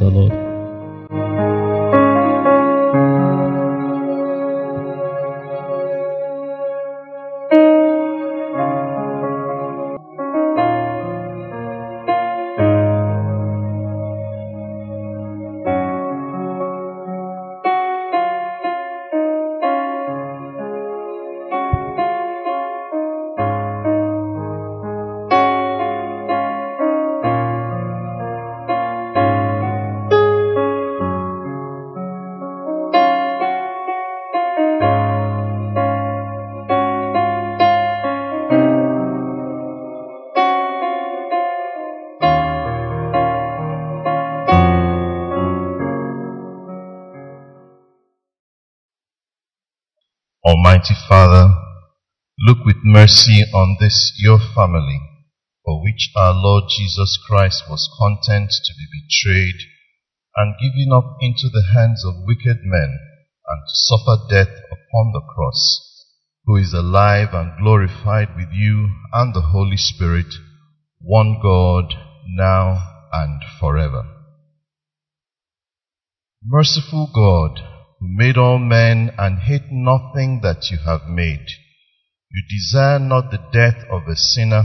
The Lord. Mercy on this your family, for which our Lord Jesus Christ was content to be betrayed and given up into the hands of wicked men and to suffer death upon the cross, who is alive and glorified with you and the Holy Spirit, one God, now and forever. Merciful God, who made all men and hate nothing that you have made, you desire not the death of a sinner,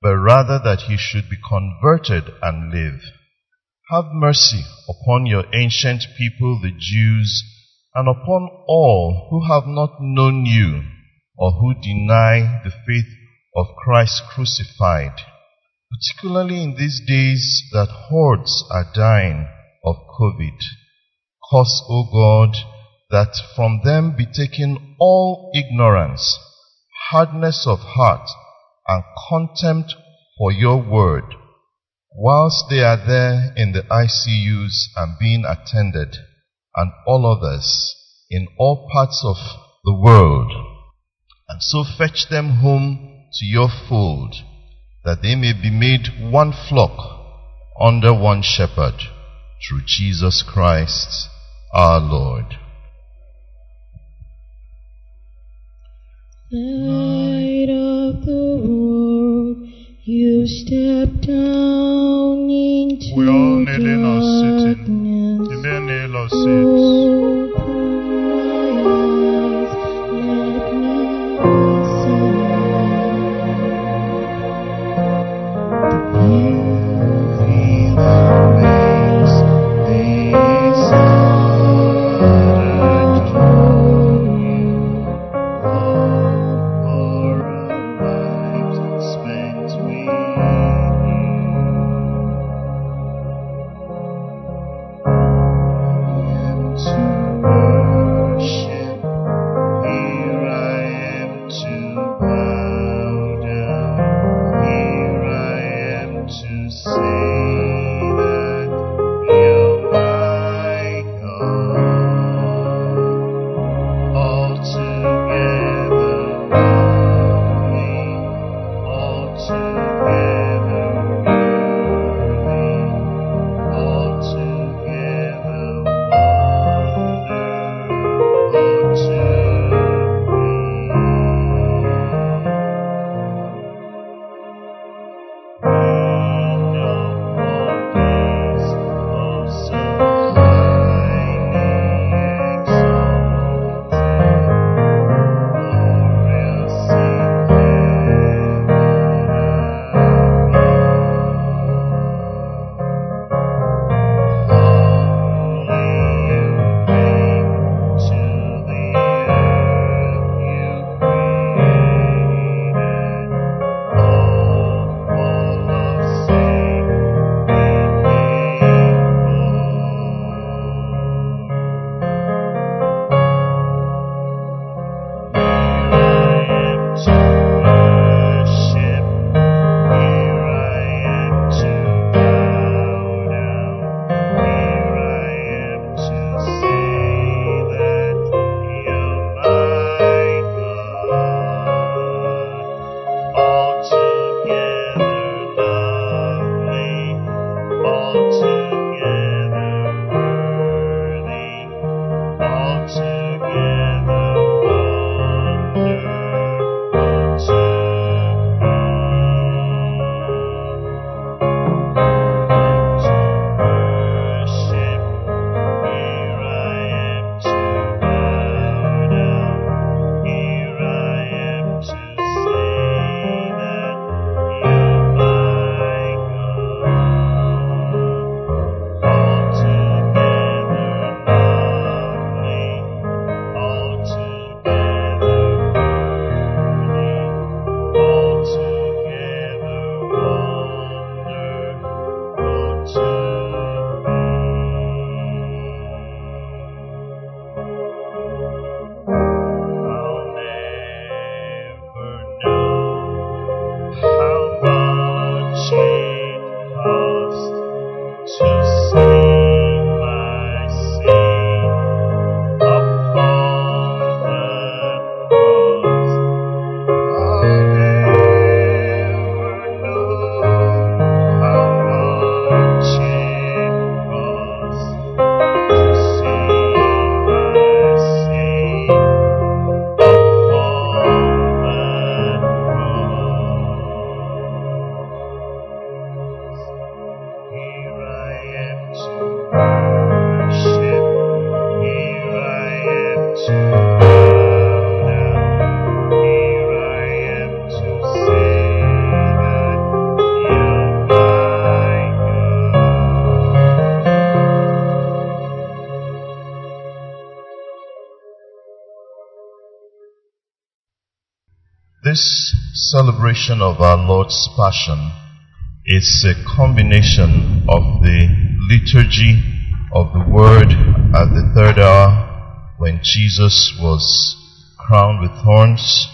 but rather that he should be converted and live. Have mercy upon your ancient people, the Jews, and upon all who have not known you or who deny the faith of Christ crucified, particularly in these days that hordes are dying of COVID. Cause, O God, that from them be taken all ignorance, hardness of heart, and contempt for your word, whilst they are there in the ICUs and being attended, and all others in all parts of the world. And so fetch them home to your fold, that they may be made one flock under one shepherd, through Jesus Christ our Lord. Light of the world, you step down into We all sitting. darkness. You may kneel or of our Lord's Passion is a combination of the liturgy of the Word at the third hour when Jesus was crowned with thorns,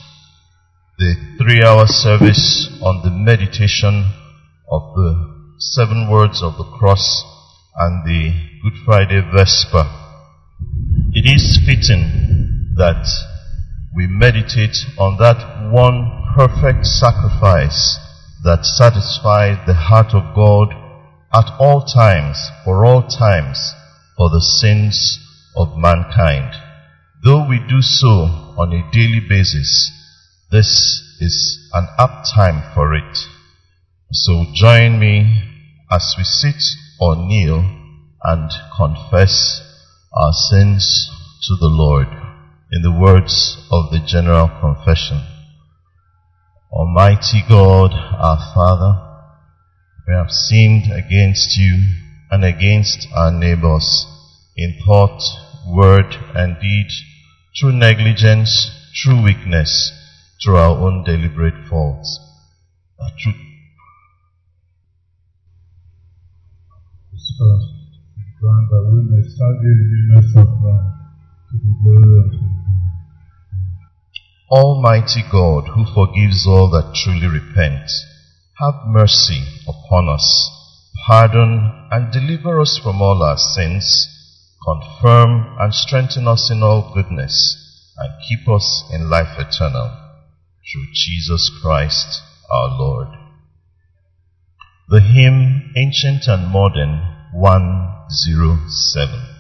the three hour service on the meditation of the seven words of the cross and the Good Friday Vesper. It is fitting that we meditate on that one perfect sacrifice that satisfies the heart of God at all times, for all times, for the sins of mankind. Though we do so on a daily basis, this is an apt time for it. So join me as we sit or kneel and confess our sins to the Lord in the words of the general confession. Almighty God, our Father, we have sinned against you and against our neighbors in thought, word, and deed, through negligence, through weakness, through our own deliberate faults. Truth grant that we may newness of life, to the glory of. Almighty God, who forgives all that truly repent, have mercy upon us, pardon and deliver us from all our sins, confirm and strengthen us in all goodness, and keep us in life eternal. Through Jesus Christ our Lord. The hymn, ancient and modern, 107.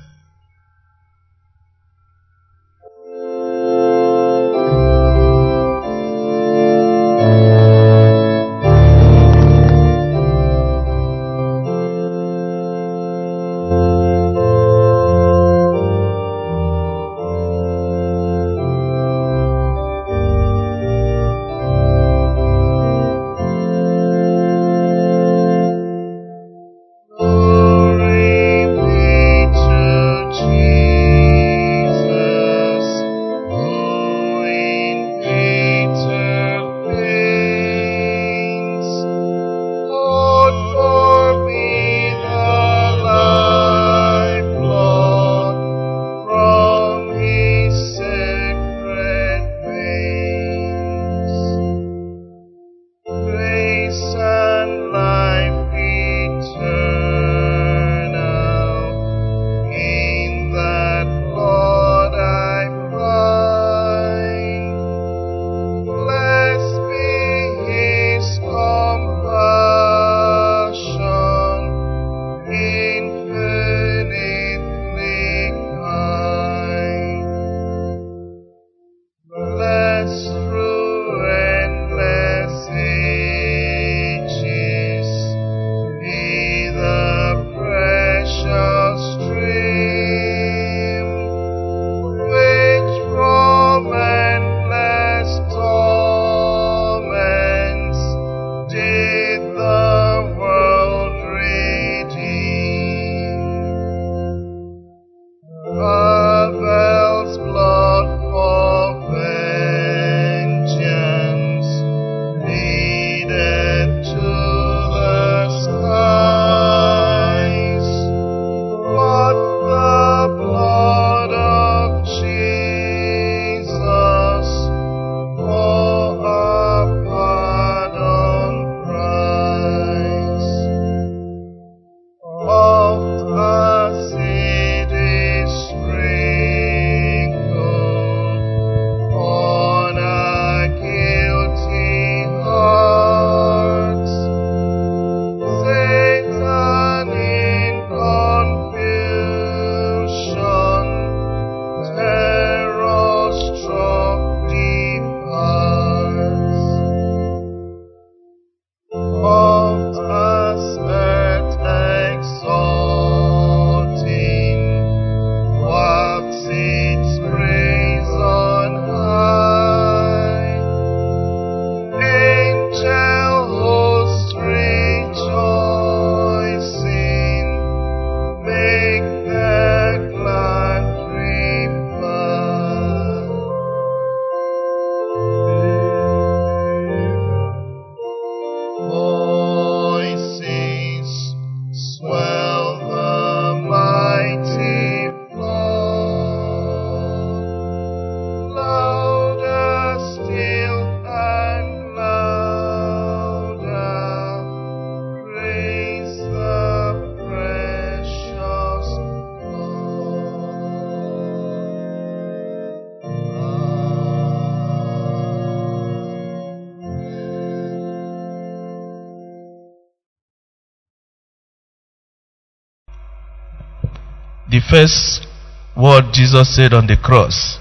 First word Jesus said on the cross.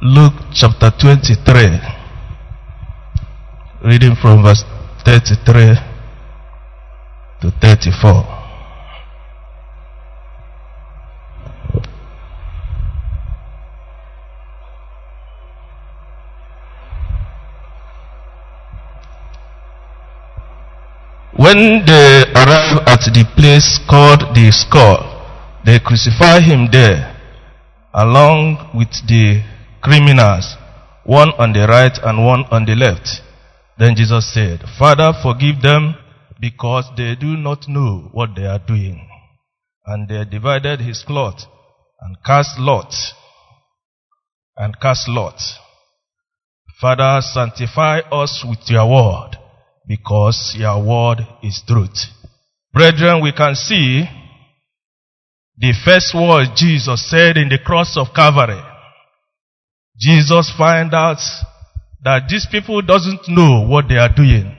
Luke chapter 23, reading from verse 33 to 34. When they arrived at the place called the skull, they crucify him there, along with the criminals, one on the right and one on the left. Then Jesus said, Father, forgive them because they do not know what they are doing. And they divided his cloth and cast lots and cast lots. Father, sanctify us with your word because your word is truth. Brethren, we can see the first word Jesus said in the cross of Calvary. Jesus find out that these people doesn't know what they are doing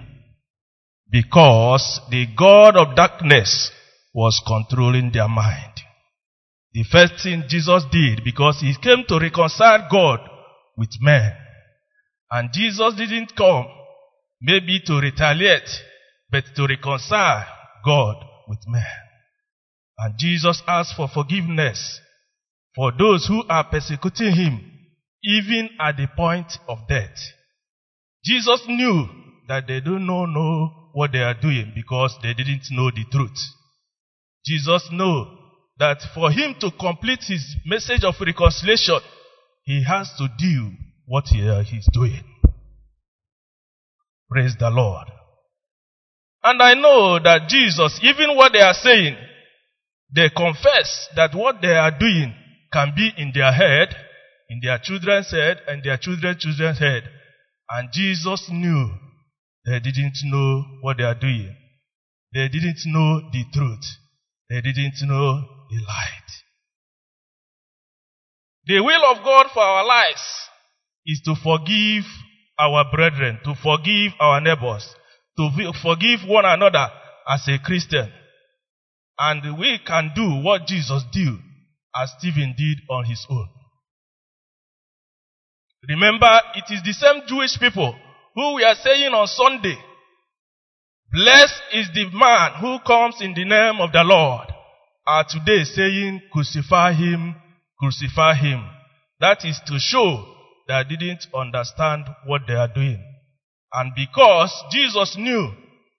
because the God of darkness was controlling their mind. The first thing Jesus did because he came to reconcile God with men. And Jesus didn't come maybe to retaliate, but to reconcile God with men. And Jesus asked for forgiveness for those who are persecuting him, even at the point of death. Jesus knew that they do not know what they are doing because they didn't know the truth. Jesus knew that for him to complete his message of reconciliation, he has to do what he uh, is doing. Praise the Lord. And I know that Jesus, even what they are saying, they confess that what they are doing can be in their head, in their children's head, and their children's children's head. And Jesus knew they didn't know what they are doing. They didn't know the truth. They didn't know the light. The will of God for our lives is to forgive our brethren, to forgive our neighbors, to forgive one another as a Christian. And we can do what Jesus did as Stephen did on his own. Remember, it is the same Jewish people who we are saying on Sunday, blessed is the man who comes in the name of the Lord, are today saying, crucify him, crucify him. That is to show they didn't understand what they are doing. And because Jesus knew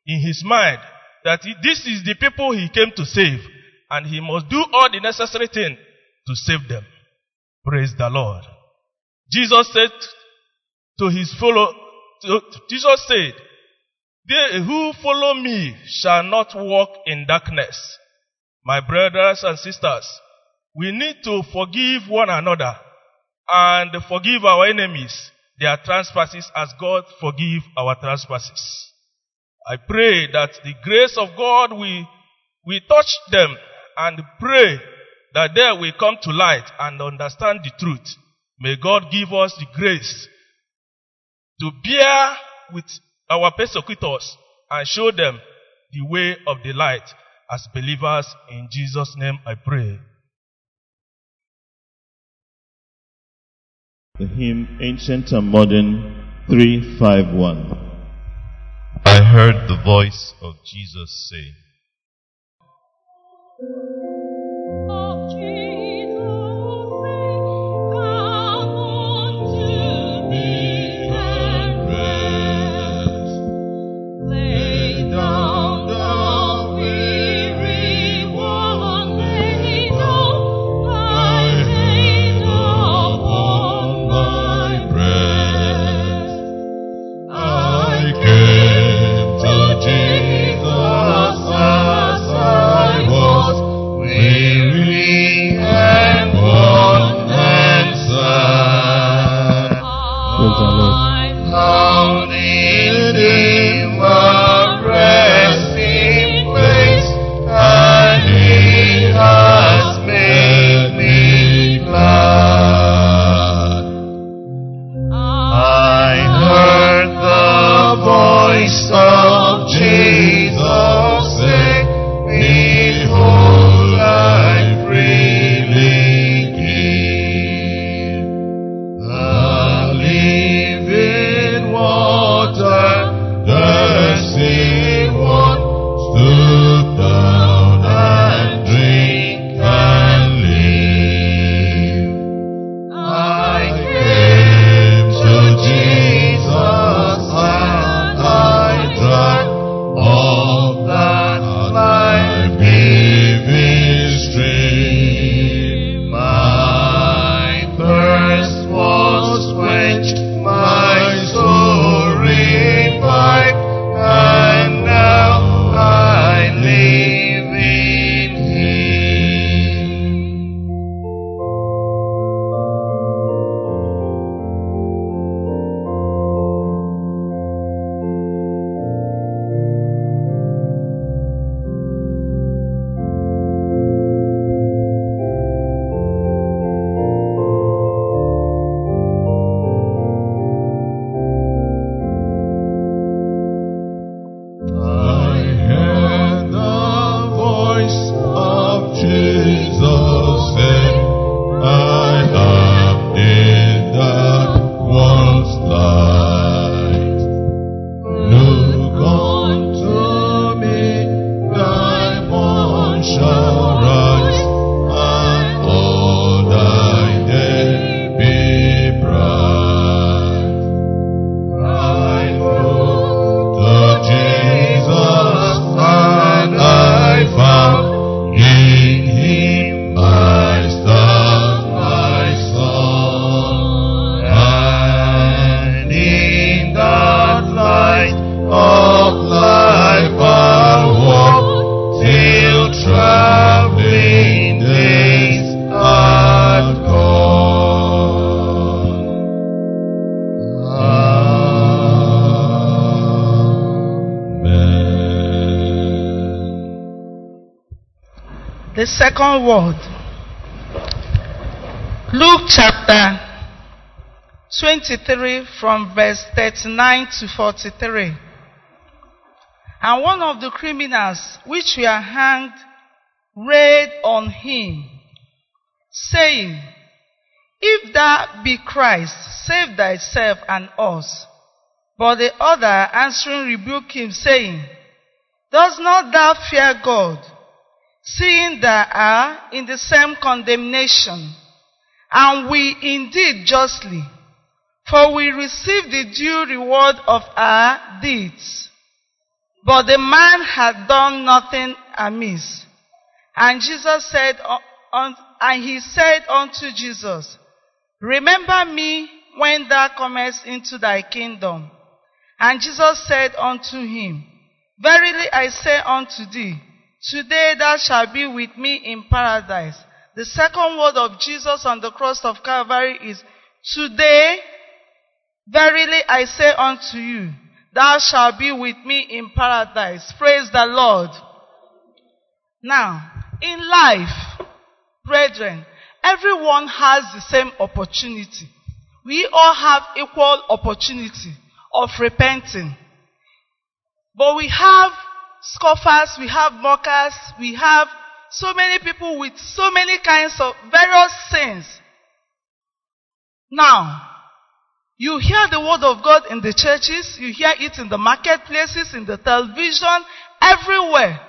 in his mind that he- this is the people he came to save, and he must do all the necessary thing to save them. Praise the Lord. Jesus said to his follow, to- Jesus said, they who follow me shall not walk in darkness. My brothers and sisters, we need to forgive one another and forgive our enemies their trespasses as God forgive our trespasses. I pray that the grace of God will, will touch them and pray that they will come to light and understand the truth. May God give us the grace to bear with our persecutors and show them the way of the light as believers. In Jesus' name I pray. The hymn Ancient and Modern 351. Heard the voice of Jesus say, second word. Luke chapter 23 from verse 39 to 43. And one of the criminals which were hanged railed on him, saying, If thou be Christ, save thyself and us. But the other answering rebuked him, saying, Does not thou fear God, seeing thou art in the same condemnation, and we indeed justly, for we receive the due reward of our deeds. But the man had done nothing amiss. And Jesus said, and he said unto Jesus, Remember me when thou comest into thy kingdom. And Jesus said unto him, Verily I say unto thee, today thou shalt be with me in paradise. The second word of Jesus on the cross of Calvary is, Today, verily I say unto you, thou shalt be with me in paradise. Praise the Lord. Now, in life, brethren, everyone has the same opportunity. We all have equal opportunity of repenting. But we have scoffers, we have mockers, we have so many people with so many kinds of various sins. Now, you hear the word of God in the churches, you hear it in the marketplaces, in the television, everywhere.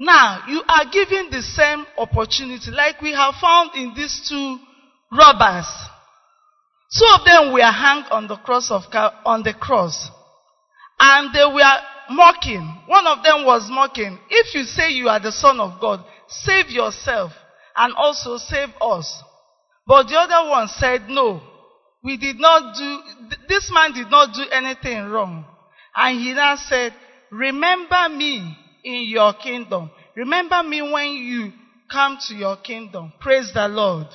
Now, you are given the same opportunity like we have found in these two robbers. Two of them were hanged on the cross of on the cross. And they were mocking. One of them was mocking. If you say you are the son of God, save yourself and also save us. But the other one said, no, we did not do, this man did not do anything wrong. And he now said, remember me in your kingdom. Remember me when you come to your kingdom. Praise the Lord.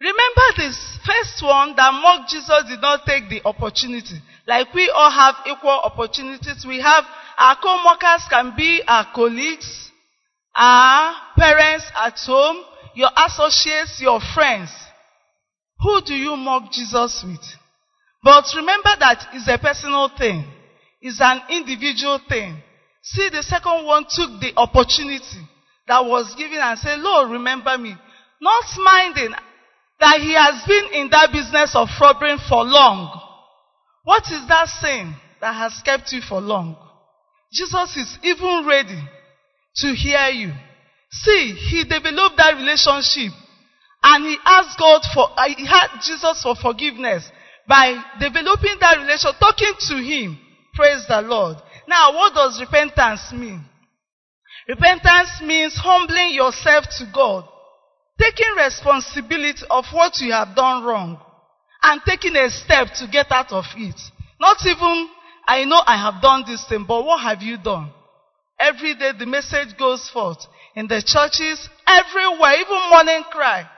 Remember this first one that mocked Jesus did not take the opportunity. Like we all have equal opportunities. We have our co-workers can be our colleagues, our parents at home, your associates, your friends. Who do you mock Jesus with? But remember that it's a personal thing. It's an individual thing. See, the second one took the opportunity that was given and said, Lord, remember me. Not minding that he has been in that business of robbing for long. What is that sin that has kept you for long? Jesus is even ready to hear you. See, he developed that relationship and he asked God for, uh, he had Jesus for forgiveness by developing that relationship, talking to him. Praise the Lord. Now, what does repentance mean? Repentance means humbling yourself to God, taking responsibility of what you have done wrong, and taking a step to get out of it. Not even, I know I have done this thing, but what have you done? Every day the message goes forth in the churches, everywhere, even morning cry.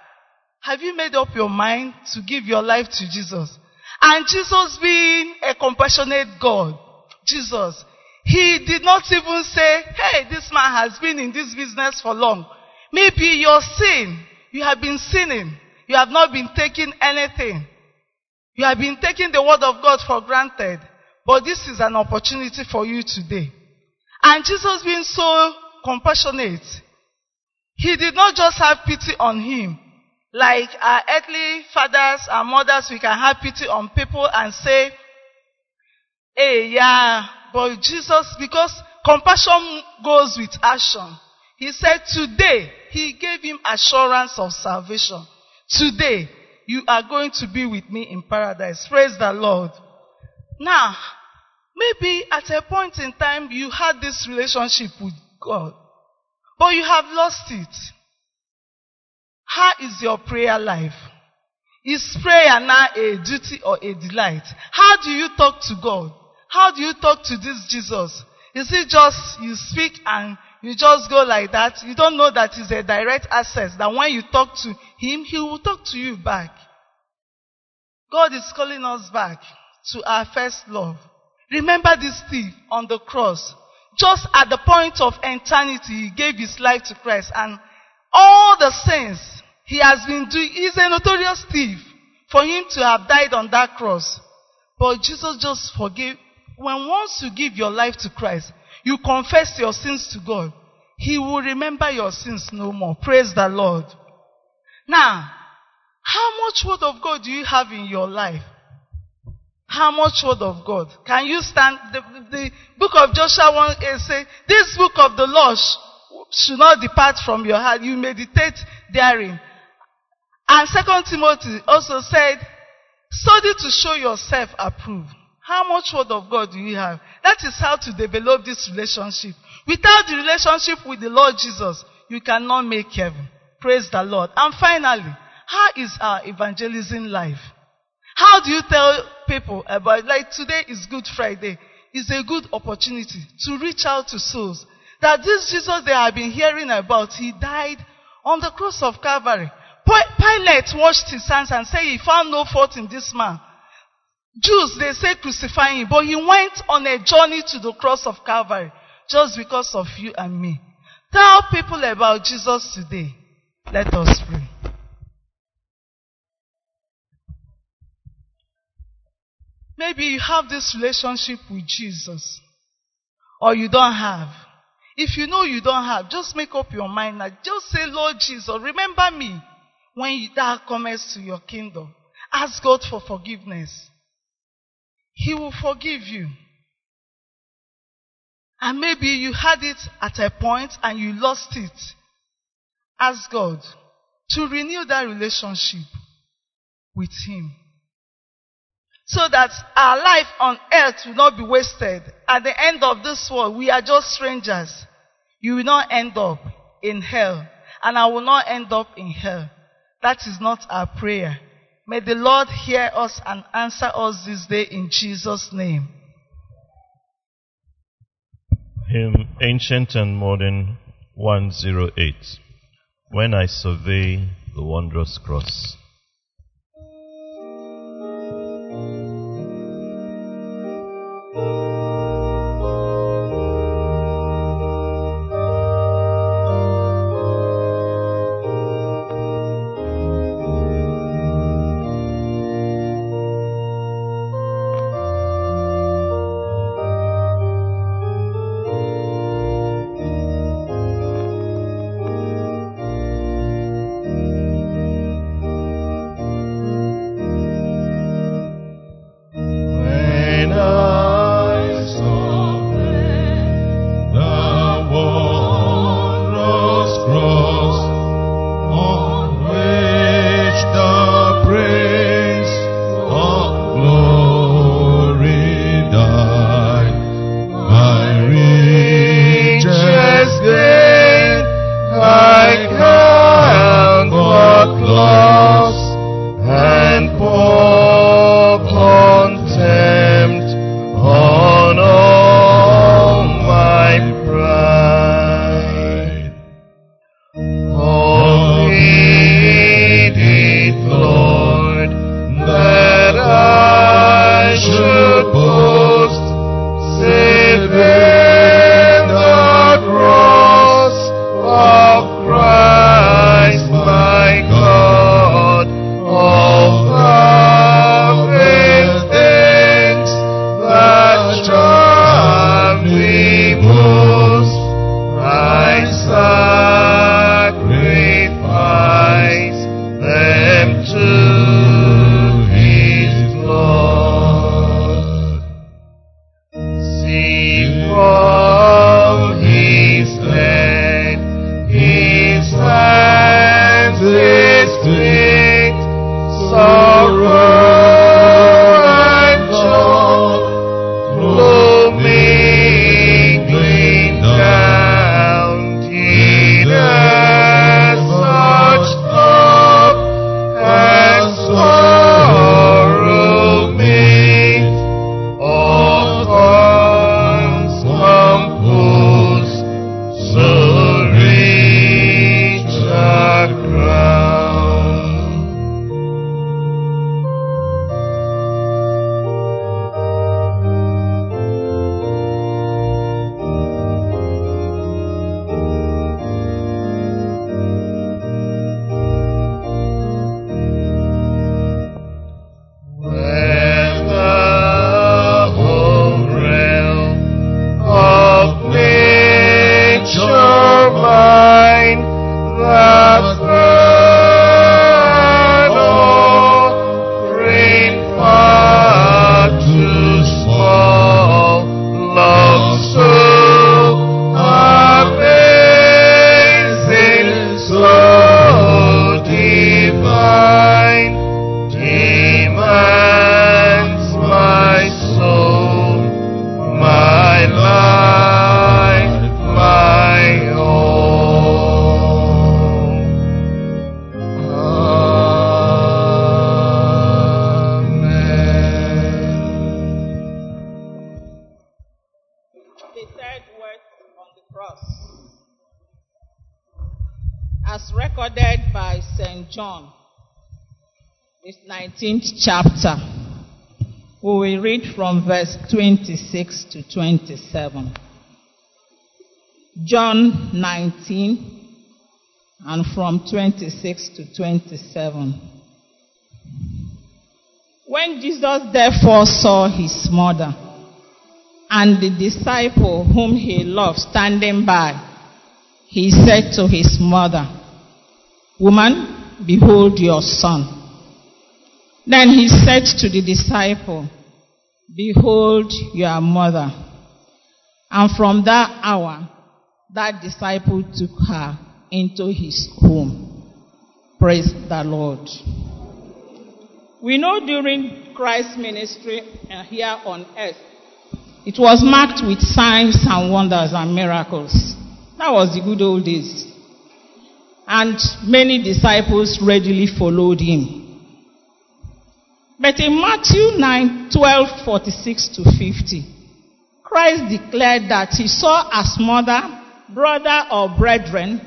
Have you made up your mind to give your life to Jesus? And Jesus being a compassionate God, Jesus, he did not even say, hey, this man has been in this business for long. Maybe your sin, you have been sinning. You have not been taking anything. You have been taking the word of God for granted. But this is an opportunity for you today. And Jesus being so compassionate, he did not just have pity on him. Like our earthly fathers and mothers, we can have pity on people and say, hey, yeah, but Jesus, because compassion goes with action. He said today, he gave him assurance of salvation. Today, you are going to be with me in paradise. Praise the Lord. Now, maybe at a point in time you had this relationship with God, but you have lost it. How is your prayer life? Is prayer now a duty or a delight? How do you talk to God? How do you talk to this Jesus? Is it just you speak and you just go like that? You don't know that it's a direct access, that when you talk to Him, He will talk to you back. God is calling us back to our first love. Remember this thief on the cross. just at the point of eternity, he gave his life to Christ. And all the sins he has been doing, he's a notorious thief for him to have died on that cross. But Jesus just forgave. When once you give your life to Christ, you confess your sins to God, he will remember your sins no more. Praise the Lord. Now, how much word of God do you have in your life? How much word of God? Can you stand? The, the book of Joshua 1 8 say, This book of the law sh- should not depart from your heart. You meditate therein. And Second Timothy also said, Study to show yourself approved. How much word of God do you have? That is how to develop this relationship. Without the relationship with the Lord Jesus, you cannot make heaven. Praise the Lord. And finally, how is our evangelism life? How do you tell people about, like today is Good Friday. It's a good opportunity to reach out to souls. That this Jesus they have been hearing about, he died on the cross of Calvary. Pilate washed his hands and said he found no fault in this man. Jews, they say crucify him, but he went on a journey to the cross of Calvary just because of you and me. Tell people about Jesus today. Let us pray. Maybe you have this relationship with Jesus, or you don't have. If you know you don't have, just make up your mind now. Just say, Lord Jesus, remember me when thou comest to your kingdom. Ask God for forgiveness. He will forgive you. And maybe you had it at a point and you lost it. Ask God to renew that relationship with Him. So that our life on earth will not be wasted. At the end of this world, we are just strangers. You will not end up in hell. And I will not end up in hell. That is not our prayer. May the Lord hear us and answer us this day in Jesus' name. Hymn Ancient and Modern 108. When I survey the wondrous cross. Chapter. We will read from verse 26 to 27. John 19 and from 26 to 27. When Jesus therefore saw his mother and the disciple whom he loved standing by, he said to his mother, Woman, behold your son. Then he said to the disciple, Behold your mother. And from that hour, that disciple took her into his home. Praise the Lord. We know during Christ's ministry uh, here on earth, it was marked with signs and wonders and miracles. That was the good old days. And many disciples readily followed him. But in Matthew 9, 12, 46 to 50, Christ declared that he saw as mother, brother, or brethren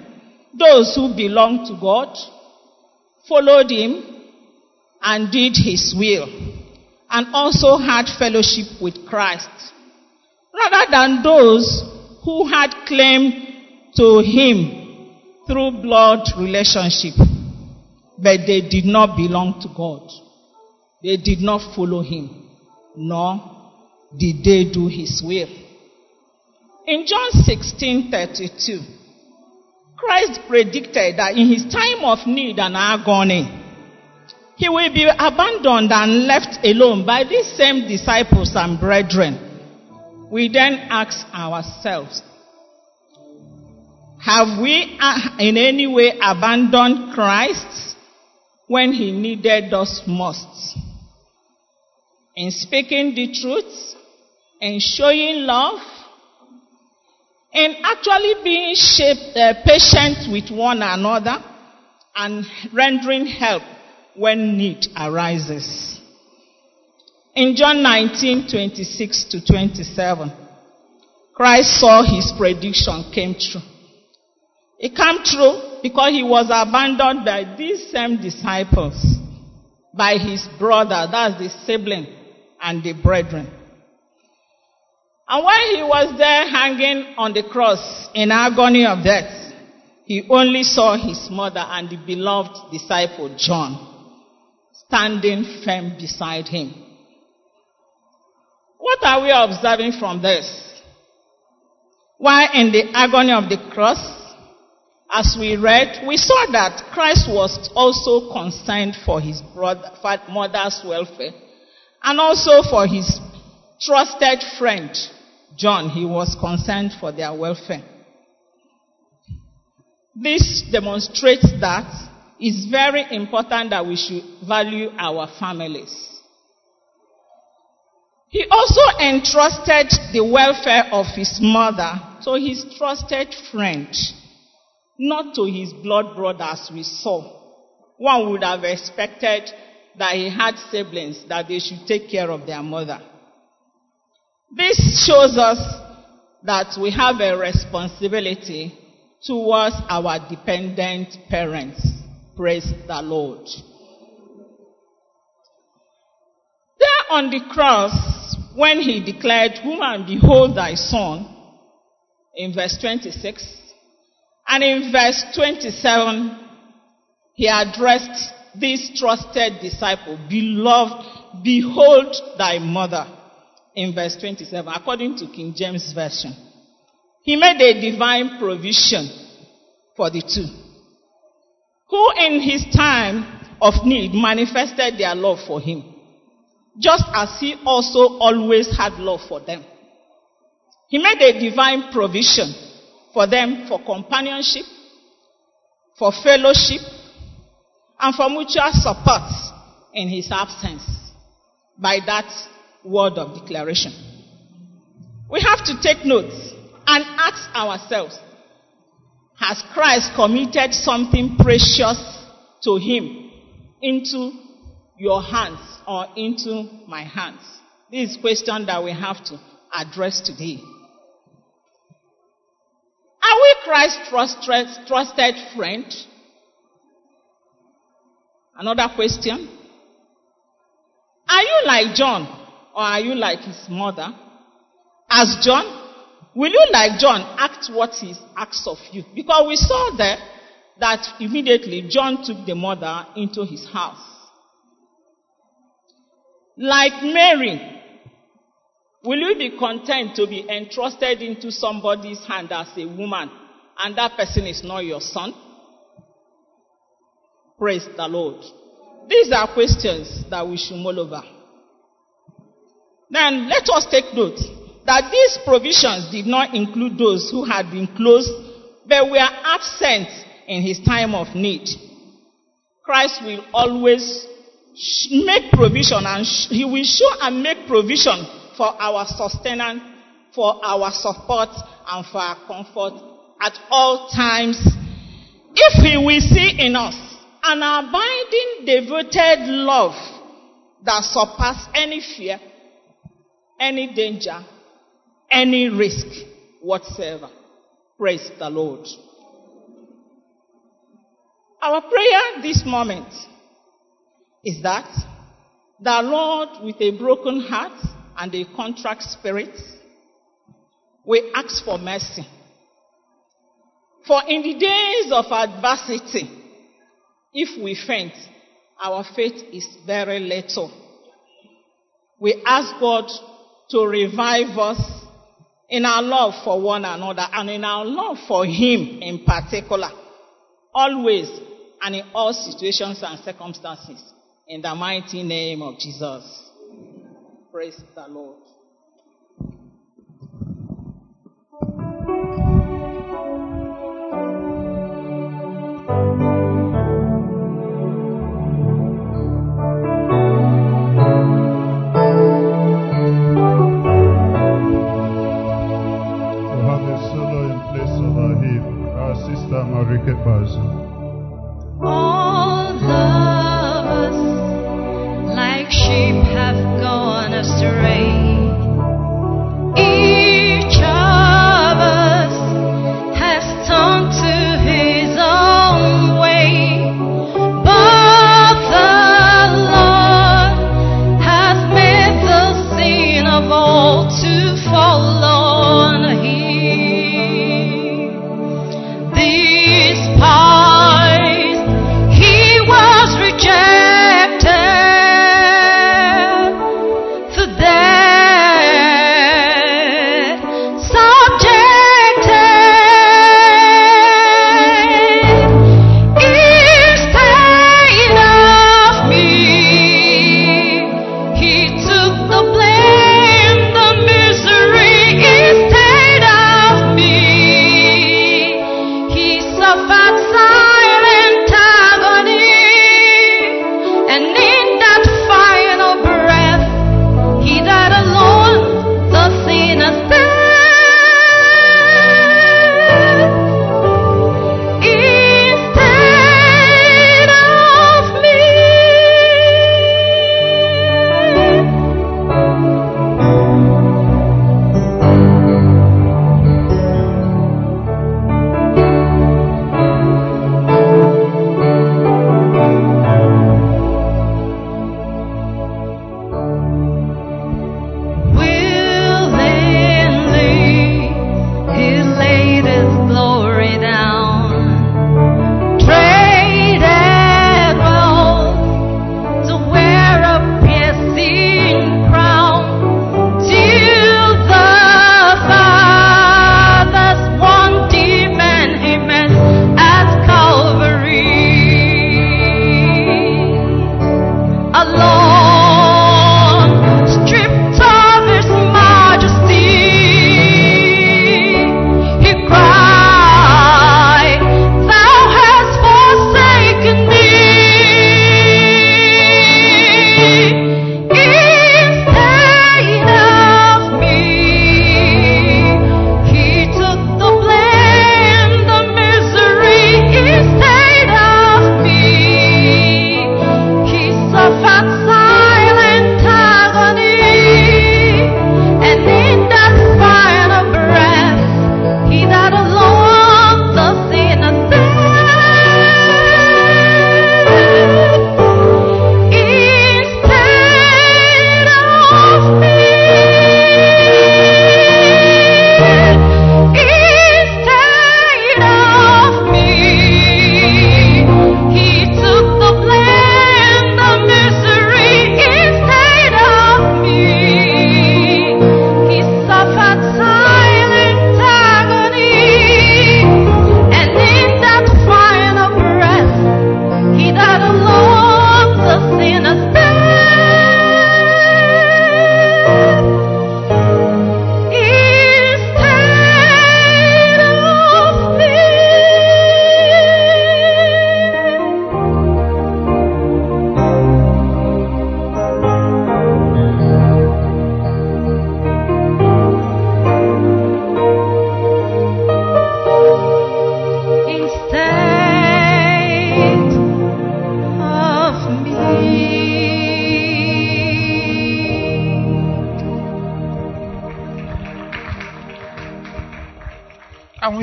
those who belonged to God, followed him, and did his will, and also had fellowship with Christ, rather than those who had claim to him through blood relationship, but they did not belong to God. They did not follow him, nor did they do his will. In John 16:32, Christ predicted that in his time of need and agony, he will be abandoned and left alone by these same disciples and brethren. We then ask ourselves, have we uh, in any way abandoned Christ when he needed us most? In speaking the truth, in showing love, in actually being shaped, uh, patient with one another, and rendering help when need arises. In John 19, 26 to 27, Christ saw his prediction came true. It came true because he was abandoned by these same disciples, by his brother, that's the sibling, and the brethren. And while he was there hanging on the cross in agony of death, he only saw his mother and the beloved disciple John standing firm beside him. What are we observing from this? While in the agony of the cross, as we read, we saw that Christ was also concerned for his brother, mother's welfare and also for his trusted friend, John. He was concerned for their welfare. This demonstrates that it's very important that we should value our families. He also entrusted the welfare of his mother to his trusted friend, not to his blood brothers we saw. One would have expected that he had siblings, that they should take care of their mother. This shows us that we have a responsibility towards our dependent parents. Praise the Lord. There on the cross, when he declared, Woman, behold thy son, in verse 26, and in verse 27, he addressed this trusted disciple, Beloved, behold thy mother, in verse 27, according to King James Version. He made a divine provision for the two who in his time of need manifested their love for him, just as he also always had love for them. He made a divine provision for them for companionship, for fellowship, and for mutual support in his absence by that word of declaration. We have to take notes and ask ourselves, has Christ committed something precious to him into your hands or into my hands? This is question that we have to address today. Are we Christ's trusted, trusted friend? Another question. Are you like John or are you like his mother? As John, will you like John act what he asks of you? Because we saw there that immediately John took the mother into his house. Like Mary, will you be content to be entrusted into somebody's hand as a woman and that person is not your son? Praise the Lord. These are questions that we should mull over. Then let us take note that these provisions did not include those who had been close but were absent in his time of need. Christ will always make provision and he will show and make provision for our sustenance, for our support, and for our comfort at all times. If he will see in us an abiding, devoted love that surpasses any fear, any danger, any risk whatsoever. Praise the Lord. Our prayer this moment is that the Lord, with a broken heart and a contrite spirit, we ask for mercy. For in the days of adversity, if we faint, our faith is very little. We ask God to revive us in our love for one another and in our love for Him in particular, always and in all situations and circumstances. In the mighty name of Jesus. Praise the Lord. Sister Marike All of us, like sheep, have gone astray.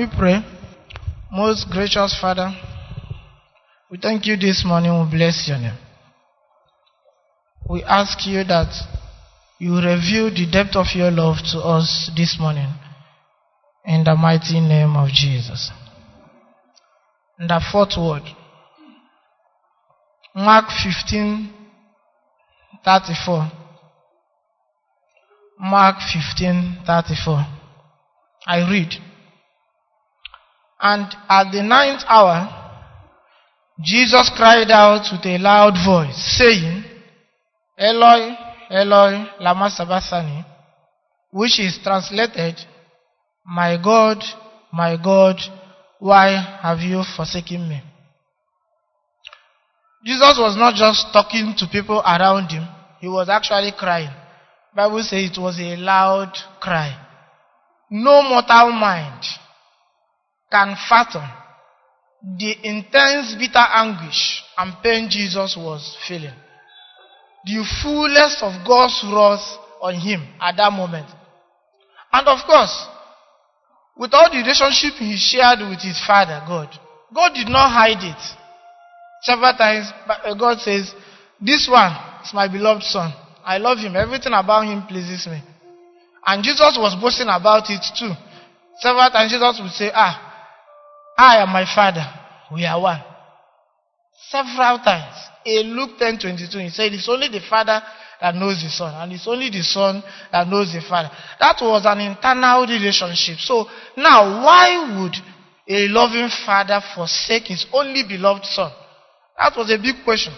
We pray, most gracious Father, we thank you this morning, we bless your name. We ask you that you reveal the depth of your love to us this morning in the mighty name of Jesus. And the fourth word, Mark 15 34. Mark 15 34. I read. And at the ninth hour, Jesus cried out with a loud voice, saying, Eloi, Eloi, lama sabachthani, which is translated, My God, my God, why have you forsaken me? Jesus was not just talking to people around him, he was actually crying. Bible says it was a loud cry. No mortal mind can fathom the intense bitter anguish and pain Jesus was feeling. The fullness of God's wrath on him at that moment. And of course, with all the relationship he shared with his father, God, God did not hide it. Several times, uh, God says, This one is my beloved son. I love him. Everything about him pleases me. And Jesus was boasting about it too. Several times Jesus would say, Ah, I am my father. We are one. Several times. In Luke 10 22, he said, It's only the father that knows the son, and it's only the son that knows the father. That was an internal relationship. So now, why would a loving father forsake his only beloved son? That was a big question.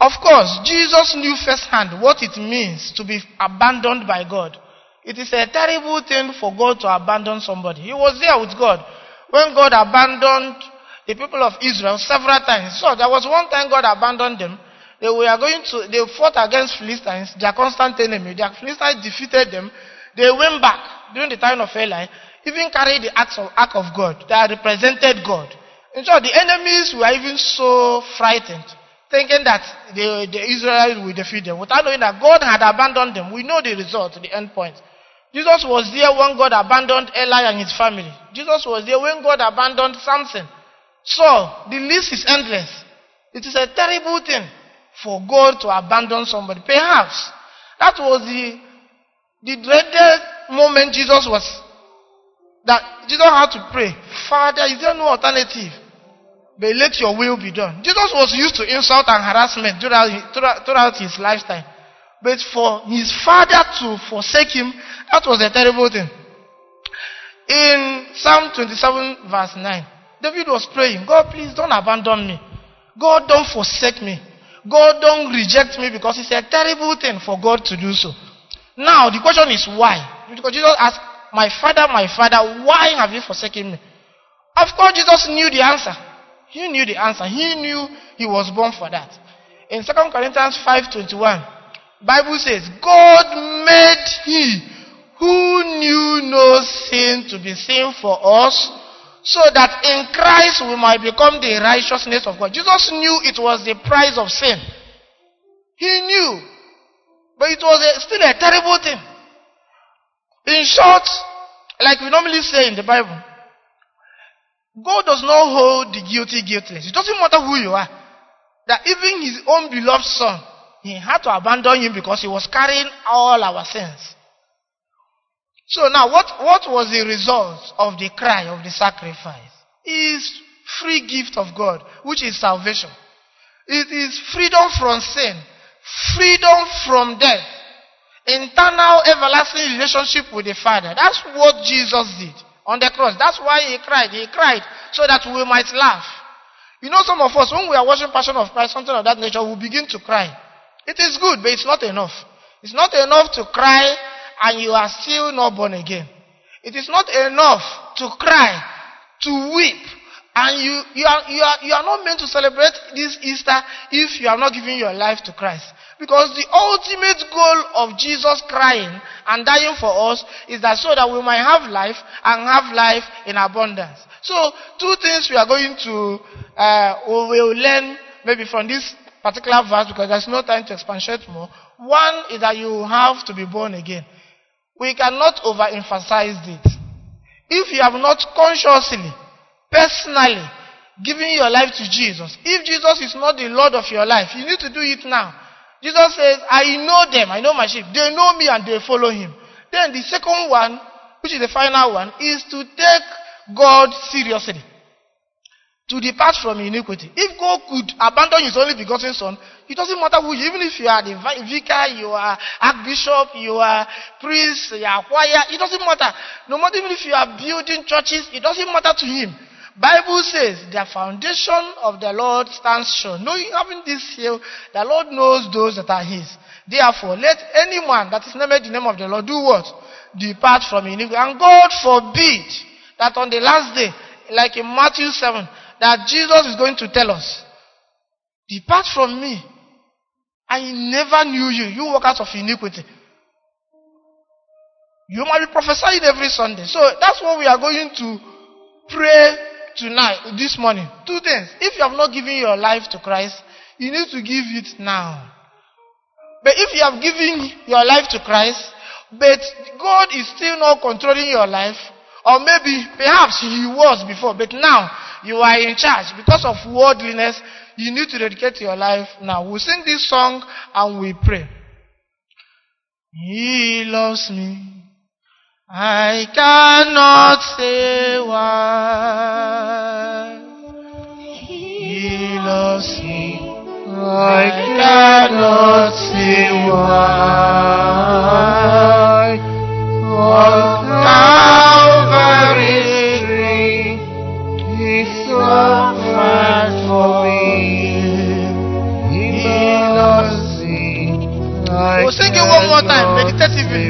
Of course, Jesus knew firsthand what it means to be abandoned by God. It is a terrible thing for God to abandon somebody. He was there with God when God abandoned the people of Israel several times. So there was one time God abandoned them. They were going to, they fought against Philistines, their constant enemy. The Philistines defeated them. They went back during the time of Eli, even carried the ark of, ark of God that represented God. In short, the enemies were even so frightened, thinking that the, the Israelites will defeat them, without knowing that God had abandoned them. We know the result, the end point. Jesus was there when God abandoned Eli and his family. Jesus was there when God abandoned Samson. So, the list is endless. It is a terrible thing for God to abandon somebody. Perhaps that was the, the dreaded moment Jesus was, that Jesus had to pray, Father, is there no alternative? But let your will be done. Jesus was used to insult and harassment throughout, throughout his lifetime. But for his father to forsake him, that was a terrible thing. In Psalm 27, verse 9, David was praying, God, please don't abandon me. God, don't forsake me. God, don't reject me because it's a terrible thing for God to do so. Now, the question is why? Because Jesus asked, My father, my father, why have you forsaken me? Of course, Jesus knew the answer. He knew the answer. He knew he was born for that. In 2 Corinthians 5:21, Bible says, God made he who knew no sin to be sin for us, so that in Christ we might become the righteousness of God. Jesus knew it was the price of sin. He knew. But it was a, still a terrible thing. In short, like we normally say in the Bible, God does not hold the guilty guiltless. It doesn't matter who you are. That even his own beloved son, he had to abandon him because he was carrying all our sins. So now, what, what was the result of the cry of the sacrifice? Is free gift of God, which is salvation. It is freedom from sin, freedom from death, internal everlasting relationship with the Father. That's what Jesus did on the cross. That's why he cried. He cried so that we might laugh. You know, some of us, when we are watching Passion of Christ, something of that nature, we begin to cry. It is good, but it's not enough. It's not enough to cry and you are still not born again. It is not enough to cry, to weep, and you, you, are, you, are, you are not meant to celebrate this Easter if you are not giving your life to Christ. Because the ultimate goal of Jesus crying and dying for us is that so that we might have life and have life in abundance. So, two things we are going to, uh, we will learn maybe from this particular verse because there's no time to expatiate more. One is that you have to be born again. We cannot overemphasize it. If you have not consciously, personally, given your life to Jesus, if Jesus is not the Lord of your life, you need to do it now. Jesus says, I know them, I know my sheep. They know me and they follow him. Then the second one, which is the final one, is to take God seriously. To depart from iniquity. If God could abandon his only begotten son, it doesn't matter who even if you are the vicar, you are archbishop, you are priest, you are choir, it doesn't matter. No matter even if you are building churches, it doesn't matter to him. Bible says the foundation of the Lord stands sure. Knowing having this seal, the Lord knows those that are his. Therefore, let anyone that is named the name of the Lord do what? Depart from iniquity. And God forbid that on the last day, like in Matthew 7, that Jesus is going to tell us, Depart from me. I never knew you. You workers of iniquity. You might be prophesying every Sunday. So that's what we are going to pray tonight, this morning. Two things. If you have not given your life to Christ, you need to give it now. But if you have given your life to Christ, but God is still not controlling your life, or maybe perhaps He was before, but now you are in charge because of worldliness, you need to dedicate your life now. We'll sing this song and we pray. He loves me. I cannot say why. He loves me. I cannot say why. On Calvary's tree, He suffered for me. He loves me. We'll sing it one more time, meditatively.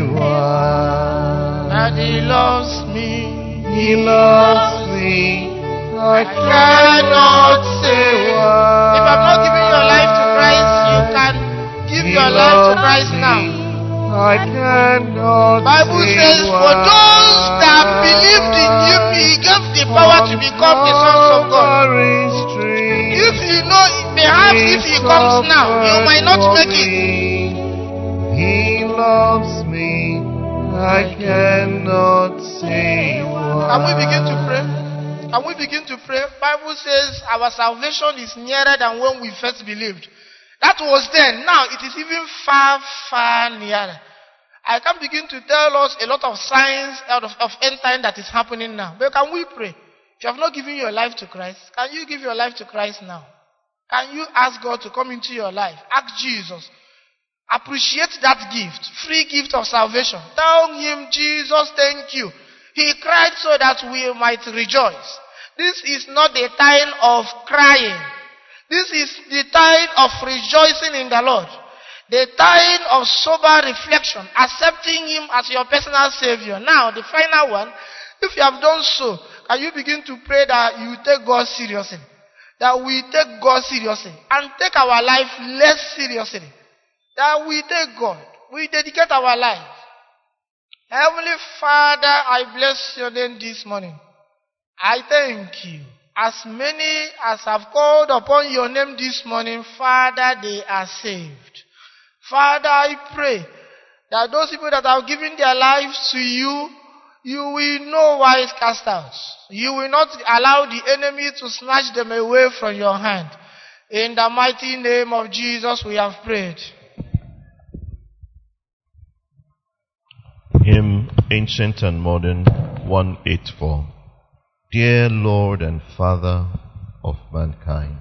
That He loves me. He loves me. I cannot say why. If I'm not giving your life to Christ, you can give your life to Christ now. I cannot Bible say says, for those that believed in Him, He gave the power to become the sons of God. If you know, perhaps if He comes now, you might not make it. He loves me. I cannot say why. Can we begin to pray? Can we begin to pray? Bible says our salvation is nearer than when we first believed. That was then. Now it is even far, far nearer. I can begin to tell us a lot of signs out of, of end time that is happening now. But can we pray? If you have not given your life to Christ, can you give your life to Christ now? Can you ask God to come into your life? Ask Jesus. Appreciate that gift, free gift of salvation. Tell him, Jesus, thank you. He cried so that we might rejoice. This is not the time of crying. This is the time of rejoicing in the Lord. The time of sober reflection, accepting Him as your personal Savior. Now, the final one, if you have done so, can you begin to pray that you take God seriously? That we take God seriously and take our life less seriously. That we take God. We dedicate our life. Heavenly Father, I bless your name this morning. I thank you. As many as have called upon your name this morning, Father, they are saved. Father, I pray that those people that have given their lives to you, you will no wise cast out. You will not allow the enemy to snatch them away from your hand. In the mighty name of Jesus, we have prayed. Hymn Ancient and Modern 184. Dear Lord and Father of mankind.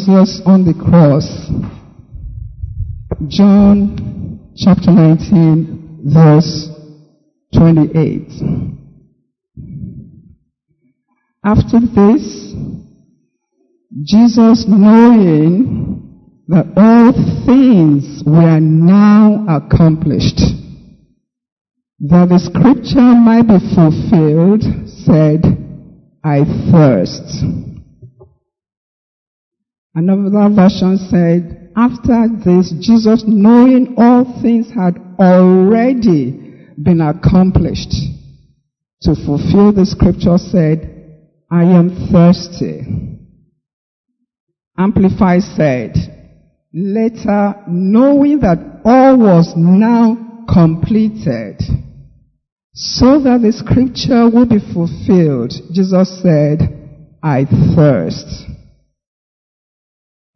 Jesus on the cross. John chapter 19, verse 28. After this, Jesus knowing that all things were now accomplished, that the scripture might be fulfilled, said, I thirst. Another version said, after this, Jesus knowing all things had already been accomplished to fulfill the scripture said, I am thirsty. Amplify said, later, knowing that all was now completed, so that the scripture will be fulfilled, Jesus said, I thirst.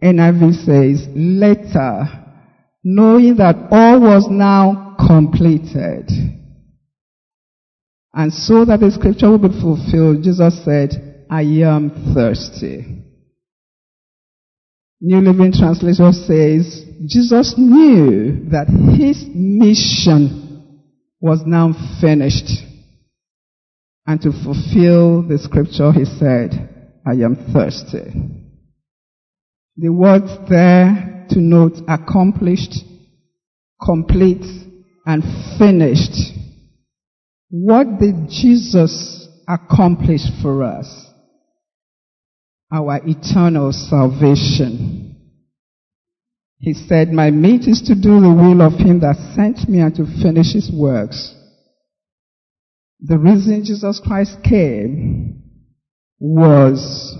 NIV says, later, knowing that all was now completed, and so that the scripture will be fulfilled, Jesus said, I am thirsty. New Living Translation says, Jesus knew that his mission was now finished. And to fulfill the scripture, he said, I am thirsty. The words there to note accomplished, complete, and finished. What did Jesus accomplish for us? Our eternal salvation. He said, My meat is to do the will of him that sent me and to finish his works. The reason Jesus Christ came was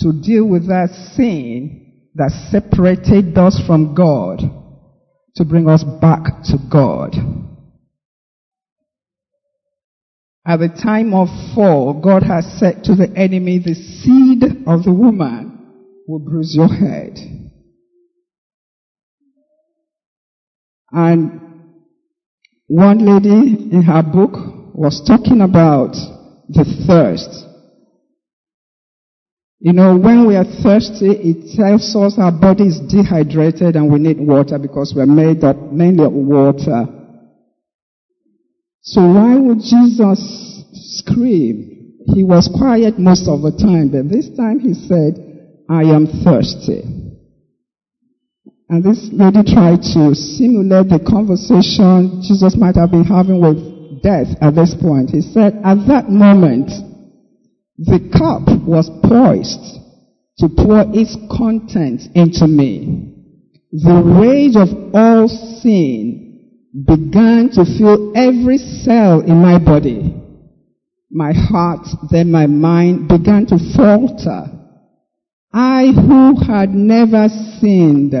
to deal with that sin that separated us from God, to bring us back to God. At the time of fall, God has said to the enemy, the seed of the woman will bruise your head. And one lady in her book was talking about the thirst. You know, when we are thirsty, it tells us our body is dehydrated and we need water because we're made up mainly of water. So why would Jesus scream? He was quiet most of the time, but this time he said, I am thirsty. And this lady tried to simulate the conversation Jesus might have been having with death at this point. He said, at that moment, the cup was poised to pour its contents into me. The rage of all sin began to fill every cell in my body. My heart, then my mind began to falter. I who had never sinned,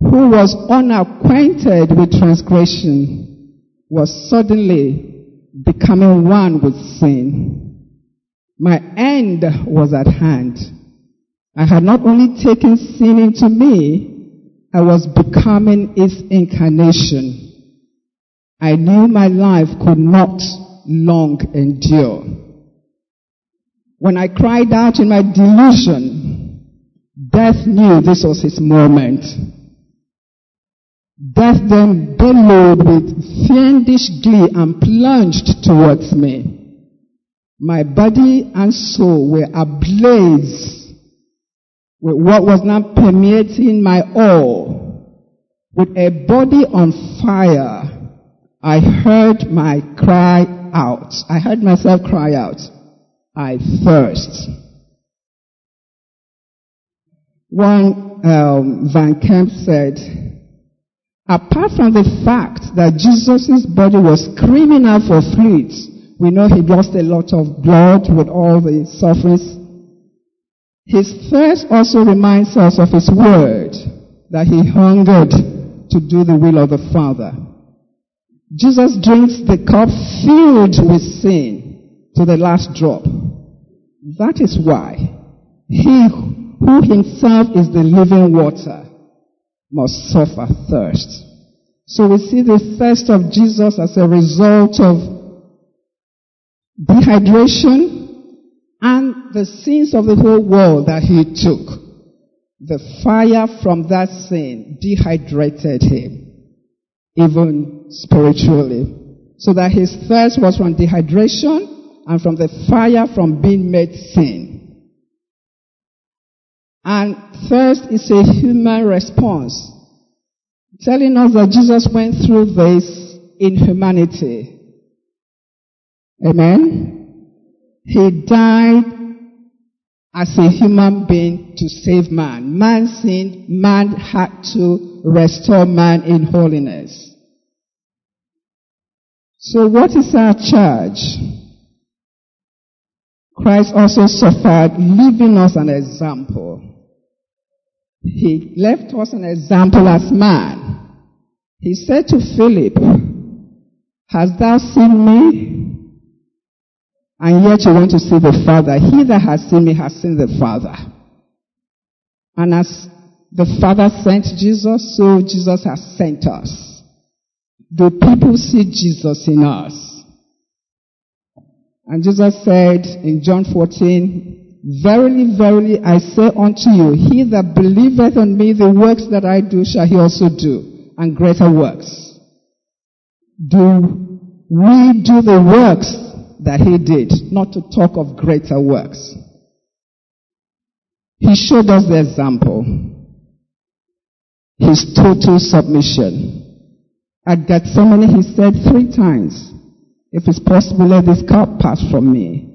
who was unacquainted with transgression, was suddenly becoming one with sin. My end was at hand. I had not only taken sin into me, I was becoming its incarnation. I knew my life could not long endure. When I cried out in my delusion, death knew this was his moment. Death then bellowed with fiendish glee and plunged towards me. My body and soul were ablaze with what was now permeating my all. With a body on fire, I heard my cry out. I heard myself cry out. I thirst. One um, Van Kemp said, apart from the fact that Jesus' body was screaming out for fluids, we know he lost a lot of blood with all the sufferings. His thirst also reminds us of his word that he hungered to do the will of the Father. Jesus drinks the cup filled with sin to the last drop. That is why he who himself is the living water must suffer thirst. So we see the thirst of Jesus as a result of dehydration and the sins of the whole world that he took. the fire from that sin dehydrated him, even spiritually. So that his thirst was from dehydration and from the fire from being made sin. And thirst is a human response, telling us that Jesus went through this in humanity. Amen? He died as a human being to save man. Man sinned, man had to restore man in holiness. So what is our charge? Christ also suffered, leaving us an example. He left us an example as man. He said to Philip, Hast thou seen me? And yet you want to see the Father. He that has seen me has seen the Father. And as the Father sent Jesus, so Jesus has sent us. Do people see Jesus in us? And Jesus said in John 14, Verily, verily, I say unto you, he that believeth on me, the works that I do shall he also do, and greater works. Do we do the works that he did, not to talk of greater works? He showed us the example. His total submission. At Gethsemane, he said three times, if it's possible, let this cup pass from me,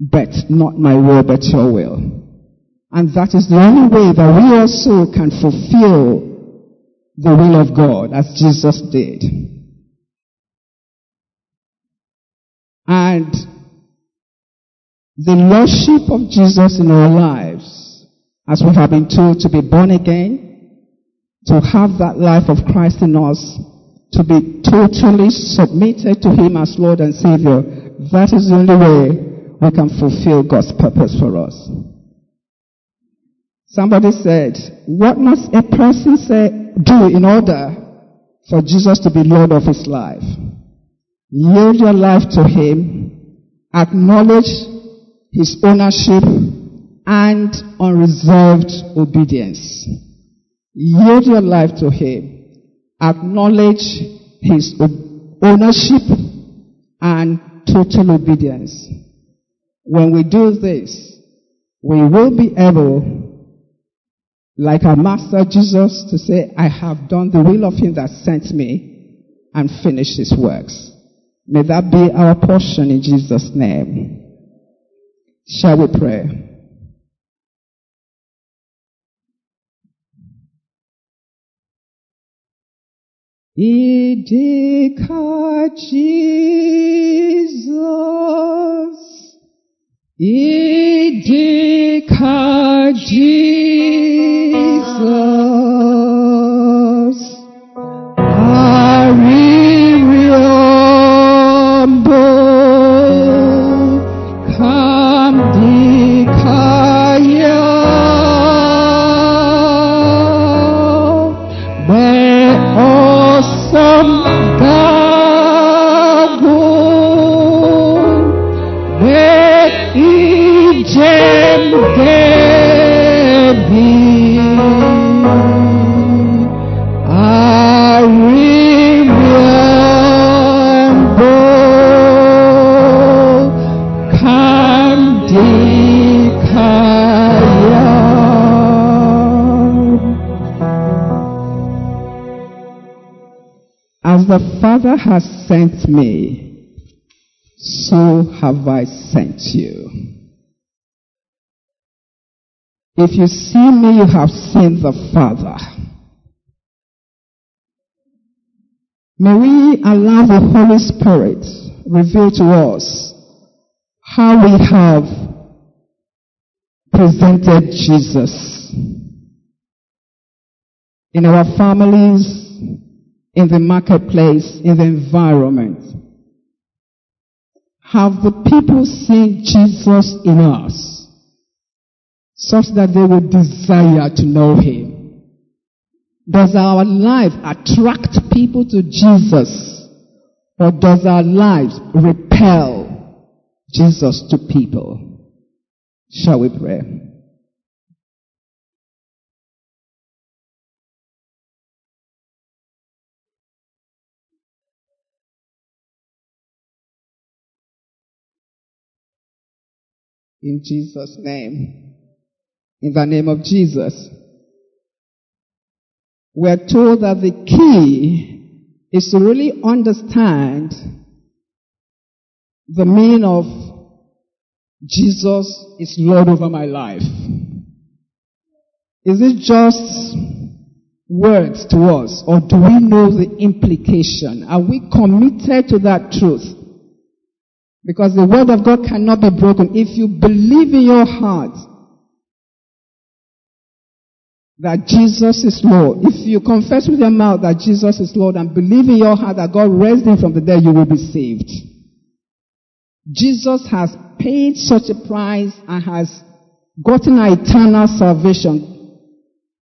but not my will, but your will. And that is the only way that we also can fulfill the will of God as Jesus did. And the Lordship of Jesus in our lives, as we have been told to be born again, to have that life of Christ in us, to be totally submitted to Him as Lord and Savior, that is the only way we can fulfill God's purpose for us. Somebody said, what must a person say, do in order for Jesus to be Lord of his life? Yield your life to Him, acknowledge His ownership, and unreserved obedience. Yield your life to Him, acknowledge His ownership, and total obedience. When we do this, we will be able, like our Master Jesus, to say, I have done the will of Him that sent me and finished His works. May that be our portion in Jesus' name. Shall we pray? Idika Jesus. Idika Jesus. Has sent me, so have I sent you. If you see me, you have seen the Father. May we allow the Holy Spirit reveal to us how we have presented Jesus in our families, in the marketplace, in the environment. Have the people seen Jesus in us such that they would desire to know Him? Does our life attract people to Jesus or does our lives repel Jesus to people? Shall we pray? In Jesus' name. In the name of Jesus. We're told that the key is to really understand the meaning of Jesus is Lord over my life. Is it just words to us or do we know the implication? Are we committed to that truth? Because the word of God cannot be broken. If you believe in your heart that Jesus is Lord, if you confess with your mouth that Jesus is Lord and believe in your heart that God raised him from the dead, you will be saved. Jesus has paid such a price and has gotten our eternal salvation.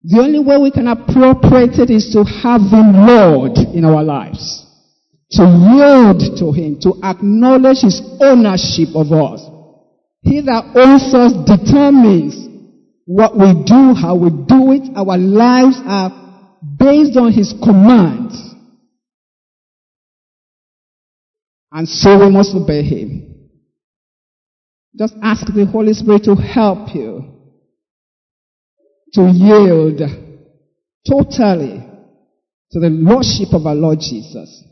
The only way we can appropriate it is to have Him Lord in our lives. To yield to Him, to acknowledge His ownership of us. He that owns us determines what we do, how we do it. Our lives are based on His command. And so we must obey Him. Just ask the Holy Spirit to help you to yield totally to the Lordship of our Lord Jesus.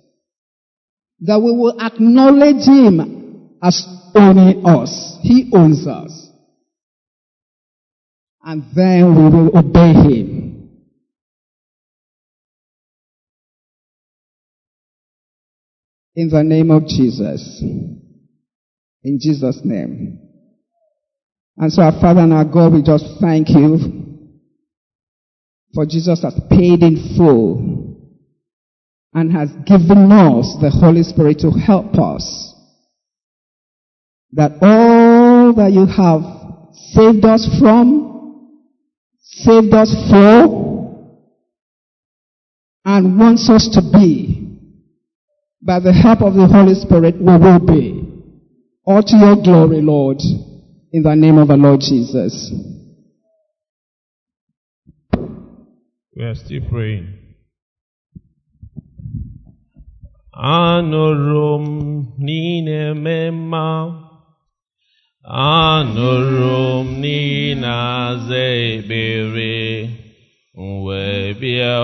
That we will acknowledge Him as owning us. He owns us. And then we will obey Him. In the name of Jesus. In Jesus' name. And so our Father and our God, we just thank you for Jesus has paid in full and has given us the Holy Spirit to help us. That all that you have saved us from, saved us for, and wants us to be, by the help of the Holy Spirit, we will be. All to your glory, Lord, in the name of the Lord Jesus. We are still praying. Anụrụ m n'ine mema anụrụ m n'ine aza ekpere m wee bịa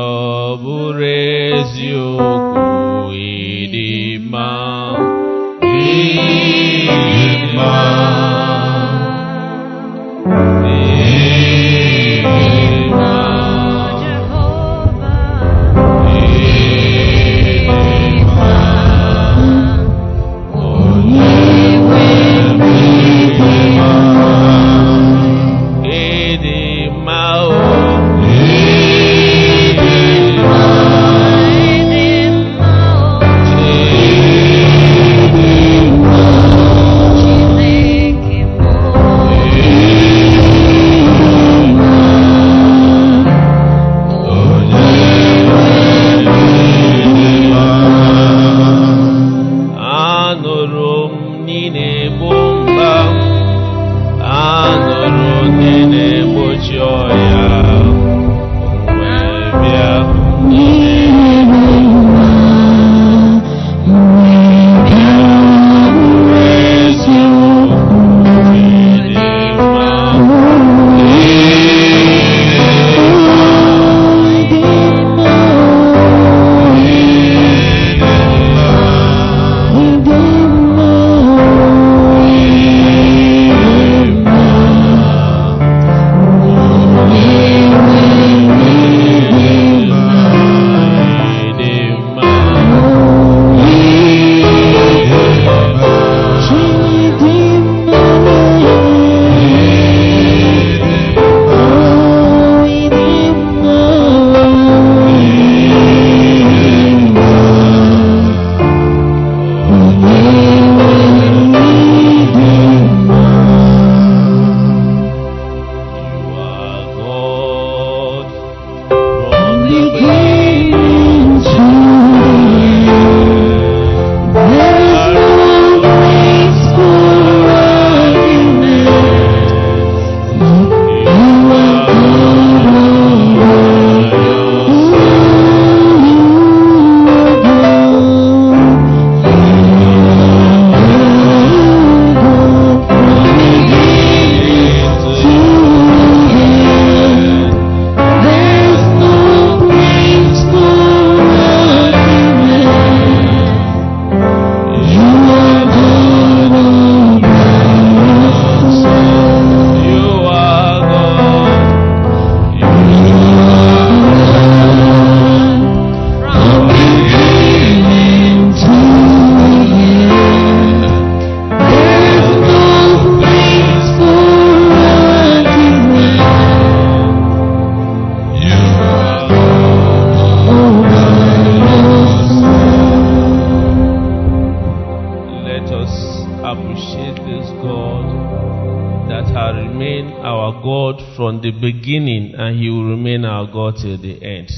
and He will remain our God till the end.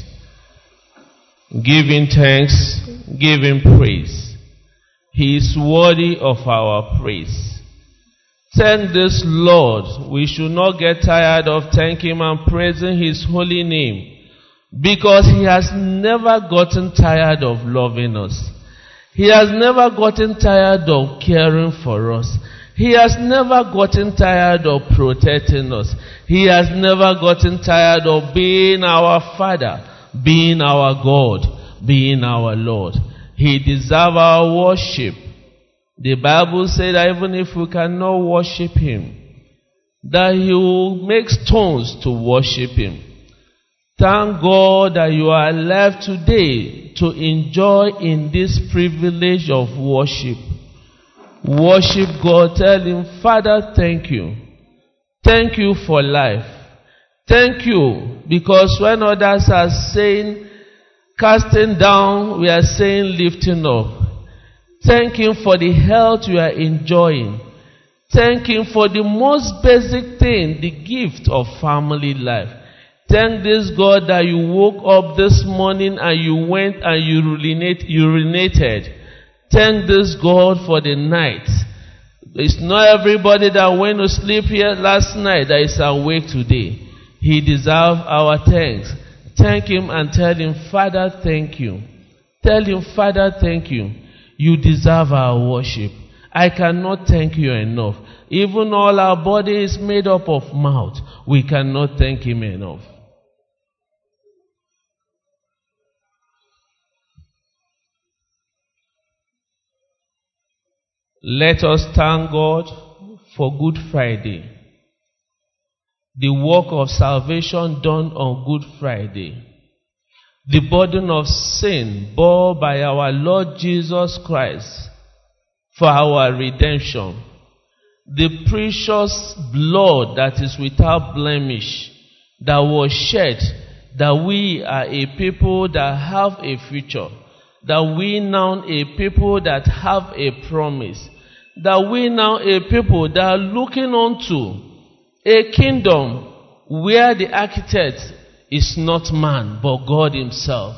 Him thanks, Him praise. He is worthy of our praise. Thank this Lord. We should not get tired of thanking Him and praising His holy name because He has never gotten tired of loving us. He has never gotten tired of caring for us. He has never gotten tired of protecting us. He has never gotten tired of being our Father, being our God, being our Lord. He deserves our worship. The Bible said that even if we cannot worship Him, that He will make stones to worship Him. Thank God that you are alive today to enjoy in this privilege of worship. Worship God. Tell Him, Father, thank you. Thank you for life. Thank you because when others are saying casting down, we are saying lifting up. Thank Him for the health you are enjoying. Thank Him for the most basic thing, the gift of family life. Thank this God that you woke up this morning and you went and urinate, urinated. Thank this God for the night. It's not everybody that went to sleep here last night that is awake today. He deserves our thanks. Thank Him and tell Him, Father, thank you. Tell Him, Father, thank you. You deserve our worship. I cannot thank you enough. Even all our body is made up of mouth. We cannot thank Him enough. Let us thank God for Good Friday. The work of salvation done on Good Friday. The burden of sin borne by our Lord Jesus Christ for our redemption. The precious blood that is without blemish that was shed that we are a people that have a future. That we now a people that have a promise that we now a people that are looking onto a kingdom where the architect is not man but God himself.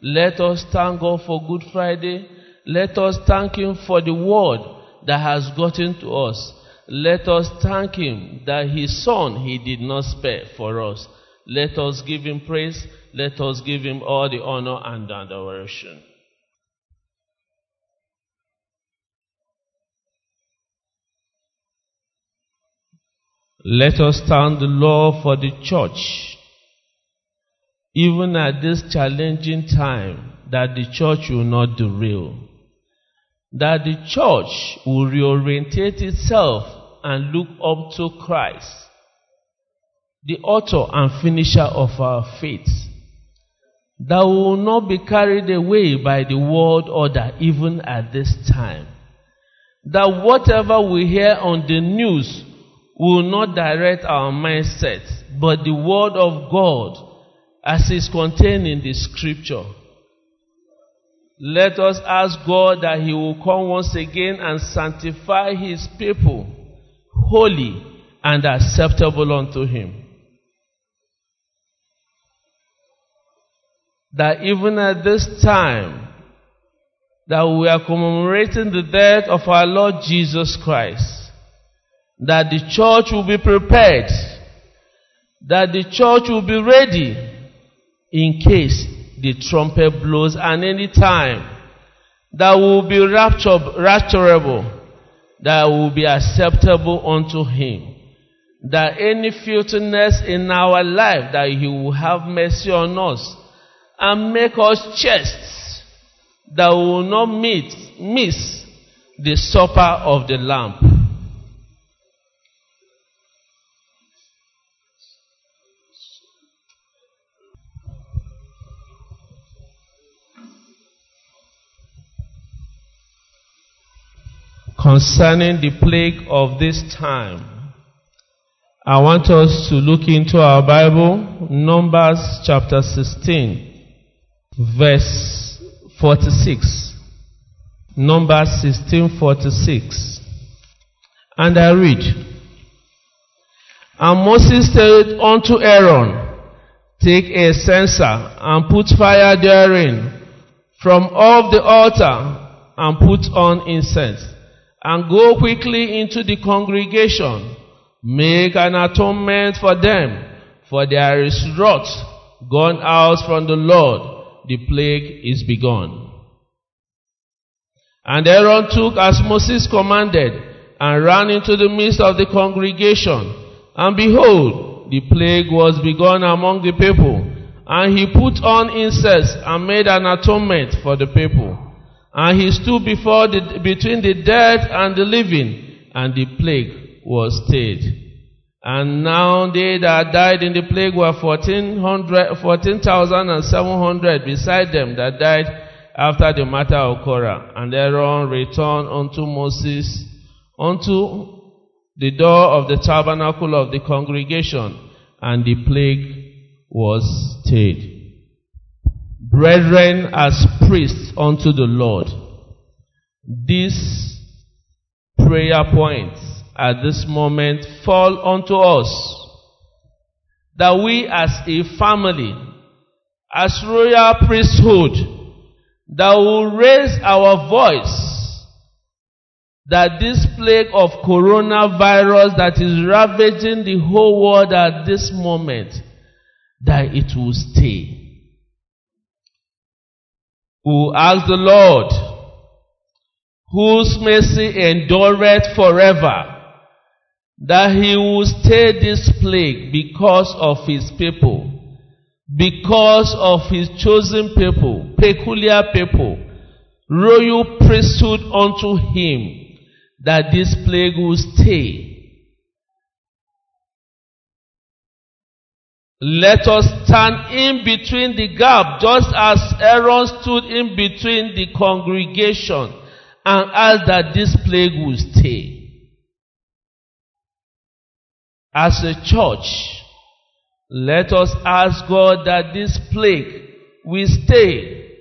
Let us thank God for Good Friday. Let us thank him for the word that has gotten to us. Let us thank him that his son he did not spare for us. Let us give him praise. Let us give him all the honor and adoration. Let us thank the Lord for the church. Even at this challenging time, that the church will not derail. That the church will reorientate itself and look up to Christ, the author and finisher of our faith. That we will not be carried away by the world order even at this time. That whatever we hear on the news will not direct our mindset, but the Word of God as is contained in the Scripture. Let us ask God that He will come once again and sanctify His people holy and acceptable unto Him. That even at this time, that we are commemorating the death of our Lord Jesus Christ, that the church will be prepared, that the church will be ready in case the trumpet blows and any time that will be rapture, rapturable, that will be acceptable unto him. That any filthiness in our life, that he will have mercy on us and make us chaste, that will not meet, miss the supper of the Lamb. Concerning the plague of this time. I want us to look into our Bible, Numbers chapter 16, verse 46. Numbers 16, 46. And I read, And Moses said unto Aaron, Take a censer and put fire therein from off the altar and put on incense. And go quickly into the congregation. Make an atonement for them, for there is wrath gone out from the Lord. The plague is begun. And Aaron took as Moses commanded and ran into the midst of the congregation. And behold, the plague was begun among the people. And he put on incense and made an atonement for the people. And he stood before the, between the dead and the living, and the plague was stayed. And now they that died in the plague were 14,700 14, beside them that died after the matter of Korah. And Aaron returned unto Moses, unto the door of the tabernacle of the congregation, and the plague was stayed. Brethren, as priests unto the Lord, these prayer points at this moment fall unto us. That we as a family, as royal priesthood, that will raise our voice that this plague of coronavirus that is ravaging the whole world at this moment, that it will stay. We will ask the Lord, whose mercy endureth forever, that he will stay this plague because of his people, because of his chosen people, peculiar people, royal priesthood unto him, that this plague will stay. Let us stand in between the gap, just as Aaron stood in between the congregation and ask that this plague will stay. As a church, let us ask God that this plague will stay,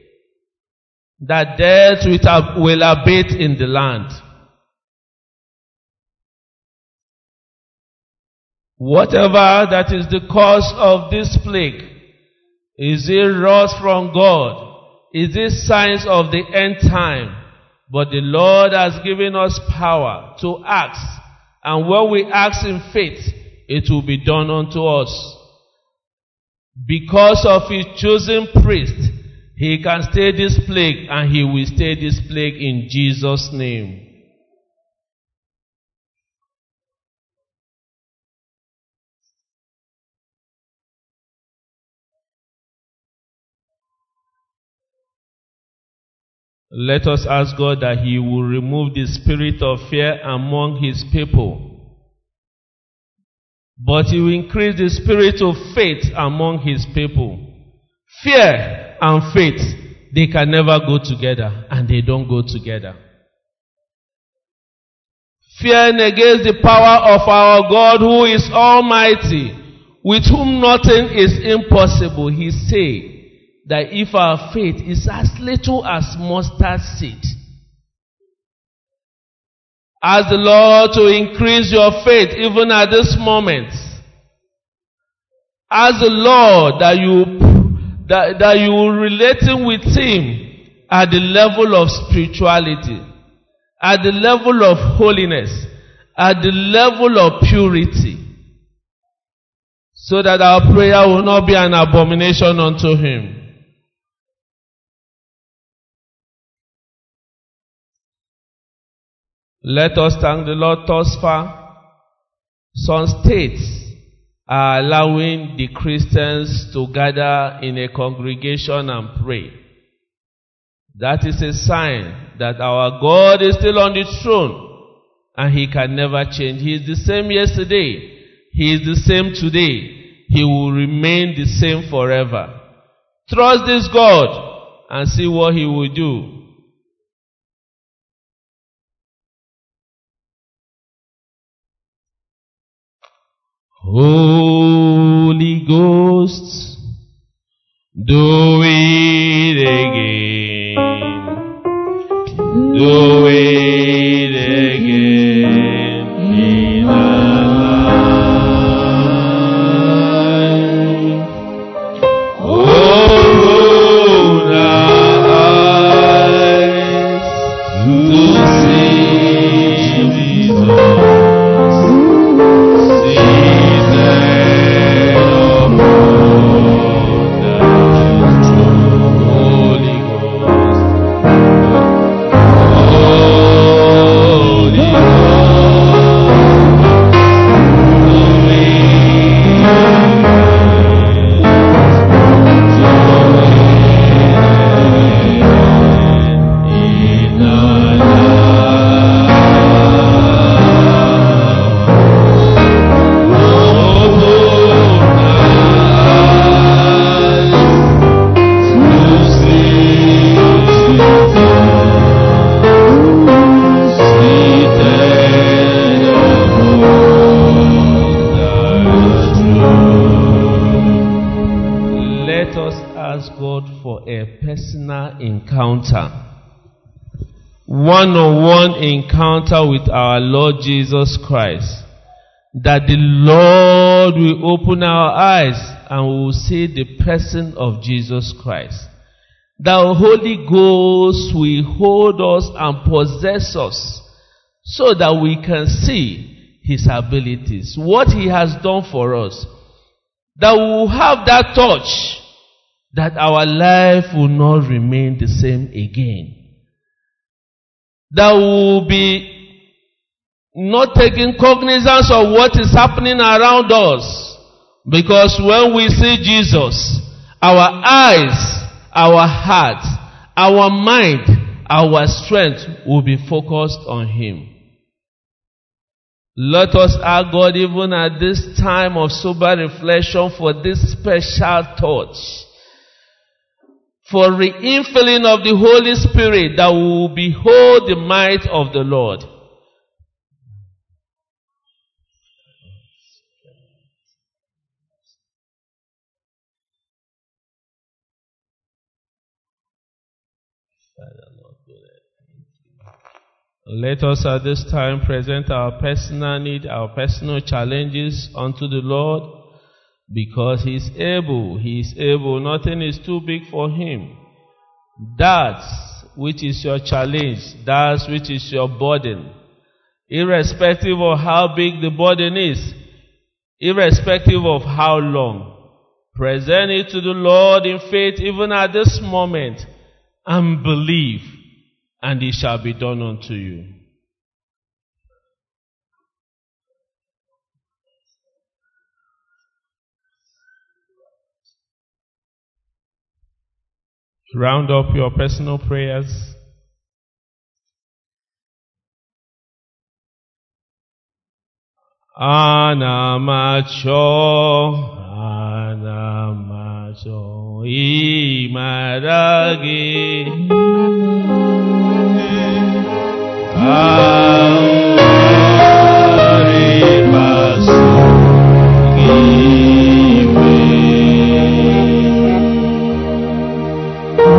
that death will abate in the land. Whatever that is the cause of this plague, is it wrath from God? Is it signs of the end time? But the Lord has given us power to ask. And when we ask in faith, it will be done unto us. Because of his chosen priest, he can stay this plague and he will stay this plague in Jesus' name. Let us ask God that He will remove the spirit of fear among His people. But He will increase the spirit of faith among His people. Fear and faith, they can never go together, and they don't go together. Fear negates the power of our God who is almighty, with whom nothing is impossible. He said, that if our faith is as little as mustard seed, ask the Lord to increase your faith even at this moment. Ask the Lord that you that, that you relating with Him at the level of spirituality, at the level of holiness, at the level of purity, so that our prayer will not be an abomination unto Him. Let us thank the Lord thus far. Some states are allowing the Christians to gather in a congregation and pray. That is a sign that our God is still on the throne and He can never change. He is the same yesterday. He is the same today. He will remain the same forever. Trust this God and see what He will do. Holy Ghost, do it again. Do it encounter with our Lord Jesus Christ. That the Lord will open our eyes and we will see the person of Jesus Christ. The Holy Ghost will hold us and possess us so that we can see His abilities, what He has done for us. That we will have that touch that our life will not remain the same again. That will be not taking cognizance of what is happening around us. Because when we see Jesus, our eyes, our heart, our mind, our strength will be focused on Him. Let us ask God even at this time of sober reflection for this special touch. For the infilling of the Holy Spirit that will behold the might of the Lord. Let us at this time present our personal need, our personal challenges unto the Lord because He is able. He is able. Nothing is too big for Him. That which is your challenge, that which is your burden, irrespective of how big the burden is, irrespective of how long, present it to the Lord in faith even at this moment and believe and it shall be done unto you. Round up your personal prayers. Anamacho, Anamacho, Imaragi. In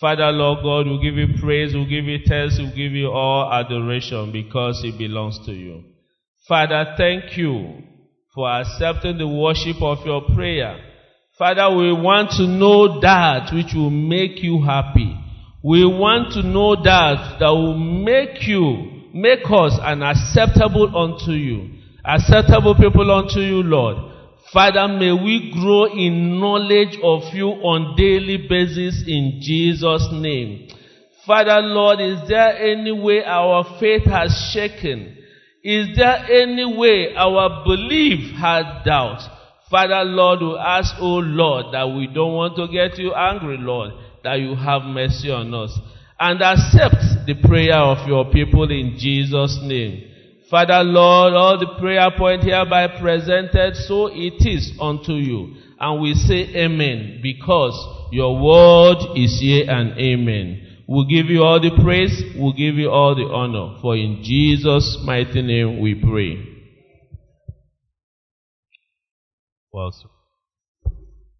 Father, Lord God, we give you praise, we give you thanks, we give you all adoration because it belongs to you. Father, thank you for accepting the worship of your prayer. Father, we want to know that which will make you happy. We want to know that that will make you, make us an acceptable unto you. Acceptable people unto you, Lord. Father, may we grow in knowledge of you on daily basis in Jesus' name. Father, Lord, is there any way our faith has shaken? Is there any way our belief has doubt? Father, Lord, we ask, oh Lord, that we don't want to get you angry, Lord, that you have mercy on us. And accept the prayer of your people in Jesus' name. Father, Lord, all the prayer point hereby presented, so it is unto you. And we say amen, because your word is yea and amen. We'll give you all the praise, we'll give you all the honor, for in Jesus' mighty name we pray. Whilst,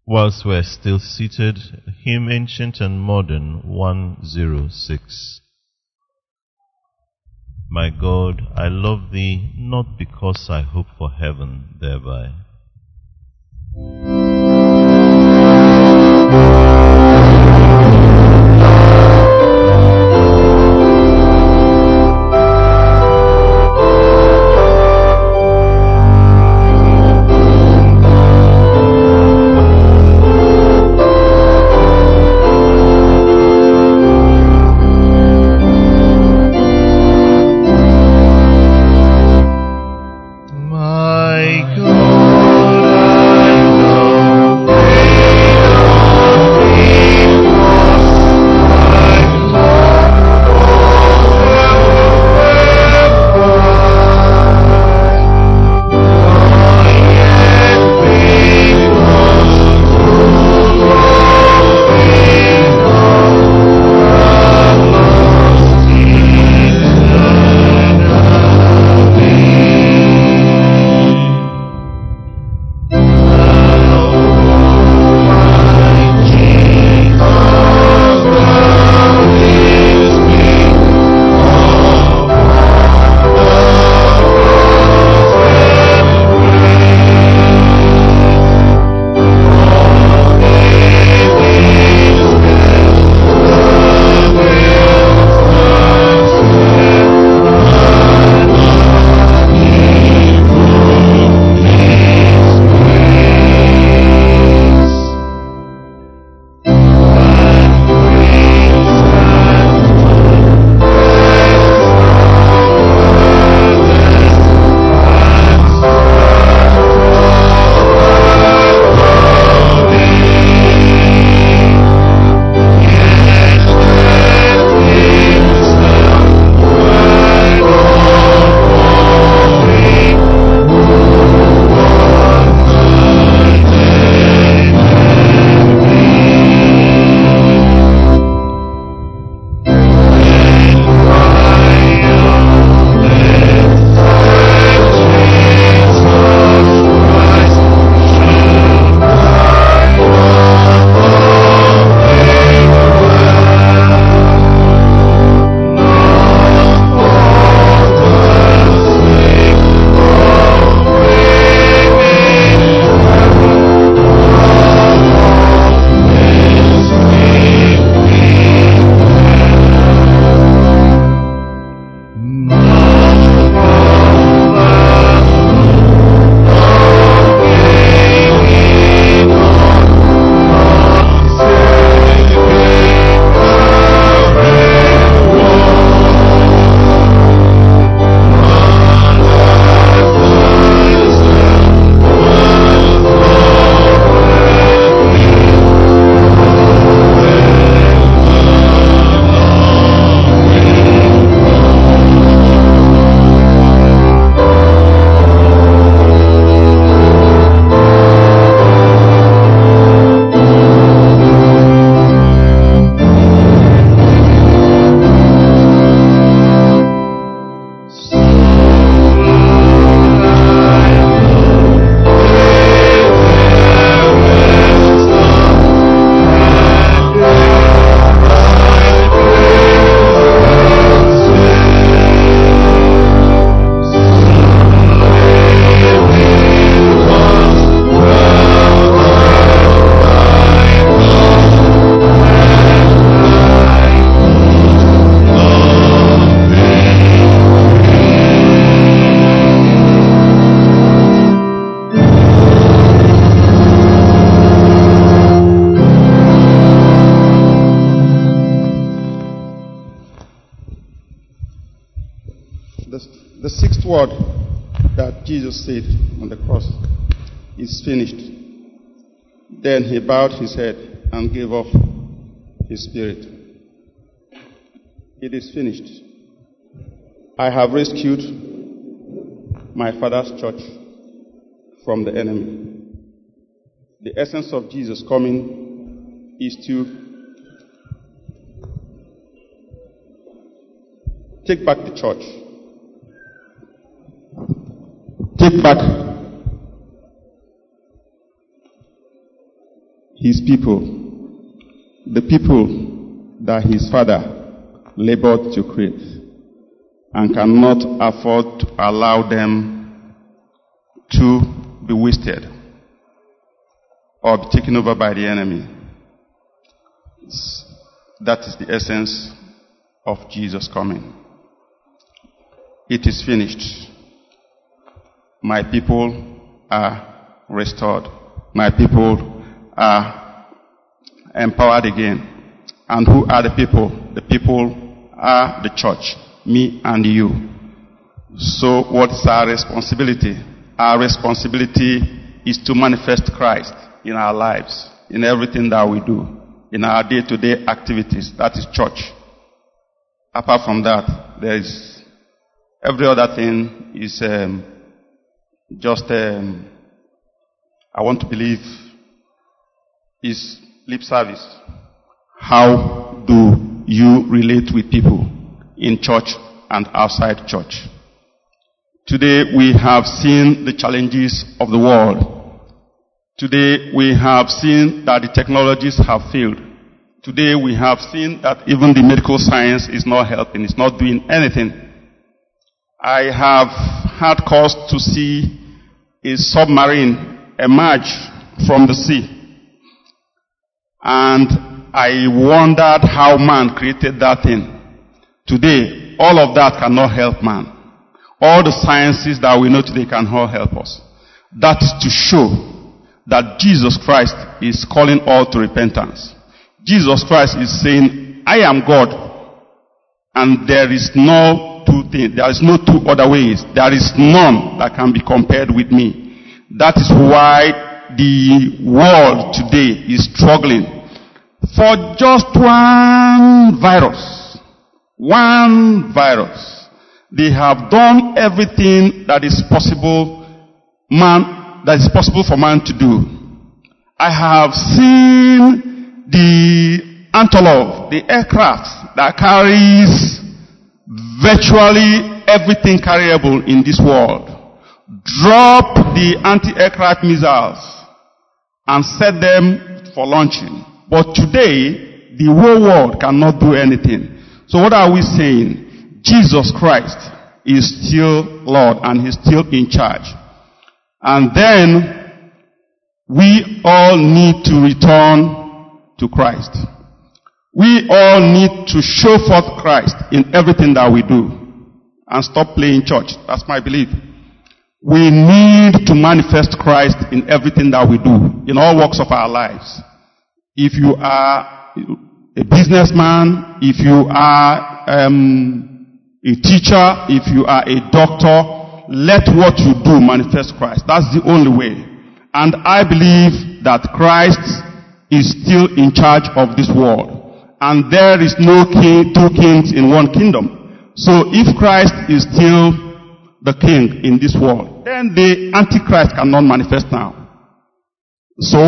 whilst we're still seated, hymn ancient and modern 106. My God, I love thee not because I hope for heaven thereby. Said on the cross It's finished. Then he bowed his head and gave up his spirit. It is finished. I have rescued my father's church from the enemy. The essence of Jesus coming is to take back the church. Take back his people, the people that his father labored to create and cannot afford to allow them to be wasted or be taken over by the enemy. That is the essence of Jesus coming. It is finished. My people are restored. My people are empowered again. And who are the people? The people are the church, me and you. So what is our responsibility? Our responsibility is to manifest Christ in our lives, in everything that we do, in our day-to-day activities. That is church. Apart from that, there is every other thing is um, just um, I want to believe is lip service. How do you relate with people in church and outside church? Today we have seen the challenges of the world. Today we have seen that the technologies have failed. Today we have seen that even the medical science is not helping, it's not doing anything. I have had cause to see a submarine emerge from the sea. And I wondered how man created that thing. Today, all of that cannot help man. All the sciences that we know today can all help us. That is to show that Jesus Christ is calling all to repentance. Jesus Christ is saying, I am God, and there is no things, there is no two other ways. There is none that can be compared with me. That is why the world today is struggling for just one virus. One virus. They have done everything that is possible man, that is possible for man to do. I have seen the Antonov, the aircraft that carries virtually everything carryable in this world. Drop the anti-aircraft missiles and set them for launching. But today, the whole world cannot do anything. So what are we saying? Jesus Christ is still Lord and He's still in charge. And then, we all need to return to Christ. We all need to show forth Christ in everything that we do. And stop playing church. That's my belief. We need to manifest Christ in everything that we do, in all walks of our lives. If you are a businessman, if you are um, a teacher, if you are a doctor, let what you do manifest Christ. That's the only way. And I believe that Christ is still in charge of this world. And there is no king, two kings in one kingdom. So if Christ is still the king in this world, then the Antichrist cannot manifest now. So,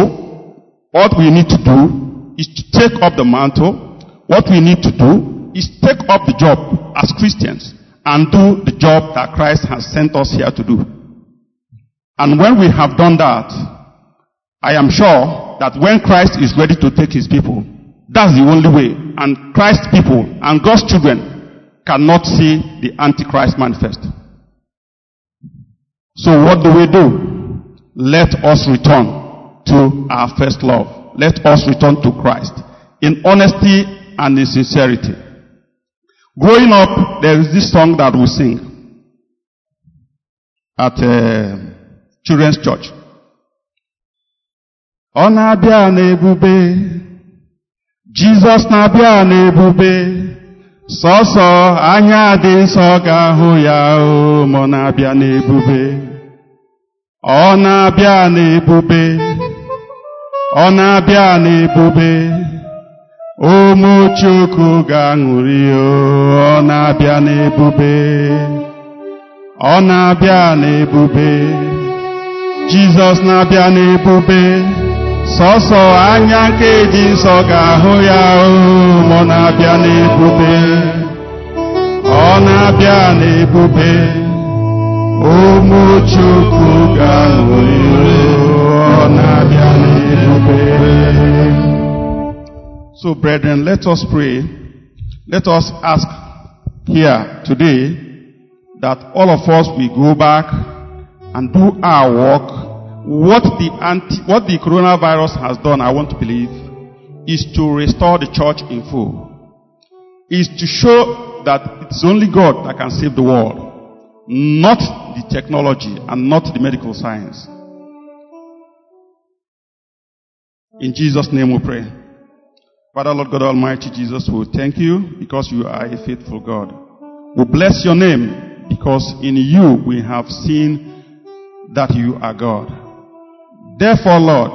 what we need to do is to take up the mantle. What we need to do is take up the job as Christians and do the job that Christ has sent us here to do. And when we have done that, I am sure that when Christ is ready to take his people, that's the only way. And Christ's people and God's children cannot see the Antichrist manifest. So what do we do? Let us return to our first love. Let us return to Christ in honesty and in sincerity. Growing up, there is this song that we sing at uh, children's church. Ọ na-abịa n'ebube, Jizọs na-abịa n'ebube, sọsọ anya dị nsọ ga-ahụ ya o ma ọ na-abịa n'ebube. Ọ na-abịa n'ebube. Ọ na-abịa n'ebube. Ụmụ Chukwu ga-aṅụrị o ọ na-abịa n'ebube. Ọ na-abịa n'ebube. Jizọs na-abịa n'ebube. Sọsọ anya nke dị nsọ ga-ahụ ya ma ọ na-abịa n'ebube ọ na-abịa n'ebube ụmụ Chukwu ga-aṅụrị ọ na-abịa So brethren, let us pray. Let us ask here today that all of us will go back and do our work. What the anti, what the coronavirus has done, I want to believe, is to restore the church in full. Is to show that it's only God that can save the world, not the technology and not the medical science. In Jesus' name we pray. Father, Lord God Almighty, Jesus, we thank you because you are a faithful God. We bless your name because in you we have seen that you are God. Therefore, Lord,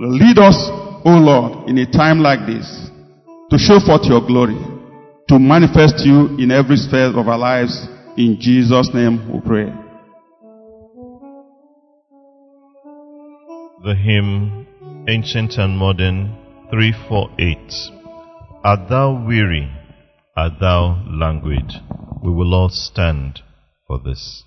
lead us, O Lord, in a time like this to show forth your glory, to manifest you in every sphere of our lives. In Jesus' name we pray. The hymn, Ancient and Modern, 348. Art thou weary? Art thou languid? We will all stand for this.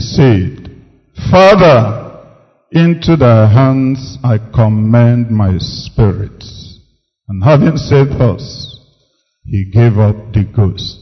He said, Father, into thy hands I commend my spirit. And having said thus, he gave up the ghosts.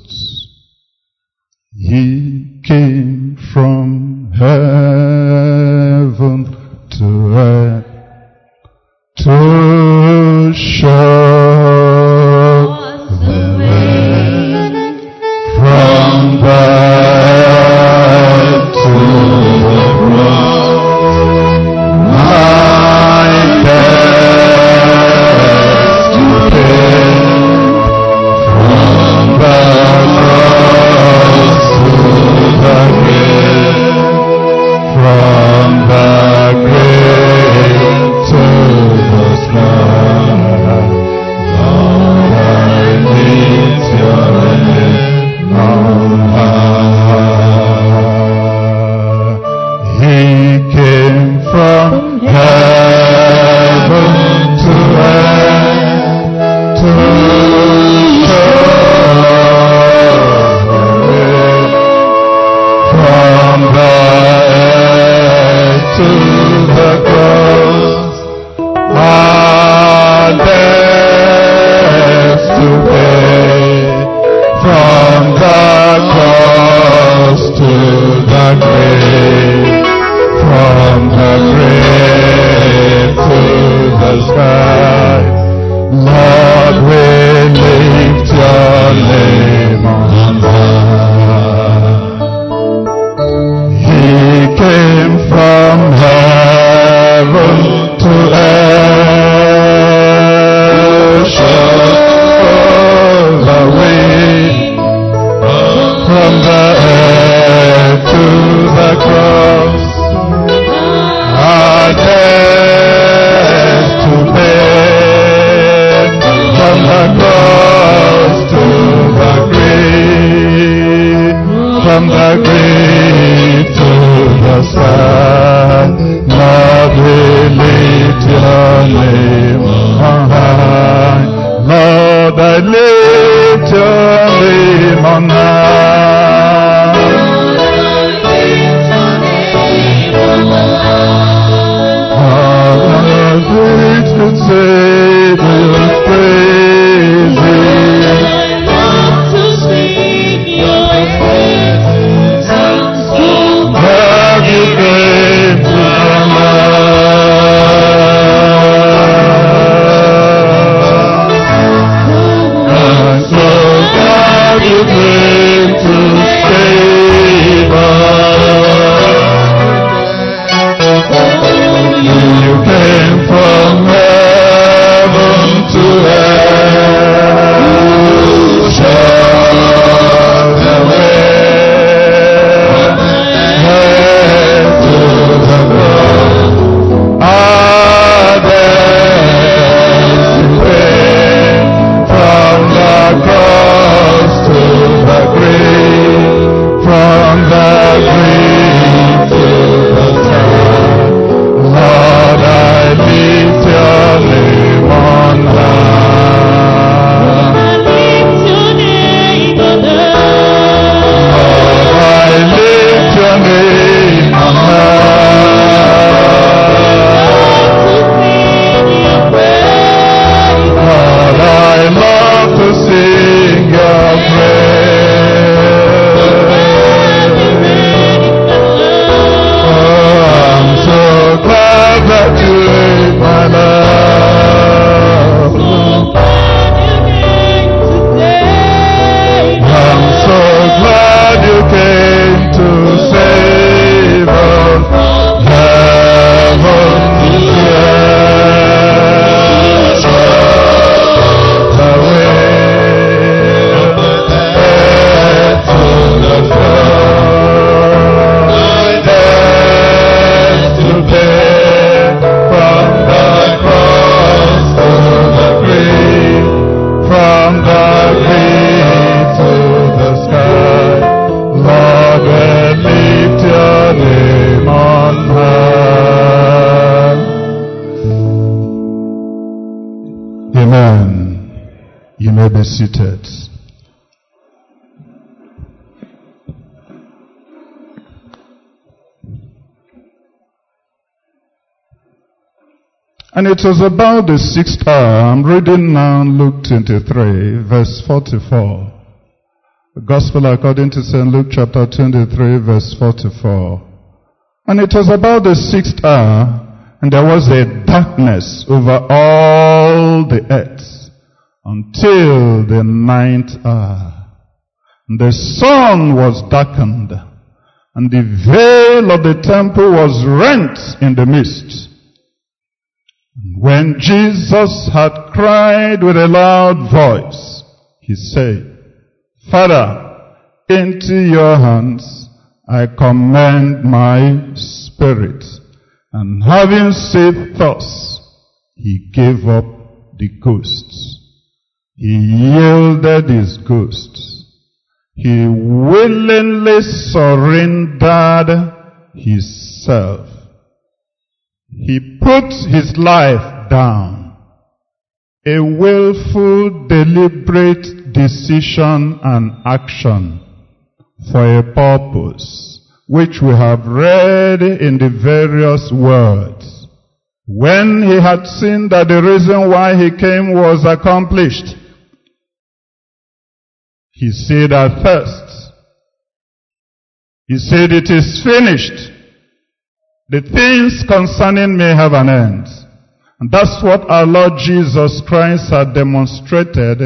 Savior. Seated. And it was about the sixth hour. I'm reading now Luke 23, verse 44. The Gospel according to St. Luke chapter 23, verse 44. And it was about the sixth hour, and there was a darkness over all the earth until the ninth hour. The sun was darkened, and the veil of the temple was rent in the midst. When Jesus had cried with a loud voice, he said, Father, into your hands I commend my spirit. And having said thus, he gave up the ghosts. He yielded his ghosts. He willingly surrendered himself. He put his life down. A willful, deliberate decision and action for a purpose, which we have read in the various words. When he had seen that the reason why he came was accomplished, he said at first, he said it is finished. The things concerning me have an end. And that's what our Lord Jesus Christ had demonstrated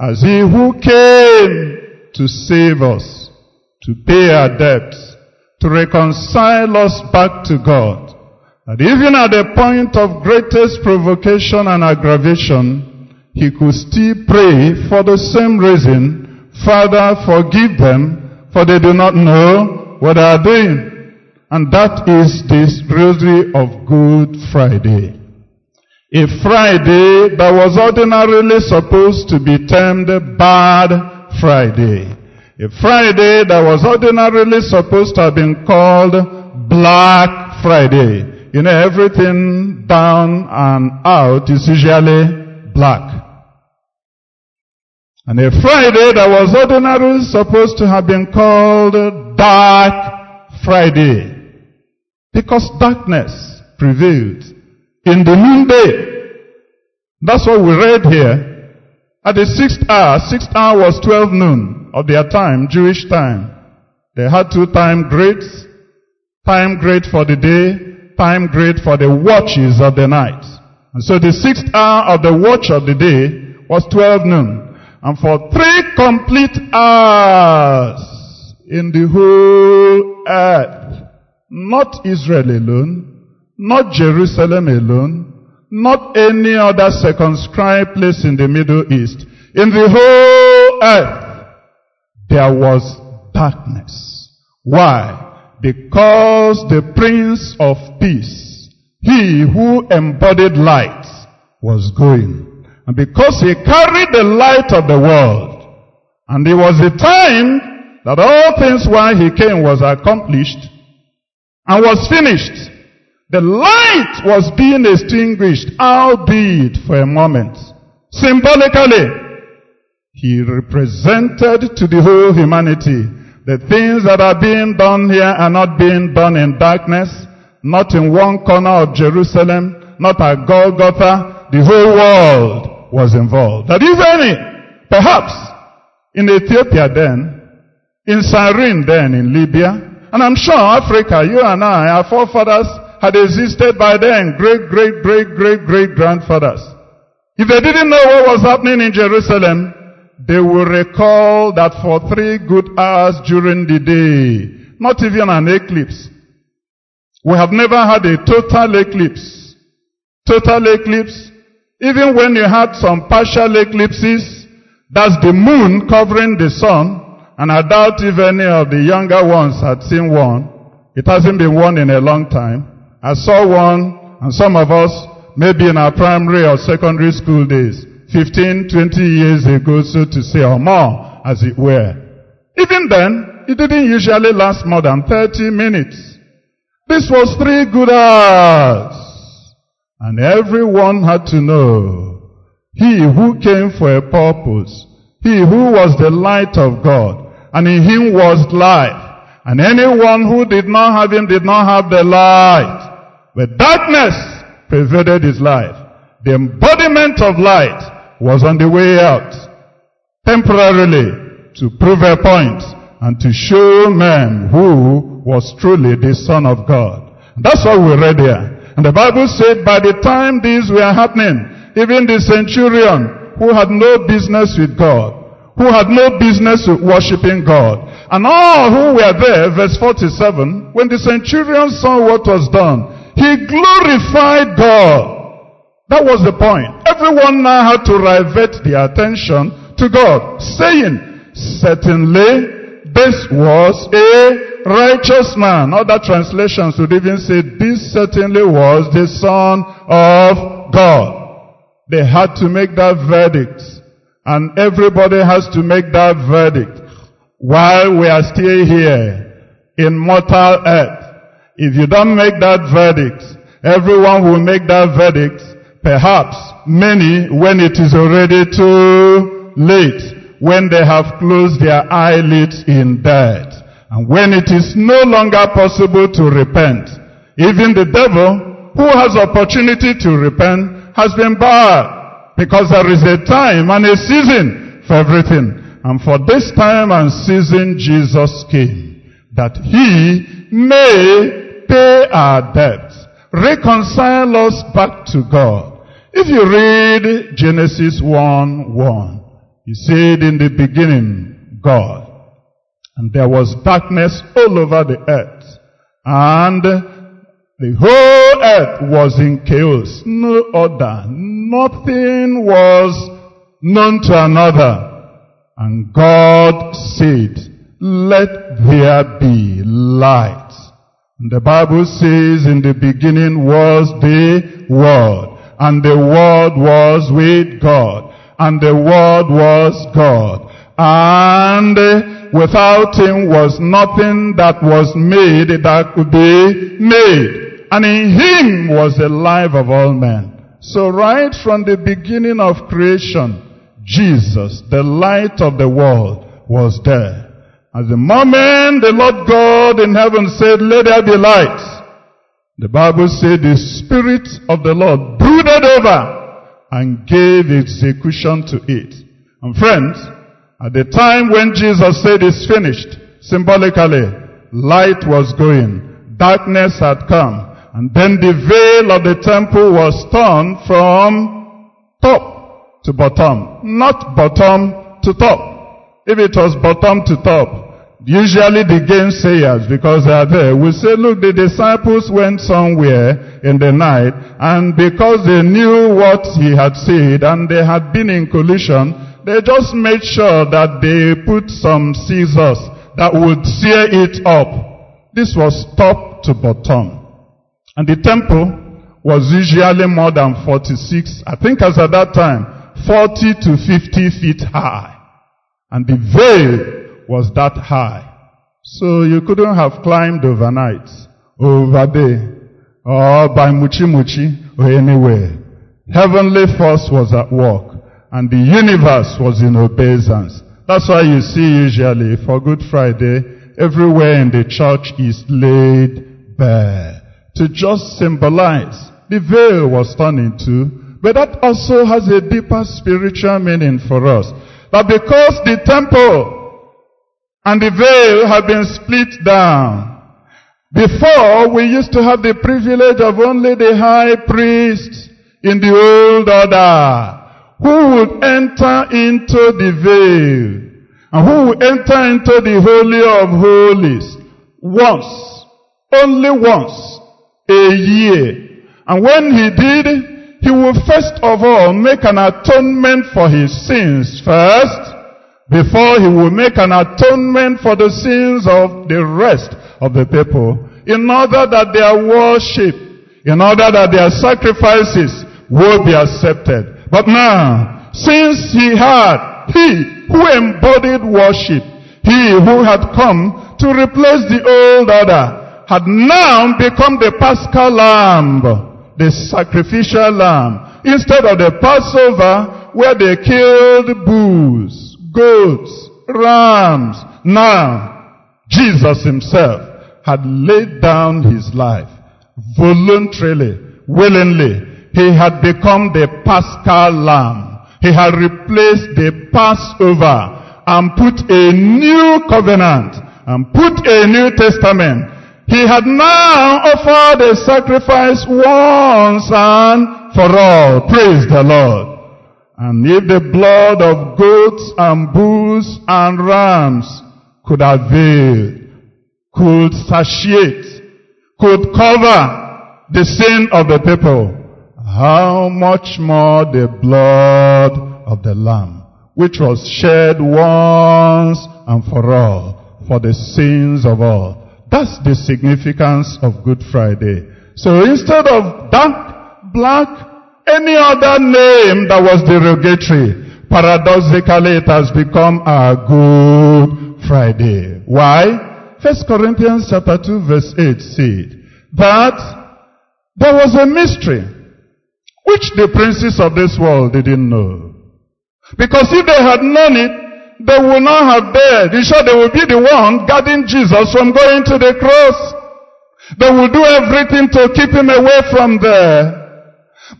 as he who came to save us, to pay our debts, to reconcile us back to God. And even at the point of greatest provocation and aggravation, he could still pray for the same reason, Father, forgive them, for they do not know what they are doing. And that is this rosary of Good Friday. A Friday that was ordinarily supposed to be termed Bad Friday. A Friday that was ordinarily supposed to have been called Black Friday. You know, everything down and out is usually black. And a Friday that was ordinarily supposed to have been called Dark Friday. Because darkness prevailed in the noonday. That's what we read here. At the sixth hour, sixth hour was 12 noon of their time, Jewish time. They had two time grades. Time grade for the day, time grade for the watches of the night. And so the sixth hour of the watch of the day was 12 noon. And for three complete hours in the whole earth, not Israel alone, not Jerusalem alone, not any other circumscribed place in the Middle East. In the whole earth, there was darkness. Why? Because the Prince of Peace, he who embodied light, was going. And because he carried the light of the world, and it was the time that all things why he came was accomplished, and was finished. The light was being extinguished, albeit for a moment. Symbolically, he represented to the whole humanity the things that are being done here are not being done in darkness, not in one corner of Jerusalem, not at Golgotha. The whole world was involved. That if any, perhaps, in Ethiopia then, in Cyrene then, in Libya, and I'm sure Africa, you and I, our forefathers had existed by then, great, great, great, great, great grandfathers. If they didn't know what was happening in Jerusalem, they will recall that for three good hours during the day, not even an eclipse. We have never had a total eclipse. Total eclipse. Even when you had some partial eclipses, that's the moon covering the sun, and I doubt if any of the younger ones had seen one. It hasn't been one in a long time. I saw one, and some of us, maybe in our primary or secondary school days, 15, 20 years ago, so to say, or more, as it were. Even then, it didn't usually last more than 30 minutes. This was three good hours. And everyone had to know He who came for a purpose. He who was the light of God. And in him was life. And anyone who did not have him did not have the light. But darkness pervaded his life. The embodiment of light was on the way out. Temporarily to prove a point and to show men who was truly the Son of God. That's what we read here. And the Bible said by the time these were happening, even the centurion who had no business with God, who had no business worshiping God, and all who were there, verse 47, when the centurion saw what was done, he glorified God. That was the point. Everyone now had to divert their attention to God, saying, certainly this was a righteous man. Other translations would even say, this certainly was the son of God. They had to make that verdict. And everybody has to make that verdict. While we are still here in mortal earth. If you don't make that verdict, everyone will make that verdict. Perhaps many when it is already too late. When they have closed their eyelids in death. And when it is no longer possible to repent. Even the devil who has opportunity to repent has been barred. Because there is a time and a season for everything. And for this time and season Jesus came. That he may pay our debts. Reconcile us back to God. If you read Genesis 1, 1, he said in the beginning, God. And there was darkness all over the earth. And the whole earth was in chaos. No order. Nothing was known to another. And God said, let there be light. And the Bible says in the beginning was the Word. And the Word was with God. And the Word was God. And without Him was nothing that was made that could be made. And in Him was the life of all men. So right from the beginning of creation, Jesus, the light of the world, was there. At the moment the Lord God in heaven said, let there be light, the Bible said the Spirit of the Lord brooded over and gave execution to it. And friends, at the time when Jesus said it's finished, symbolically, light was going, darkness had come, and then the veil of the temple was torn from top to bottom, not bottom to top. If it was bottom to top, usually the gainsayers, because they are there, will say, look, the disciples went somewhere in the night, and because they knew what he had said, and they had been in collision, they just made sure that they put some scissors that would sear it up. This was top to bottom. And the temple was usually more than 46, I think as at that time, 40 to 50 feet high. And the veil was that high. So you couldn't have climbed overnight, over there, or by Muchi Muchi, or anywhere. Heavenly force was at work, and the universe was in obeisance. That's why you see usually for Good Friday, everywhere in the church is laid bare. To just symbolize the veil was torn into, but that also has a deeper spiritual meaning for us. That because the temple and the veil had been split down. Before, we used to have the privilege of only the high priest in the old order who would enter into the veil and who would enter into the holy of holies once, only once a year. And when he did, he would first of all make an atonement for his sins first, before he will make an atonement for the sins of the rest of the people, in order that their worship, in order that their sacrifices will be accepted. But now, since he had, he who embodied worship, he who had come to replace the old order, had now become the paschal lamb, the sacrificial lamb, Instead of the Passover, where they killed bulls, goats, rams. Now, Jesus himself had laid down his life voluntarily, willingly. He had become the paschal lamb. He had replaced the Passover and put a new covenant and put a new testament. He had now offered a sacrifice once and for all. Praise the Lord. And if the blood of goats and bulls and rams could avail, could satiate, could cover the sin of the people, how much more the blood of the Lamb, which was shed once and for all for the sins of all. That's the significance of Good Friday. So instead of dark, black, any other name that was derogatory, paradoxically it has become our Good Friday. Why? First Corinthians chapter 2 verse 8 said that there was a mystery which the princes of this world didn't know. Because if they had known it, they would not have dared. In short, they would be the one guarding Jesus from going to the cross. They would do everything to keep him away from there.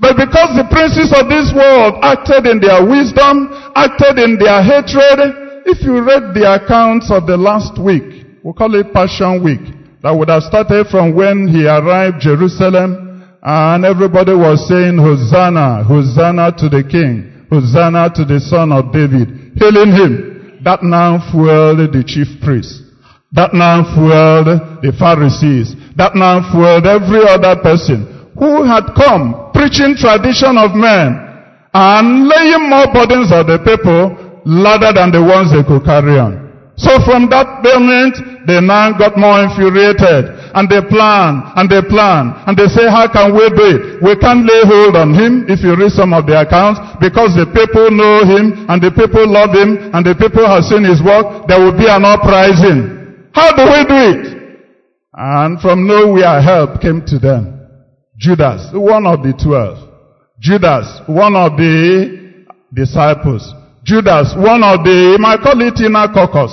But because the princes of this world acted in their wisdom, acted in their hatred, if you read the accounts of the last week, we call it Passion Week, that would have started from when he arrived Jerusalem and everybody was saying, Hosanna, Hosanna to the King, Hosanna to the Son of David, hailing him. That now fueled the chief priests. That now fueled the Pharisees. That now fueled every other person who had come preaching tradition of men and laying more burdens on the people louder than the ones they could carry on. So from that moment, they now got more infuriated. And they plan, and they plan, and they say, how can we do it? We can't lay hold on him, if you read some of the accounts, because the people know him, and the people love him, and the people have seen his work, there will be an uprising. How do we do it? And from nowhere help came to them. Judas, one of the twelve. Judas, one of the disciples. Judas, one of the, you might call it inner caucus.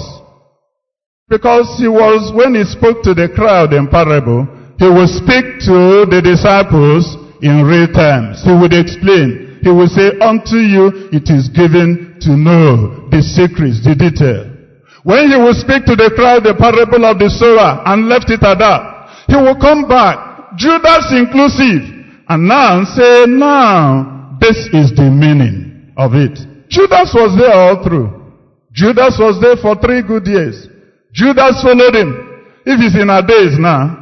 Because he was, when he spoke to the crowd in parable, he would speak to the disciples in real terms. He would explain. He would say, unto you it is given to know the secrets, the detail. When he would speak to the crowd the parable of the sower and left it at that, he would come back, Judas inclusive, and now say, now, this is the meaning of it. Judas was there all through. Judas was there for three good years. Judas followed him. If he's in our days now,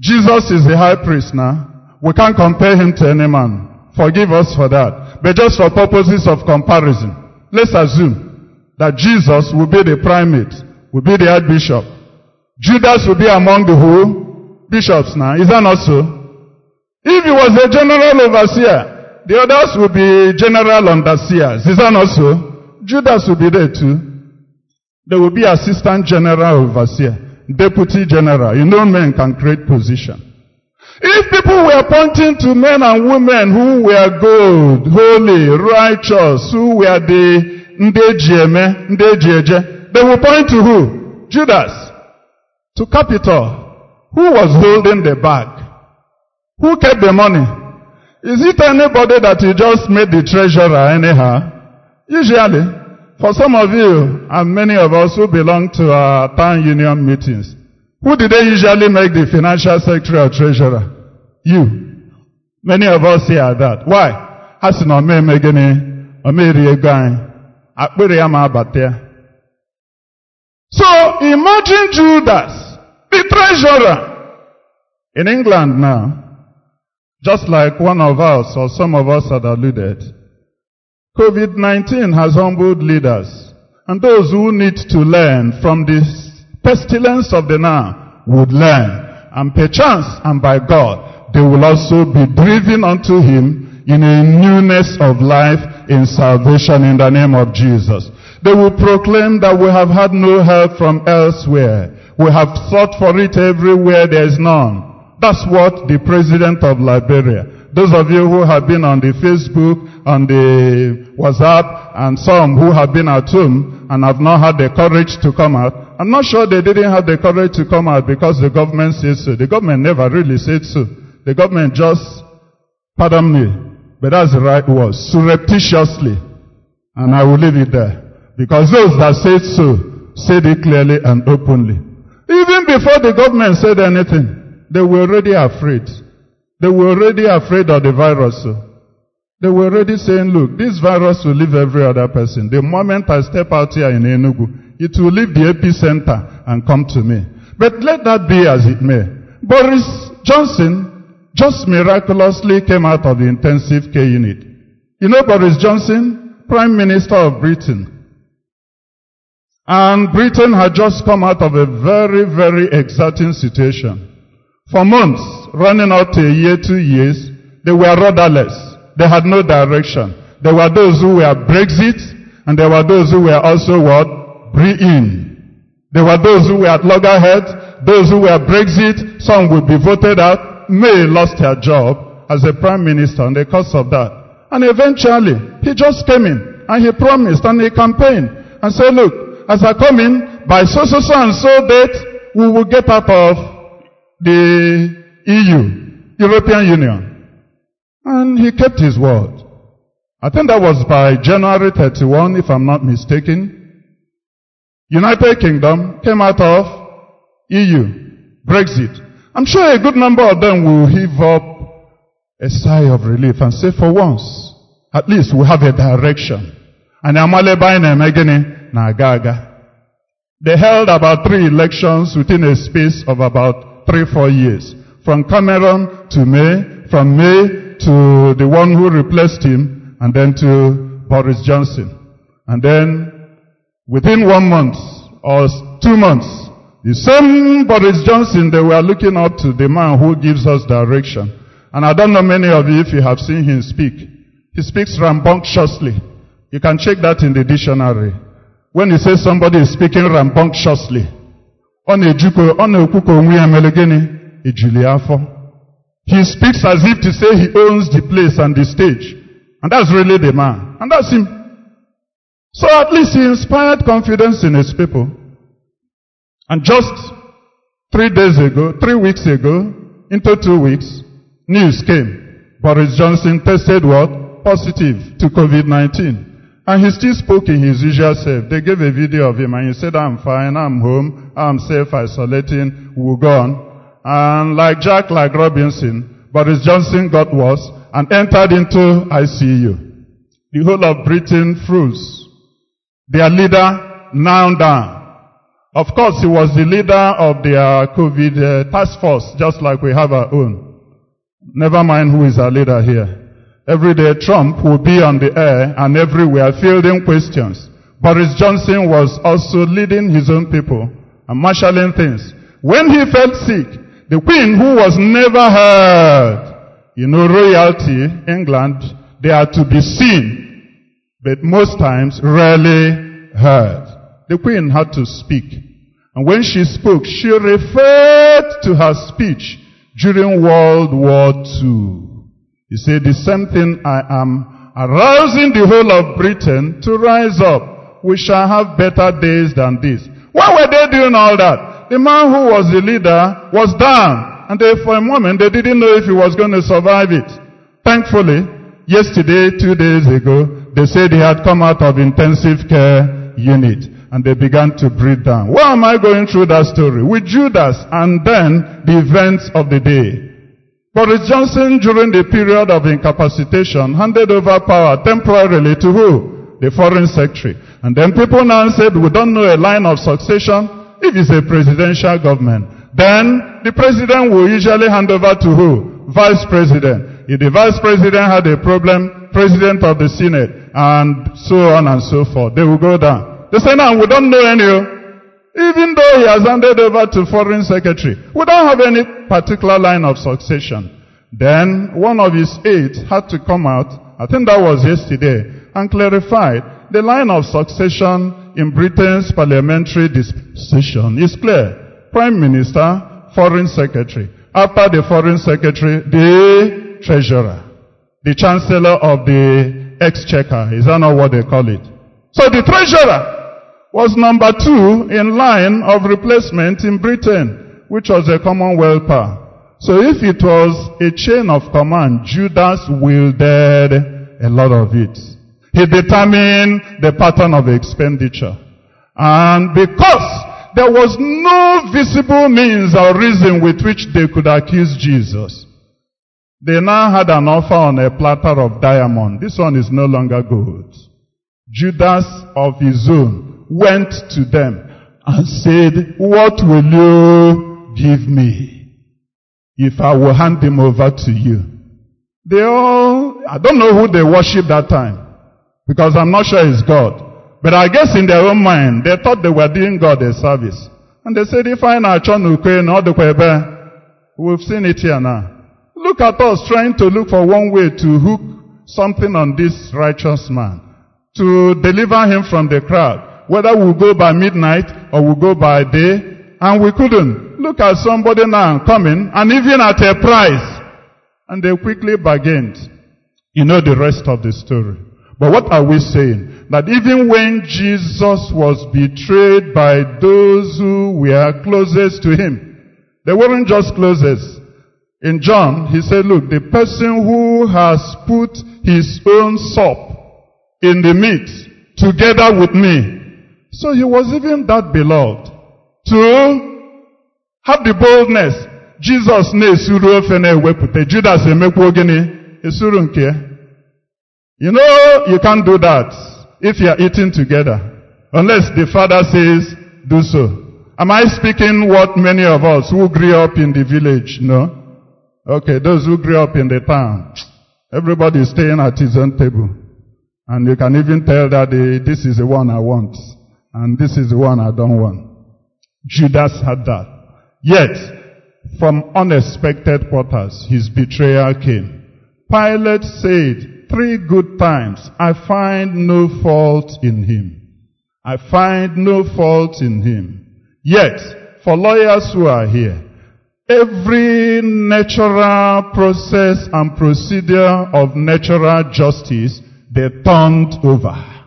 Jesus is the high priest now. We can't compare him to any man. Forgive us for that. But just for purposes of comparison, let's assume that Jesus will be the primate, will be the archbishop. Judas will be among the who? Bishops now. Is that not so? If he was a general overseer, the others will be general underseers. Is that not so? Judas will be there too. There will be assistant general overseer, deputy general. You know men can create position. If people were pointing to men and women who were good, holy, righteous, who were the ndejieme, ndejieje, they will point to who? Judas. To capital. Who was holding the bag? Who kept the money? Is it anybody that you just made the treasurer anyhow? Usually, for some of you and many of us who belong to our town union meetings, who did they usually make the financial secretary or treasurer? You. Many of us here are that. Why? Ha sị na ome eme gịnị? Abata ya. So imagine Judas, the treasurer. In England now, just like one of us or some of us had alluded, COVID-19 has humbled leaders and those who need to learn from this pestilence of the now would learn and perchance and by God they will also be driven unto him in a newness of life in salvation in the name of Jesus. They will proclaim that we have had no help from elsewhere. We have sought for it everywhere there is none. That's what the president of Liberia Those of you who have been on the Facebook, on the WhatsApp, and some who have been at home and have not had the courage to come out, I'm not sure they didn't have the courage to come out because the government said so. The government never really said so. The government just, pardon me, but that's the right word, surreptitiously. And I will leave it there. Because those that said so, said it clearly and openly. Even before the government said anything, they were already afraid. They were already afraid of the virus. They were already saying, look, this virus will leave every other person. The moment I step out here in Enugu, it will leave the epicenter and come to me. But let that be as it may. Boris Johnson just miraculously came out of the intensive care unit. You know Boris Johnson, Prime Minister of Britain. And Britain had just come out of a very, very exciting situation. For months, running out a year, two years, they were rudderless. They had no direction. There were those who were Brexit, and there were those who were also what? Bring-in. There were those who were at loggerheads, those who were Brexit, some would be voted out. May lost her job as a prime minister on the cause of that. And eventually, he just came in, and he promised, and he campaigned, and said, look, as I come in, by so, so, so, and so date, we will get out of the EU, European Union. And he kept his word. I think that was by January 31, if I'm not mistaken. United Kingdom came out of EU, Brexit. I'm sure a good number of them will heave up a sigh of relief and say, for once, at least we have a direction. And. They held about three elections within a space of about three, four years. From Cameron to May, from May to the one who replaced him, and then to Boris Johnson. And then, within one month or two months, the same Boris Johnson, they were looking up to the man who gives us direction. And I don't know many of you if you have seen him speak. He speaks rambunctiously. You can check that in the dictionary. When he says somebody is speaking rambunctiously, ọ na-ejikọ ọ na-ekwu onwe ya mere gịnị? Afọ. He speaks as if to say he owns the place and the stage. And that's really the man. And that's him. So at least he inspired confidence in his people. And just three days ago three weeks ago into two weeks news came. Boris johnson tested what? Positive to covid-19 and he still spoke in his usual self. They gave a video of him and he said, I'm fine, I'm home, I'm self-isolating, we'll go on. And like Jack, like Robinson, Boris Johnson got worse and entered into ICU. The whole of Britain froze. Their leader now down. Of course, he was the leader of their COVID uh, task force, just like we have our own. Never mind who is our leader here. Every day Trump will be on the air and everywhere fielding questions. Boris Johnson was also leading his own people and marshalling things. When he felt sick, the queen who was never heard, you know, royalty, England, they are to be seen, but most times rarely heard. The queen had to speak. And when she spoke, she referred to her speech during World War II. He said, the same thing I am arousing the whole of Britain to rise up. We shall have better days than this. Why were they doing all that? The man who was the leader was down. And they, for a moment, they didn't know if he was going to survive it. Thankfully, yesterday, two days ago, they said he had come out of intensive care unit. And they began to breathe down. Why am I going through that story? With Judas and then the events of the day. Boris Johnson, during the period of incapacitation, handed over power temporarily to who? The foreign secretary. And then people now said, we don't know a line of succession if it's a presidential government. Then the president will usually hand over to who? Vice president. If the vice president had a problem, president of the Senate, and so on and so forth, they will go down. They say, now we don't know any. Oh. Even though he has handed over to foreign secretary, we don't have any particular line of succession. Then one of his aides had to come out, I think that was yesterday, and clarify the line of succession in Britain's parliamentary dispensation is clear. Prime Minister, Foreign Secretary. After the Foreign Secretary, the treasurer, the chancellor of the exchequer. Is that not what they call it? So the treasurer was number two in line of replacement in Britain, which was a commonwealth power. So if it was a chain of command, Judas wielded a lot of it. He determined the pattern of expenditure. And because there was no visible means or reason with which they could accuse Jesus, they now had an offer on a platter of diamond. This one is no longer gold. Judas of his own went to them and said, What will you give me if I will hand him over to you? They all, I don't know who they worship that time because I'm not sure it's God. But I guess in their own mind, they thought they were doing God a service. And they said, if I na chonukwe no we've seen it here now. Look at us trying to look for one way to hook something on this righteous man. To deliver him from the crowd. Whether we'll go by midnight or we'll go by day. And we couldn't. Look at somebody now coming and even at a price. And they quickly bargained. You know the rest of the story. But what are we saying? That even when Jesus was betrayed by those who were closest to him, they weren't just closest. In John, he said, look, the person who has put his own sop in the meat together with me. So he was even that beloved. To have the boldness. Jesus na-esuru ofe na-ewepụta. Judas. You know, you can't do that if you are eating together. Unless the father says, do so. Am I speaking what many of us who grew up in the village know? Okay, those who grew up in the town. Everybody is staying at his own table. And you can even tell that this is the one I want. And this is the one I don't want. Judas had that. Yet, from unexpected quarters, his betrayal came. Pilate said, three good times, I find no fault in him. I find no fault in him. Yet, for lawyers who are here, every natural process and procedure of natural justice, they turned over.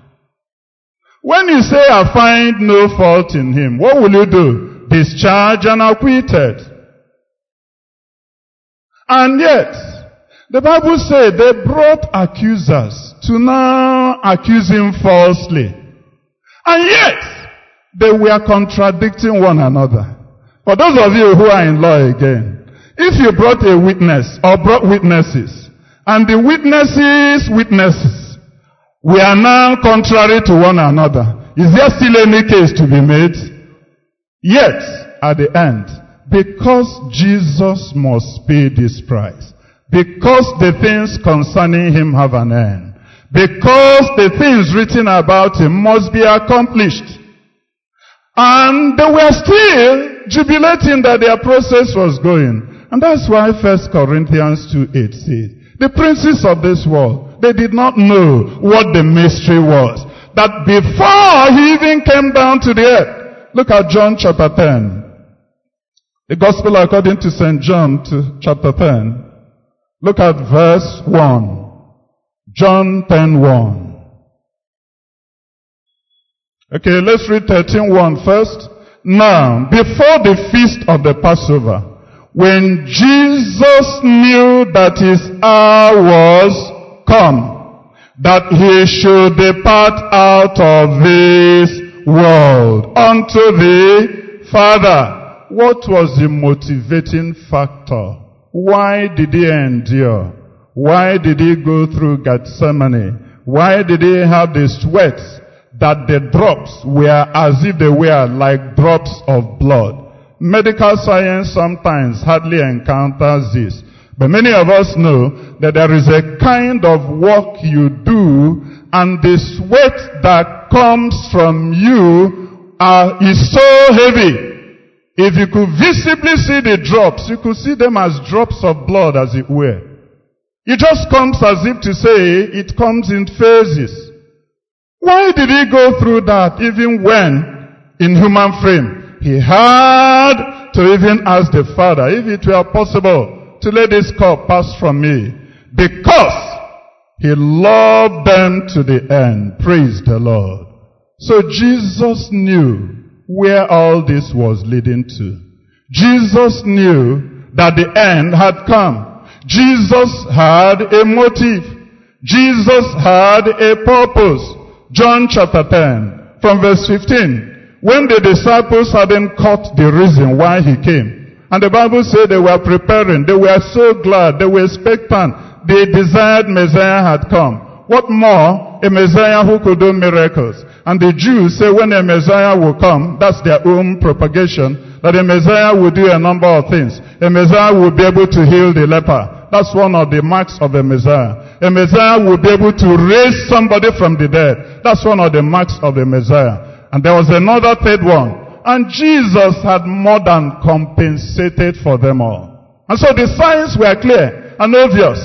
When you say, I find no fault in him, what will you do? Discharge and acquitted. And yet, the Bible said they brought accusers to now accuse him falsely. And yet, they were contradicting one another. For those of you who are in law again, if you brought a witness or brought witnesses, and the witnesses' witnesses were now contrary to one another, is there still any case to be made? Yet, at the end, because Jesus must pay this price, because the things concerning him have an end, because the things written about him must be accomplished. And they were still jubilating that their process was going. And that's why 1 Corinthians 2 8 says, the princes of this world, they did not know what the mystery was. That before he even came down to the earth, look at John chapter 10. The gospel according to St. John to chapter 10. Look at verse 1. John 10 1. Okay, let's read 13 1 first. Now, before the feast of the Passover, when Jesus knew that his hour was come, that he should depart out of this world unto the Father. What was the motivating factor? Why did he endure? Why did he go through Gethsemane? Why did he have the sweat that the drops were as if they were like drops of blood? Medical science sometimes hardly encounters this. But many of us know that there is a kind of work you do and the sweat that comes from you uh, is so heavy. If you could visibly see the drops, you could see them as drops of blood as it were. It just comes as if to say it comes in phases. Why did he go through that even when in human frame? He had to even ask the Father if it were possible to let this cup pass from me. because he loved them to the end. Praise the Lord. So Jesus knew where all this was leading to. Jesus knew that the end had come. Jesus had a motive. Jesus had a purpose. John chapter 10 from verse 15. When the disciples hadn't caught the reason why he came. And the Bible said they were preparing. They were so glad. They were expectant. The desired Messiah had come. What more? A Messiah who could do miracles. And the Jews say when a Messiah will come, that's their own propagation, that a Messiah will do a number of things. A Messiah will be able to heal the leper. That's one of the marks of a Messiah. A Messiah will be able to raise somebody from the dead. That's one of the marks of a Messiah. And there was another third one. And Jesus had more than compensated for them all. And so the signs were clear and obvious.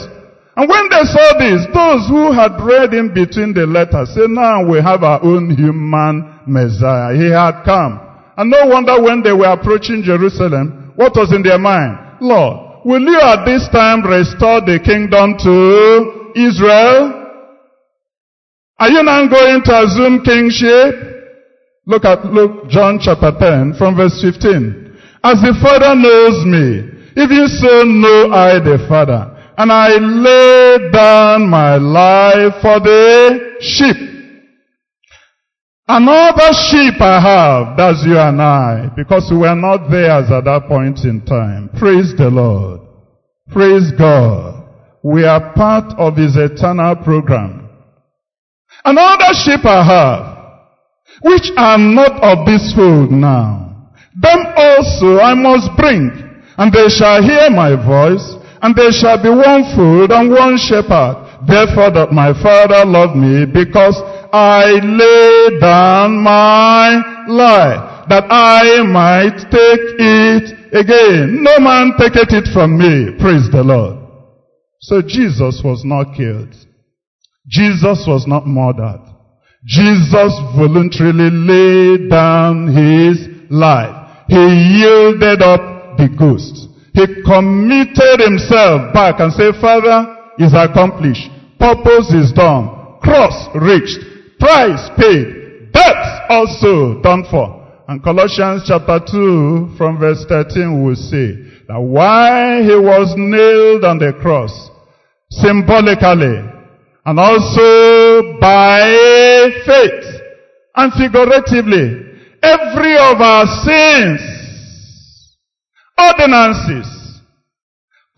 And when they saw this, those who had read in between the letters said, now we have our own human Messiah. He had come. And no wonder when they were approaching Jerusalem, what was in their mind? Lord, will you at this time restore the kingdom to Israel? Are you now going to assume kingship? Look at Luke, John chapter 10 from verse 15. As the Father knows me, even so know I the Father. And I lay down my life for the sheep. Another sheep I have, that's you and I, because we were not theirs at that point in time. Praise the Lord. Praise God. We are part of His eternal program. Another sheep I have, which are not of this fold now. Them also I must bring, and they shall hear my voice, and there shall be one fold and one shepherd. Therefore that my Father loved me, because I lay down my life, that I might take it again. No man taketh it from me. Praise the Lord. So Jesus was not killed. Jesus was not murdered. Jesus voluntarily laid down his life. He yielded up the ghost. He committed himself back and said, Father, is accomplished. Purpose is done. Cross reached. Price paid. Debt also done for. And Colossians chapter 2 from verse 13 will say that while he was nailed on the cross, symbolically, and also by faith, and figuratively, every of our sins, ordinances,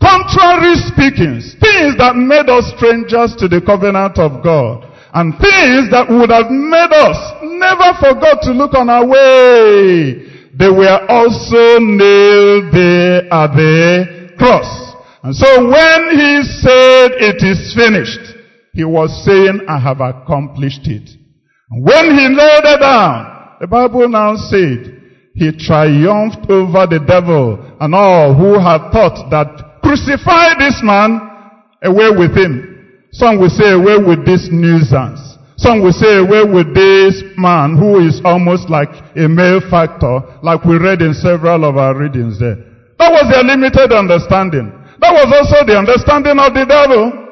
contrary speakings, things that made us strangers to the covenant of God, and things that would have made us never forgot to look on our way, they were also nailed there at the cross. And so when he said it is finished, he was saying, I have accomplished it. When he laid it down, the Bible now said, he triumphed over the devil and all who had thought that crucify this man away with him. Some will say away with this nuisance. Some will say away with this man who is almost like a male factor, like we read in several of our readings there. That was their limited understanding. That was also the understanding of the devil.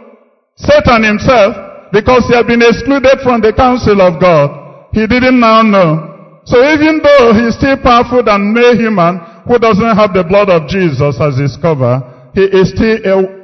Satan himself, because he had been excluded from the counsel of God, he didn't now know. So even though he's still powerful than no human who doesn't have the blood of Jesus as his cover, he is still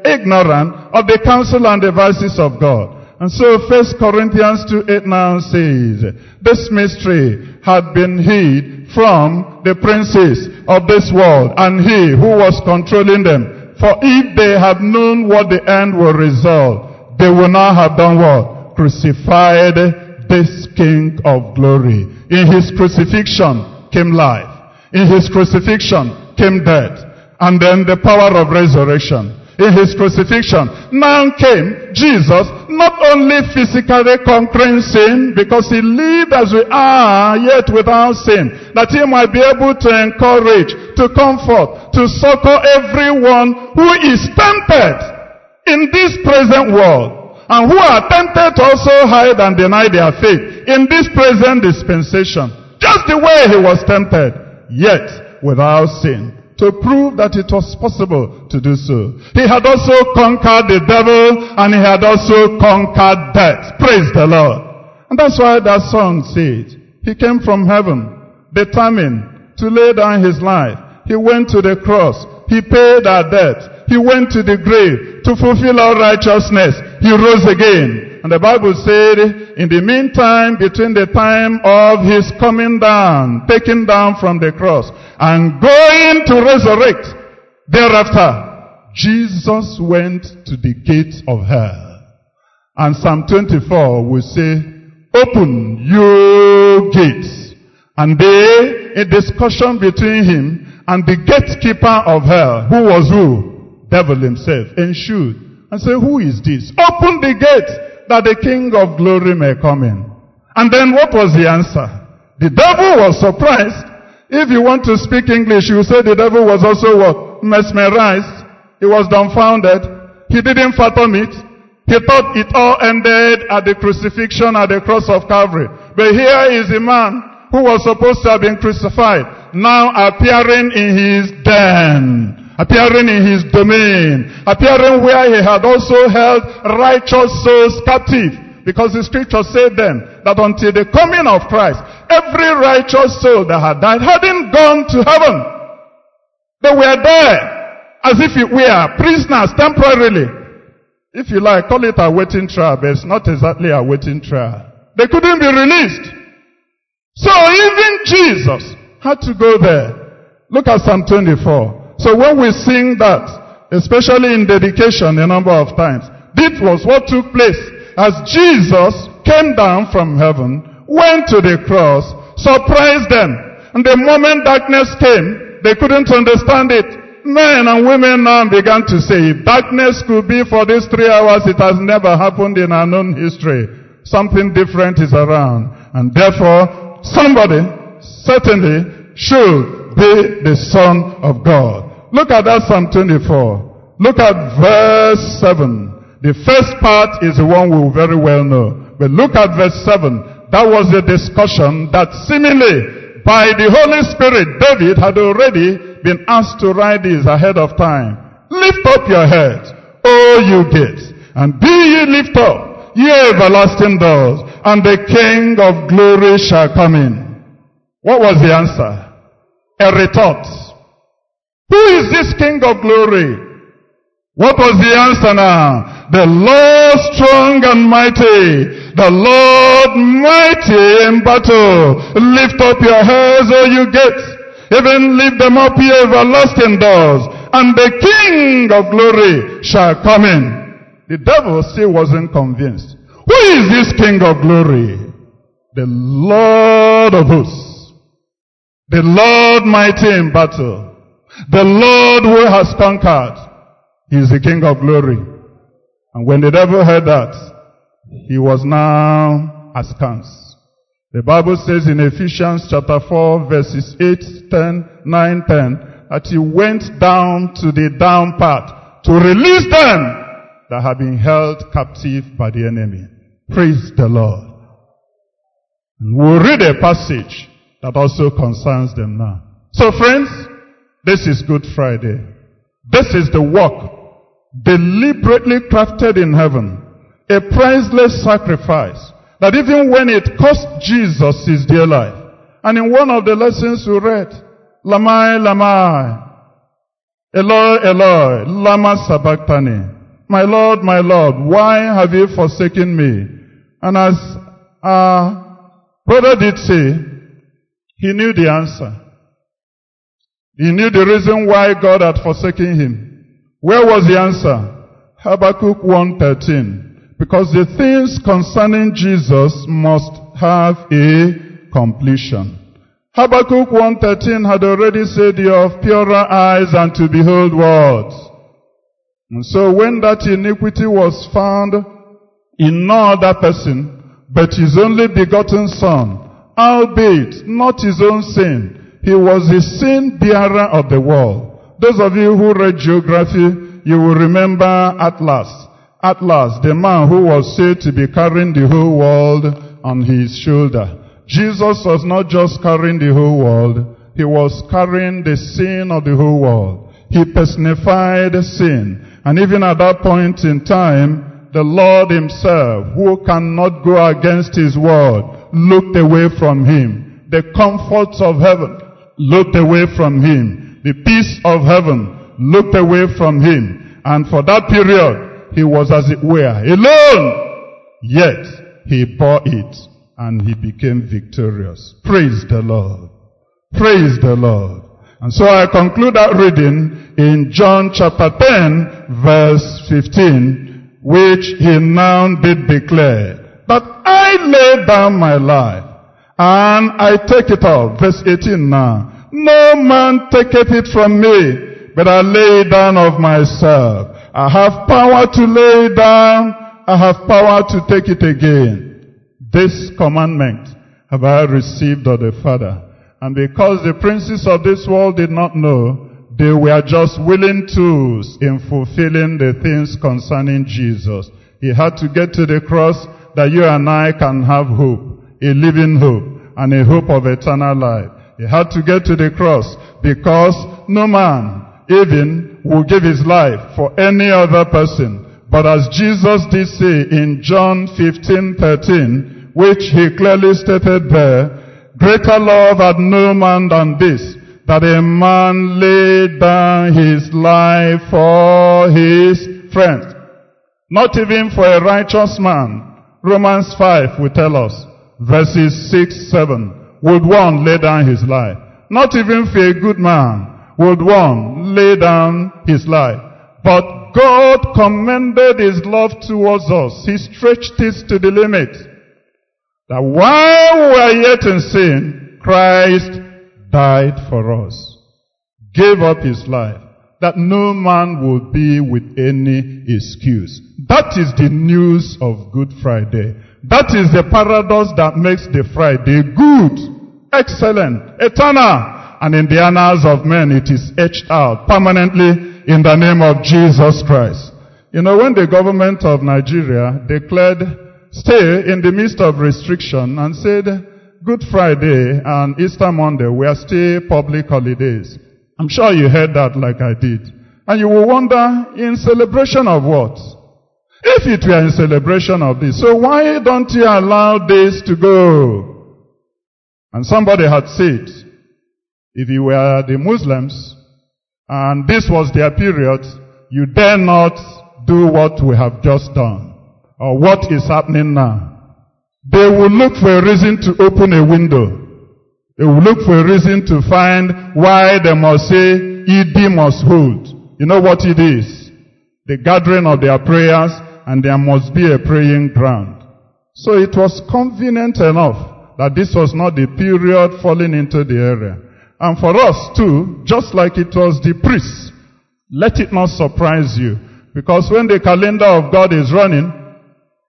ignorant of the counsel and devices of God. And so First Corinthians 2 8 now says, This mystery had been hid from the princes of this world and he who was controlling them. For if they had known what the end will result, they would not have done what? Crucified this King of glory. In his crucifixion came life. In his crucifixion came death. And then the power of resurrection. In his crucifixion now came Jesus, not only physically conquering sin, because he lived as we are, yet without sin, that he might be able to encourage, to comfort, to succor everyone who is tempted in this present world and who are tempted to also hide and deny their faith in this present dispensation. Just the way he was tempted, yet without sin. To prove that it was possible to do so. He had also conquered the devil and he had also conquered death. Praise the Lord. And that's why that song said, He came from heaven, determined to lay down his life. He went to the cross. He paid our debt. He went to the grave to fulfill our righteousness. He rose again. And the Bible said, in the meantime, between the time of his coming down, taken down from the cross, and going to resurrect, thereafter, Jesus went to the gates of hell. And Psalm 24 will say, open your gates. And they, a discussion between him and the gatekeeper of hell, who was who? Devil himself, ensued. And say, who is this? Open the gate that the King of glory may come in. And then what was the answer? The devil was surprised. If you want to speak English, you say the devil was also what? Mesmerized. He was dumbfounded. He didn't fathom it. He thought it all ended at the crucifixion at the cross of Calvary. But here is a man who was supposed to have been crucified, now appearing in his den, appearing in his domain, appearing where he had also held righteous souls captive. Because the scripture said then that until the coming of Christ, every righteous soul that had died hadn't gone to heaven. They were there as if it were prisoners temporarily. If you like, call it a waiting trial, but it's not exactly a waiting trial. They couldn't be released. So even Jesus had to go there. Look at Psalm 24. So when we sing that, especially in dedication a number of times, this was what took place as Jesus came down from heaven, went to the cross, surprised them. And the moment darkness came, they couldn't understand it. Men and women now began to say, if darkness could be for these three hours, it has never happened in our known history. Something different is around. And therefore, somebody certainly should be the Son of God. Look at that Psalm 24. Look at verse 7. The first part is the one we very well know. But look at verse 7. That was a discussion that seemingly by the Holy Spirit, David had already been asked to write this ahead of time. Lift up your heads, O you gates, and be ye lift up, ye everlasting doors, and the King of glory shall come in. What was the answer? A retort. Who is this King of glory? What was the answer now? The Lord strong and mighty. The Lord mighty in battle. Lift up your heads, O you gates. Even lift them up, ye everlasting doors. And the King of glory shall come in. The devil still wasn't convinced. Who is this King of glory? The Lord of hosts. The Lord mighty in battle. The Lord who has conquered. He is the King of glory. And when the devil heard that, he was now askance. The Bible says in Ephesians chapter 4 verses 8, 10, 9, 10, that he went down to the down part to release them that have been held captive by the enemy. Praise the Lord. And we'll read a passage that also concerns them now. So friends, this is Good Friday. This is the work deliberately crafted in heaven. A priceless sacrifice that even when it cost Jesus his dear life. And in one of the lessons we read, Lamai, Lamai, Eloi, Eloi, Lama Sabachthani. My Lord, my Lord, why have you forsaken me? And as our brother did say, he knew the answer. He knew the reason why God had forsaken him. Where was the answer? Habakkuk 1.13. Because the things concerning Jesus must have a completion. Habakkuk 1.13 had already said, You have purer eyes and to behold words. And so when that iniquity was found in no other person, but his only begotten son, albeit not his own sin, he was the sin bearer of the world. Those of you who read geography, you will remember Atlas. Atlas, the man who was said to be carrying the whole world on his shoulder. Jesus was not just carrying the whole world. He was carrying the sin of the whole world. He personified sin. And even at that point in time, the Lord himself, who cannot go against his word, looked away from him. The comforts of heaven looked away from him. The peace of heaven looked away from him. And for that period, he was as it were alone. Yet, he bore it and he became victorious. Praise the Lord. Praise the Lord. And so I conclude that reading in John chapter 10 verse 15, which he now did declare that I lay down my life and I take it up. Verse 18 now. No man taketh it from me, but I lay it down of myself. I have power to lay down. I have power to take it again. This commandment have I received of the Father. And because the princes of this world did not know, they were just willing tools in fulfilling the things concerning Jesus. He had to get to the cross that you and I can have hope, a living hope, and a hope of eternal life. He had to get to the cross because no man even will give his life for any other person. But as Jesus did say in John 15, 13, which he clearly stated there, greater love had no man than this, that a man lay down his life for his friends. Not even for a righteous man. Romans 5 will tell us, verses 6, 7, would one lay down his life. Not even for a good man would one lay down his life. But God commended his love towards us. He stretched it to the limit. That while we were yet in sin, Christ died for us. Gave up his life. That no man would be with any excuse. That is the news of Good Friday. That is the paradox that makes the Friday good, excellent, eternal. And in the annals of men, it is etched out permanently in the name of Jesus Christ. You know, when the government of Nigeria declared stay in the midst of restriction and said Good Friday and Easter Monday were still public holidays. I'm sure you heard that like I did. And you will wonder, in celebration of what? If it were in celebration of this, so why don't you allow this to go? And somebody had said, if you were the Muslims, and this was their period, you dare not do what we have just done, or what is happening now. They will look for a reason to open a window. They will look for a reason to find why they must say, Eid must hold. You know what it is? The gathering of their prayers, and there must be a praying ground. So it was convenient enough that this was not the period falling into the area. And for us too, just like it was the priests, let it not surprise you. Because when the calendar of God is running,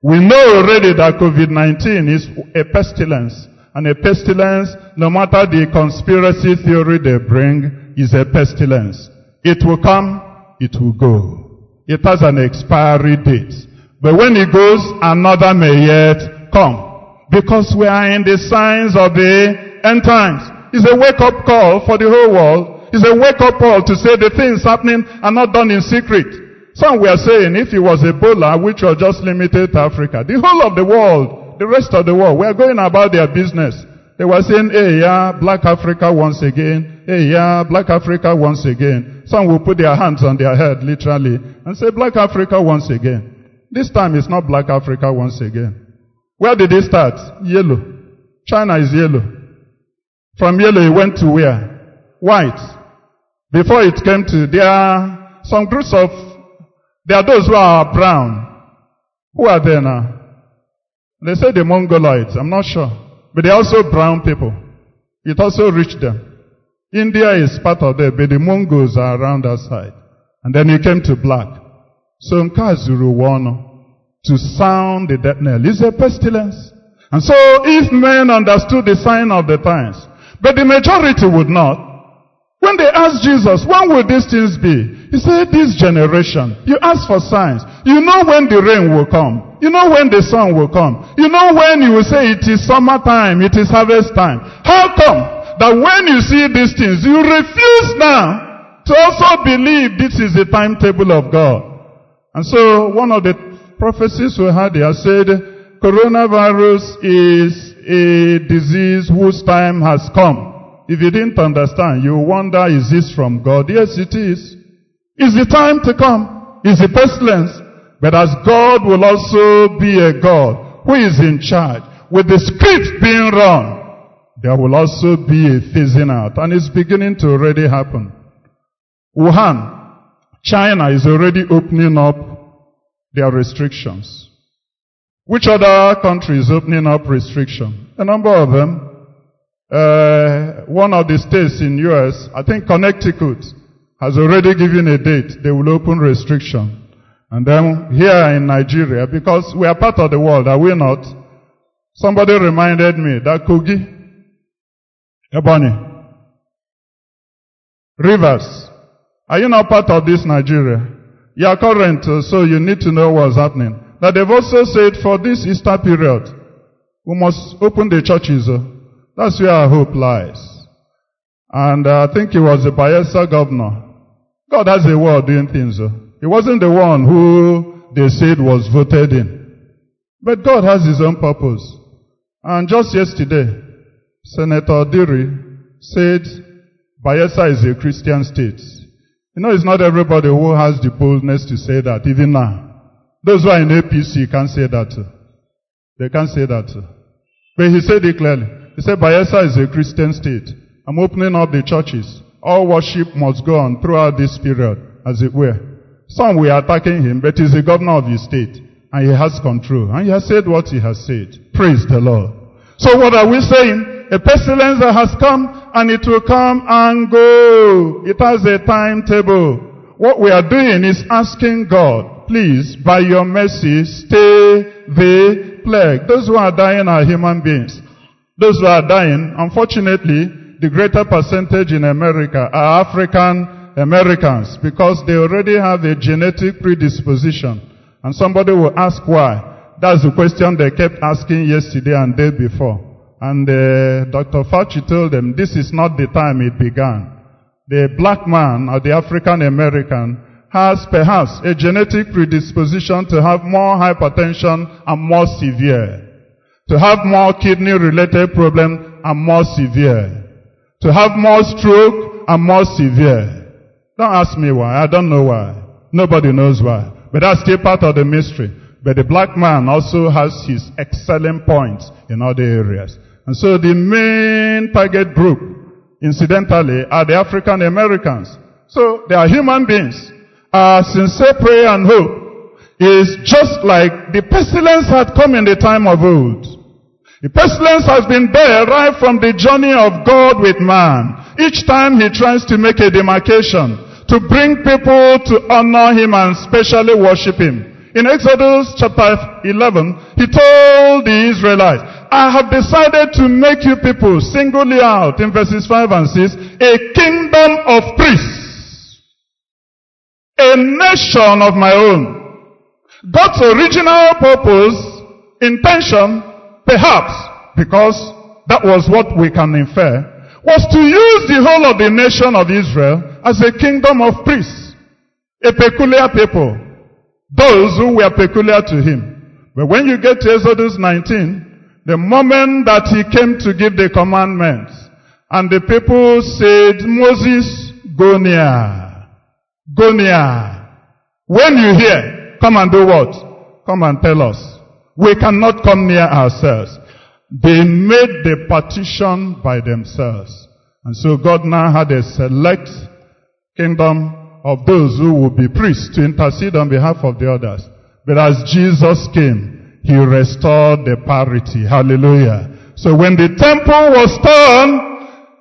we know already that COVID-19 is a pestilence. And a pestilence, no matter the conspiracy theory they bring, is a pestilence. It will come, it will go. It has an expiry date. But when it goes, another may yet come. Because we are in the signs of the end times. It's a wake-up call for the whole world. It's a wake-up call to say the things happening are not done in secret. Some were saying if it was Ebola, which was just limited to Africa, the whole of the world, the rest of the world, were going about their business. They were saying, hey, yeah, black Africa once again. Hey, yeah, black Africa once again. Some will put their hands on their head, literally, and say, black Africa once again. This time it's not black Africa once again. Where did it start? Yellow. China is yellow. From yellow it went to where? White. Before it came to, there are some groups of, there are those who are brown. Who are they now? They say the Mongoloids, I'm not sure. But they're also brown people. It also reached them. India is part of them, but the Mongols are around that side. And then it came to black. So Nkazuru Wano, to sound the death knell, is a pestilence. And so if men understood the sign of the times, but the majority would not, when they asked Jesus, when will these things be? He said, this generation, you ask for signs. You know when the rain will come. You know when the sun will come. You know when you will say it is summertime, it is harvest time. How come that when you see these things, you refuse now to also believe this is the timetable of God. And so one of the prophecies we had here said, coronavirus is a disease whose time has come. If you didn't understand, you wonder, is this from God? Yes, it is. It's the time to come. It's the pestilence. But as God will also be a God who is in charge, with the script being run, there will also be a phasing out. And it's beginning to already happen. Wuhan, China is already opening up their restrictions. Which other country is opening up restriction? A number of them. Uh, one of the states in US, I think Connecticut, has already given a date. They will open restriction. And then here in Nigeria, because we are part of the world, are we not? Somebody reminded me that Kogi, Ebonyi, Rivers, are you not part of this Nigeria? You are current, uh, so you need to know what's happening. That they've also said for this Easter period, we must open the churches. uh, That's where our hope lies. And uh, I think it was the Bayelsa governor. God has a way of doing things. He wasn't the one who they said was voted in. But God has his own purpose. And just yesterday, Senator Diri said Bayelsa is a Christian state. You know, it's not everybody who has the boldness to say that, even now. Those who are in APC can't say that. They can't say that. But he said it clearly. He said Bayelsa is a Christian state. I'm opening up the churches. All worship must go on throughout this period, as it were. Some were attacking him, but he's the governor of his state. And he has control. And he has said what he has said. Praise the Lord. So what are we saying? A pestilence that has come and it will come and go. It has a timetable. What we are doing is asking God, please, by your mercy, stay the plague. Those who are dying are human beings. Those who are dying, unfortunately, the greater percentage in America are African Americans because they already have a genetic predisposition. And somebody will ask why. That's the question they kept asking yesterday and day before. And uh, Dr. Fauci told them this is not the time it began. The black man or the African American has perhaps a genetic predisposition to have more hypertension and more severe. To have more kidney related problems and more severe. To have more stroke and more severe. Don't ask me why. I don't know why. Nobody knows why. But that's still part of the mystery. But the black man also has his excellent points in other areas. And so the main target group, incidentally, are the African Americans. So they are human beings. Our sincere prayer and hope is just like the pestilence had come in the time of old. The pestilence has been there right from the journey of God with man. Each time he tries to make a demarcation to bring people to honor him and specially worship him. In Exodus chapter 11, he told the Israelites, I have decided to make you people singly out in verses 5 and 6, a kingdom of priests, a nation of my own. God's original purpose, intention, perhaps, because that was what we can infer, was to use the whole of the nation of Israel as a kingdom of priests, a peculiar people, those who were peculiar to him. But when you get to Exodus 19, the moment that he came to give the commandments, and the people said, Moses, go near, go near. When you hear, come and do what? Come and tell us. We cannot come near ourselves. They made the partition by themselves. And so God now had a select kingdom of those who would be priests to intercede on behalf of the others. But as Jesus came, He restored the parity. Hallelujah. So when the temple was torn,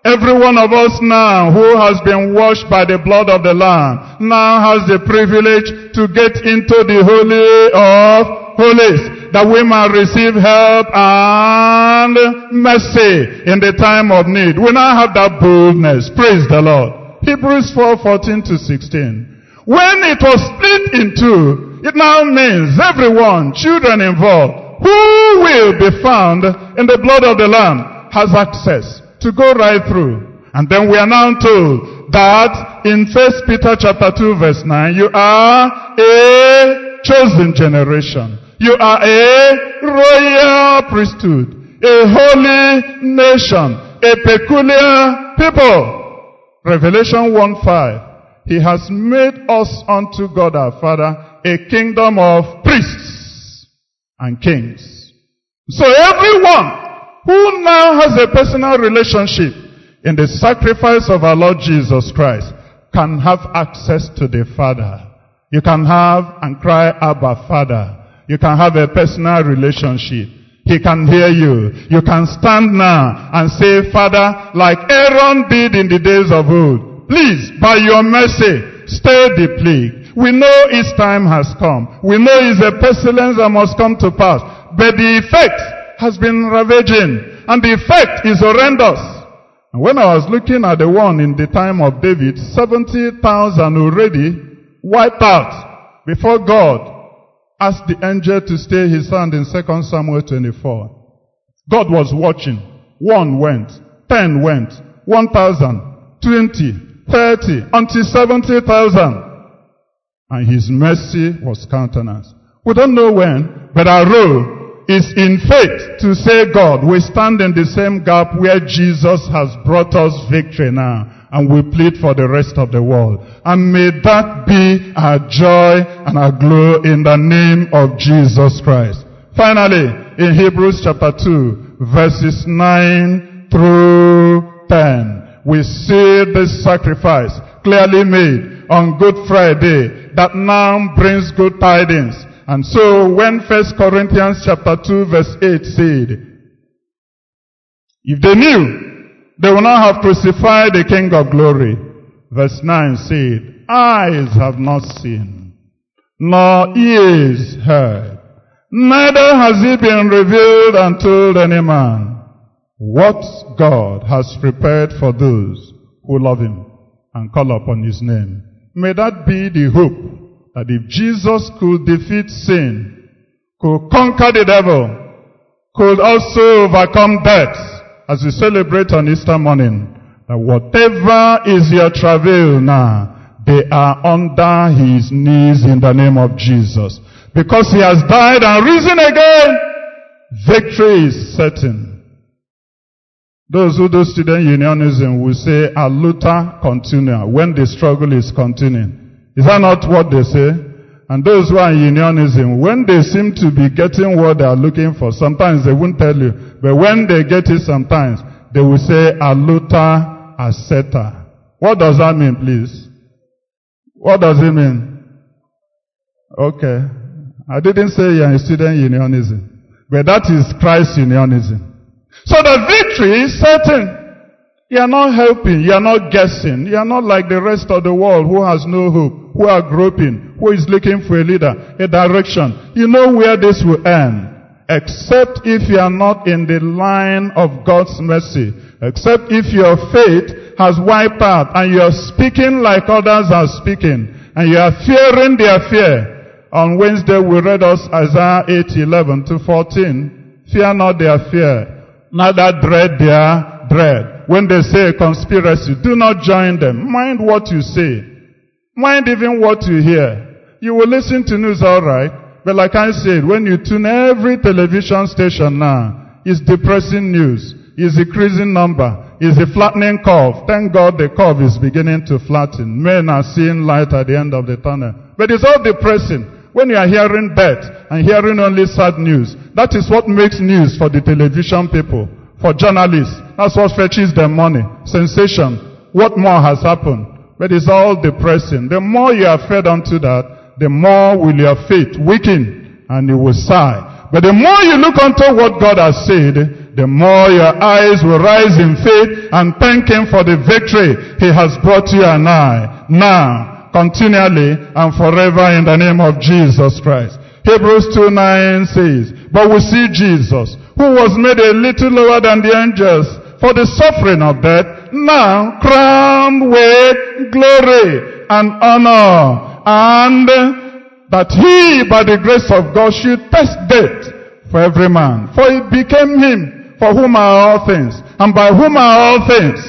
Every one of us now who has been washed by the blood of the Lamb now has the privilege to get into the Holy of Holies that we might receive help and mercy in the time of need. We now have that boldness. Praise the Lord. Hebrews 4, 14 to 16. When it was split in two, it now means everyone, children involved, who will be found in the blood of the Lamb has access to go right through. And then we are now told that in First Peter chapter 2 verse 9, you are a chosen generation. You are a royal priesthood, a holy nation, a peculiar people. Revelation 1:5. He has made us unto God our Father a kingdom of priests and kings. So everyone who now has a personal relationship in the sacrifice of our Lord Jesus Christ can have access to the Father. You can have and cry, Abba, Father. You can have a personal relationship. He can hear you. You can stand now and say, Father, like Aaron did in the days of old, please, by your mercy, stay the plague. We know his time has come. We know it's a pestilence that must come to pass. But the effect has been ravaging. And the effect is horrendous. And when I was looking at the one in the time of David, 70,000 already wiped out before God asked the angel to stay his hand in 2 Samuel 24. God was watching. One went. Ten went. One thousand. Twenty. Thirty. Until 70,000. And his mercy was countenance. We don't know when, but our role is in faith to say, God, we stand in the same gap where Jesus has brought us victory now. And we plead for the rest of the world. And may that be our joy and our glory in the name of Jesus Christ. Finally, in Hebrews chapter 2, verses 9 through 10, we see this sacrifice clearly made on Good Friday that now brings good tidings. And so when First Corinthians chapter 2 verse 8 said, if they knew they would not have crucified the King of glory. Verse 9 said, eyes have not seen, nor ears heard, neither has it been revealed told any man what God has prepared for those who love him and call upon his name. May that be the hope that if Jesus could defeat sin, could conquer the devil, could also overcome death, as we celebrate on Easter morning, that whatever is your travail now, they are under his knees in the name of Jesus. Because he has died and risen again, victory is certain. Those who do student unionism will say, a luta continua, when the struggle is continuing. Is that not what they say? And those who are in unionism, when they seem to be getting what they are looking for, sometimes they won't tell you. But when they get it sometimes, they will say, aluta aseta. What does that mean, please? What does it mean? Okay. I didn't say you're a student unionism. But that is Christ unionism. So the victory is certain. You are not helping. You are not guessing. You are not like the rest of the world who has no hope, who are groping, who is looking for a leader, a direction. You know where this will end. Except if you are not in the line of God's mercy. Except if your faith has wiped out and you are speaking like others are speaking. And you are fearing their fear. On Wednesday we read us Isaiah 8, 11 to 14. Fear not their fear, neither dread their dread. When they say a conspiracy, do not join them. Mind what you say. Mind even what you hear. You will listen to news alright. But like I said, when you tune every television station now, it's depressing news. It's increasing number. It's a flattening curve. Thank God the curve is beginning to flatten. Men are seeing light at the end of the tunnel. But it's all depressing. When you are hearing death and hearing only sad news, that is what makes news for the television people, for journalists. That's what fetches them money. Sensation. What more has happened? But it's all depressing. The more you are fed onto that, the more will your faith weaken and you will sigh. But the more you look unto what God has said, the more your eyes will rise in faith and thank Him for the victory He has brought you and I. Now, continually and forever in the name of Jesus Christ. Hebrews 2 9 says, But we see Jesus, who was made a little lower than the angels for the suffering of death, now crowned with glory and honor, and that he, by the grace of God, should test death for every man. For it became him, for whom are all things, and by whom are all things,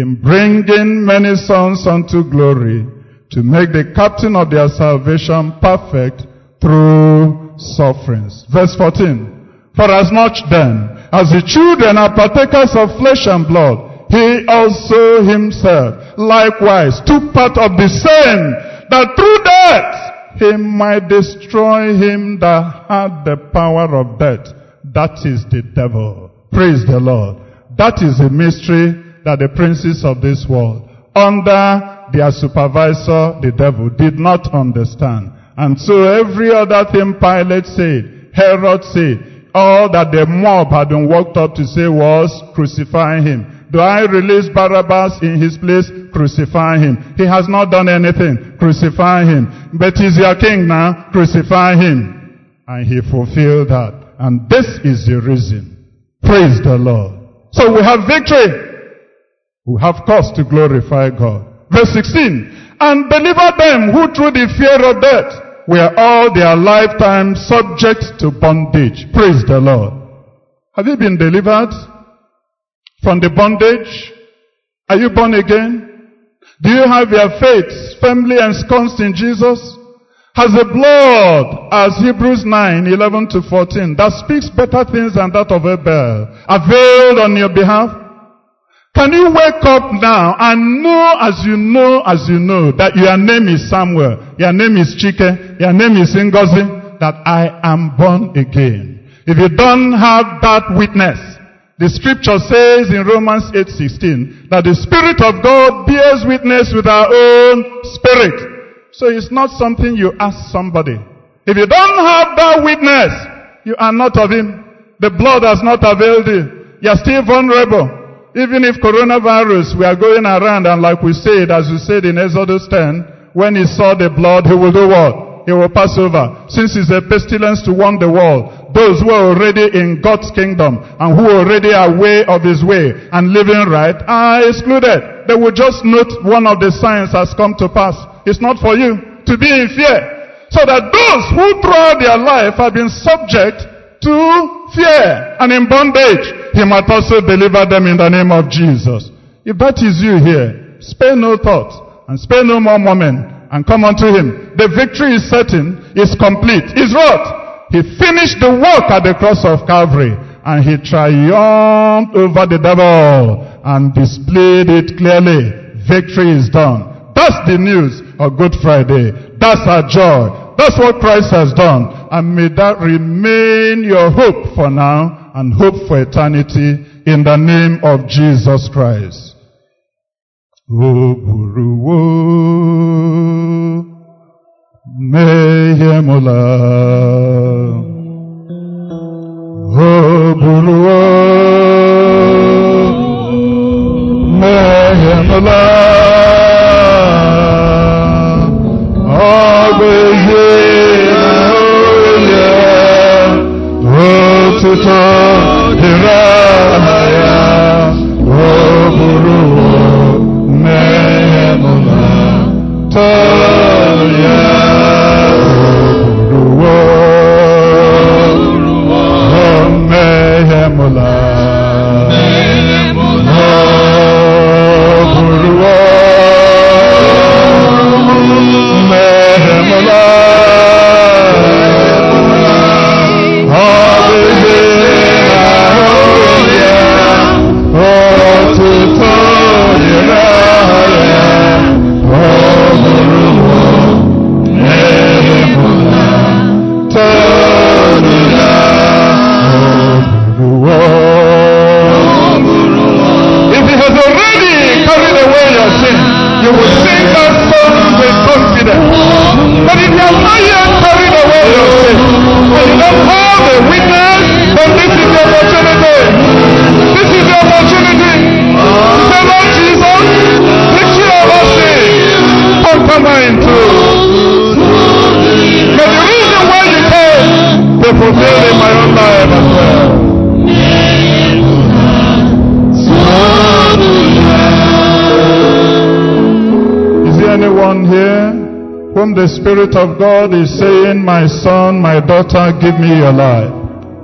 in bringing many sons unto glory, to make the captain of their salvation perfect through sufferings. Verse 14. For as much then as the children are partakers of flesh and blood, he also himself likewise took part of the same, that through death he might destroy him that had the power of death. That is the devil. Praise the Lord. That is a mystery that the princes of this world, under their supervisor, the devil, did not understand. And so every other thing Pilate said, Herod said, all that the mob had been worked up to say was crucify him. Do I release Barabbas in his place? Crucify him. He has not done anything. Crucify him. But he's your king now. Crucify him. And he fulfilled that. And this is the reason. Praise the Lord. So we have victory. We have cause to glorify God. Verse 16. And deliver them who through the fear of death were all their lifetime subject to bondage. Praise the Lord. Have you been delivered from the bondage? Are you born again? Do you have your faith firmly ensconced in Jesus? Has the blood, as Hebrews 9, 11 to 14, that speaks better things than that of Abel, availed on your behalf? Can you wake up now and know as you know as you know that your name is Samuel, your name is Chike, your name is Ngozi, that I am born again. If you don't have that witness, the scripture says in Romans 8:16 that the spirit of God bears witness with our own spirit. So it's not something you ask somebody. If you don't have that witness, you are not of him. The blood has not availed you. You are still vulnerable. Even if coronavirus, we are going around and like we said, as we said in Exodus 10, when he saw the blood, he will do what? He will pass over. Since it's a pestilence to warn the world, those who are already in God's kingdom and who already are way of his way and living right are excluded. They will just note one of the signs has come to pass. It's not for you to be in fear. So that those who throughout their life have been subject to fear and in bondage, he might also deliver them in the name of Jesus. If that is you here, spare no thought and spare no more moment and come unto him. The victory is certain, is complete, is wrought. He finished the work at the cross of Calvary and he triumphed over the devil and displayed it clearly. Victory is done. That's the news of Good Friday. That's our joy. That's what Christ has done. And may that remain your hope for now and hope for eternity in the name of Jesus Christ. O buruwo mehemula. O buruwo mehemula. The Spirit of God is saying, My son, my daughter, give me your life?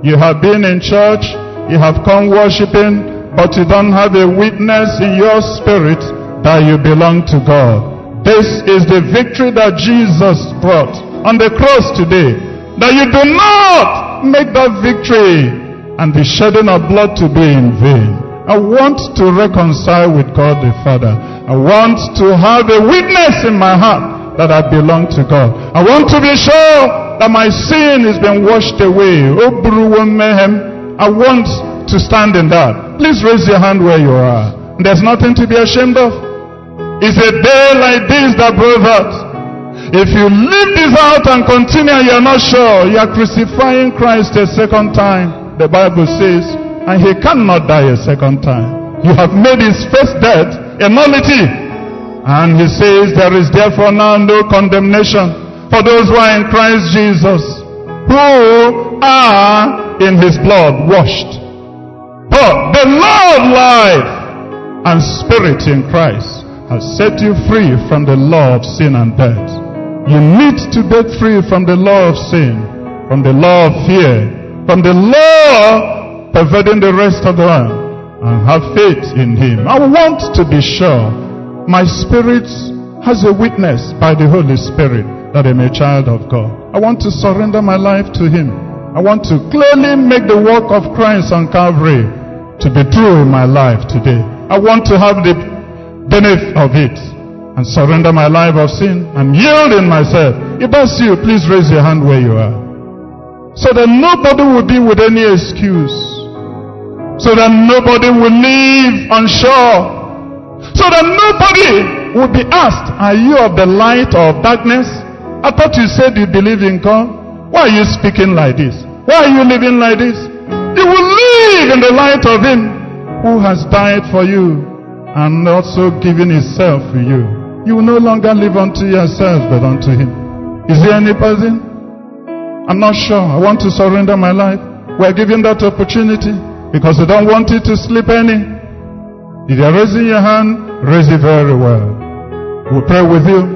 You have been in church, You have come worshiping, but you don't have a witness in your spirit that you belong to God. This is the victory that Jesus brought on the cross today. That you do not make that victory and the shedding of blood to be in vain. I want to reconcile with God the Father. I want to have a witness in my heart that I belong to God. I want to be sure that my sin has been washed away. Oh. I want to stand in that. Please raise your hand where you are. There's nothing to be ashamed of. It's a day like this that brought that. If you leave this out and continue you're not sure, you are crucifying Christ a second time, the Bible says, and he cannot die a second time. You have made his first death a nullity. And he says, there is therefore now no condemnation for those who are in Christ Jesus, who are in his blood washed. But the Lord life and spirit in Christ has set you free from the law of sin and death. You need to get free from the law of sin, from the law of fear, from the law pervading the rest of the world, and have faith in Him. I want to be sure my spirit has a witness by the Holy Spirit that I'm a child of God. I want to surrender my life to Him. I want to clearly make the work of Christ on Calvary to be true in my life today. I want to have the benefit of it and surrender my life of sin and yield in myself. If that's you, please raise your hand where you are. So that nobody will be with any excuse. So that nobody will live unsure. So that nobody will be asked, are you of the light or of darkness? I thought you said you believe in God. Why are you speaking like this? Why are you living like this? You will live in the light of Him who has died for you and also given Himself for you. You will no longer live unto yourself but unto Him. Is there any person? I'm not sure. I want to surrender my life. We're given that opportunity because I don't want it to slip any. If you're raising your hand, raise it very well. We'll pray with you.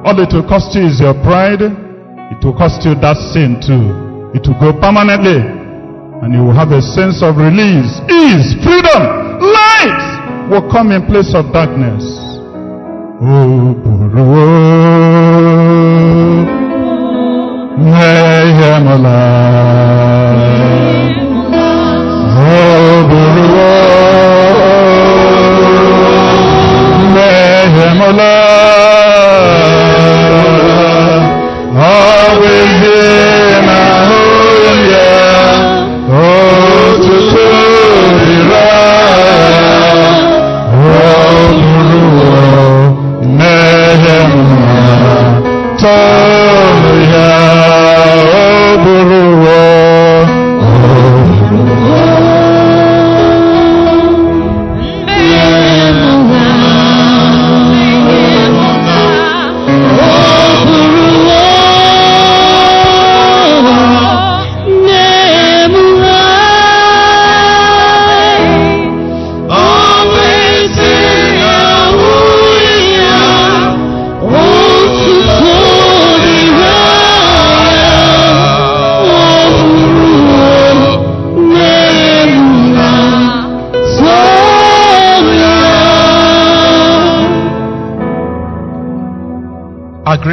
All it will cost you is your pride. It will cost you that sin too. It will go permanently. And you will have a sense of release, ease, freedom, light will come in place of darkness. Oh, Been a whole year. Oh,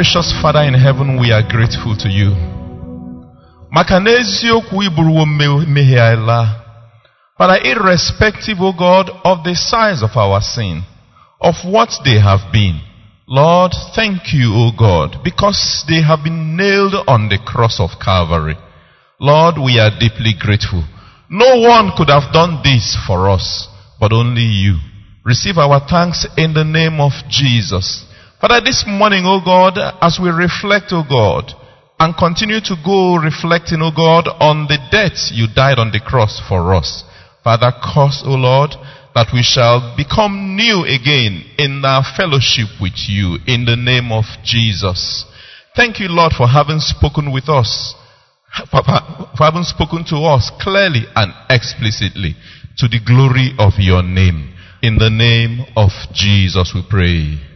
gracious Father in heaven, we are grateful to you. Maka mmehie anyị laa. Father, irrespective, O God, of the size of our sin, of what they have been, Lord, thank you, O God, because they have been nailed on the cross of Calvary. Lord, we are deeply grateful. No one could have done this for us, but only you. Receive our thanks in the name of Jesus. Father, this morning, O God, as we reflect, O God, and continue to go reflecting, O God, on the death you died on the cross for us. Father, cause, O Lord, that we shall become new again in our fellowship with you in the name of Jesus. Thank you, Lord, for having spoken with us, for for having spoken to us clearly and explicitly to the glory of your name. In the name of Jesus we pray.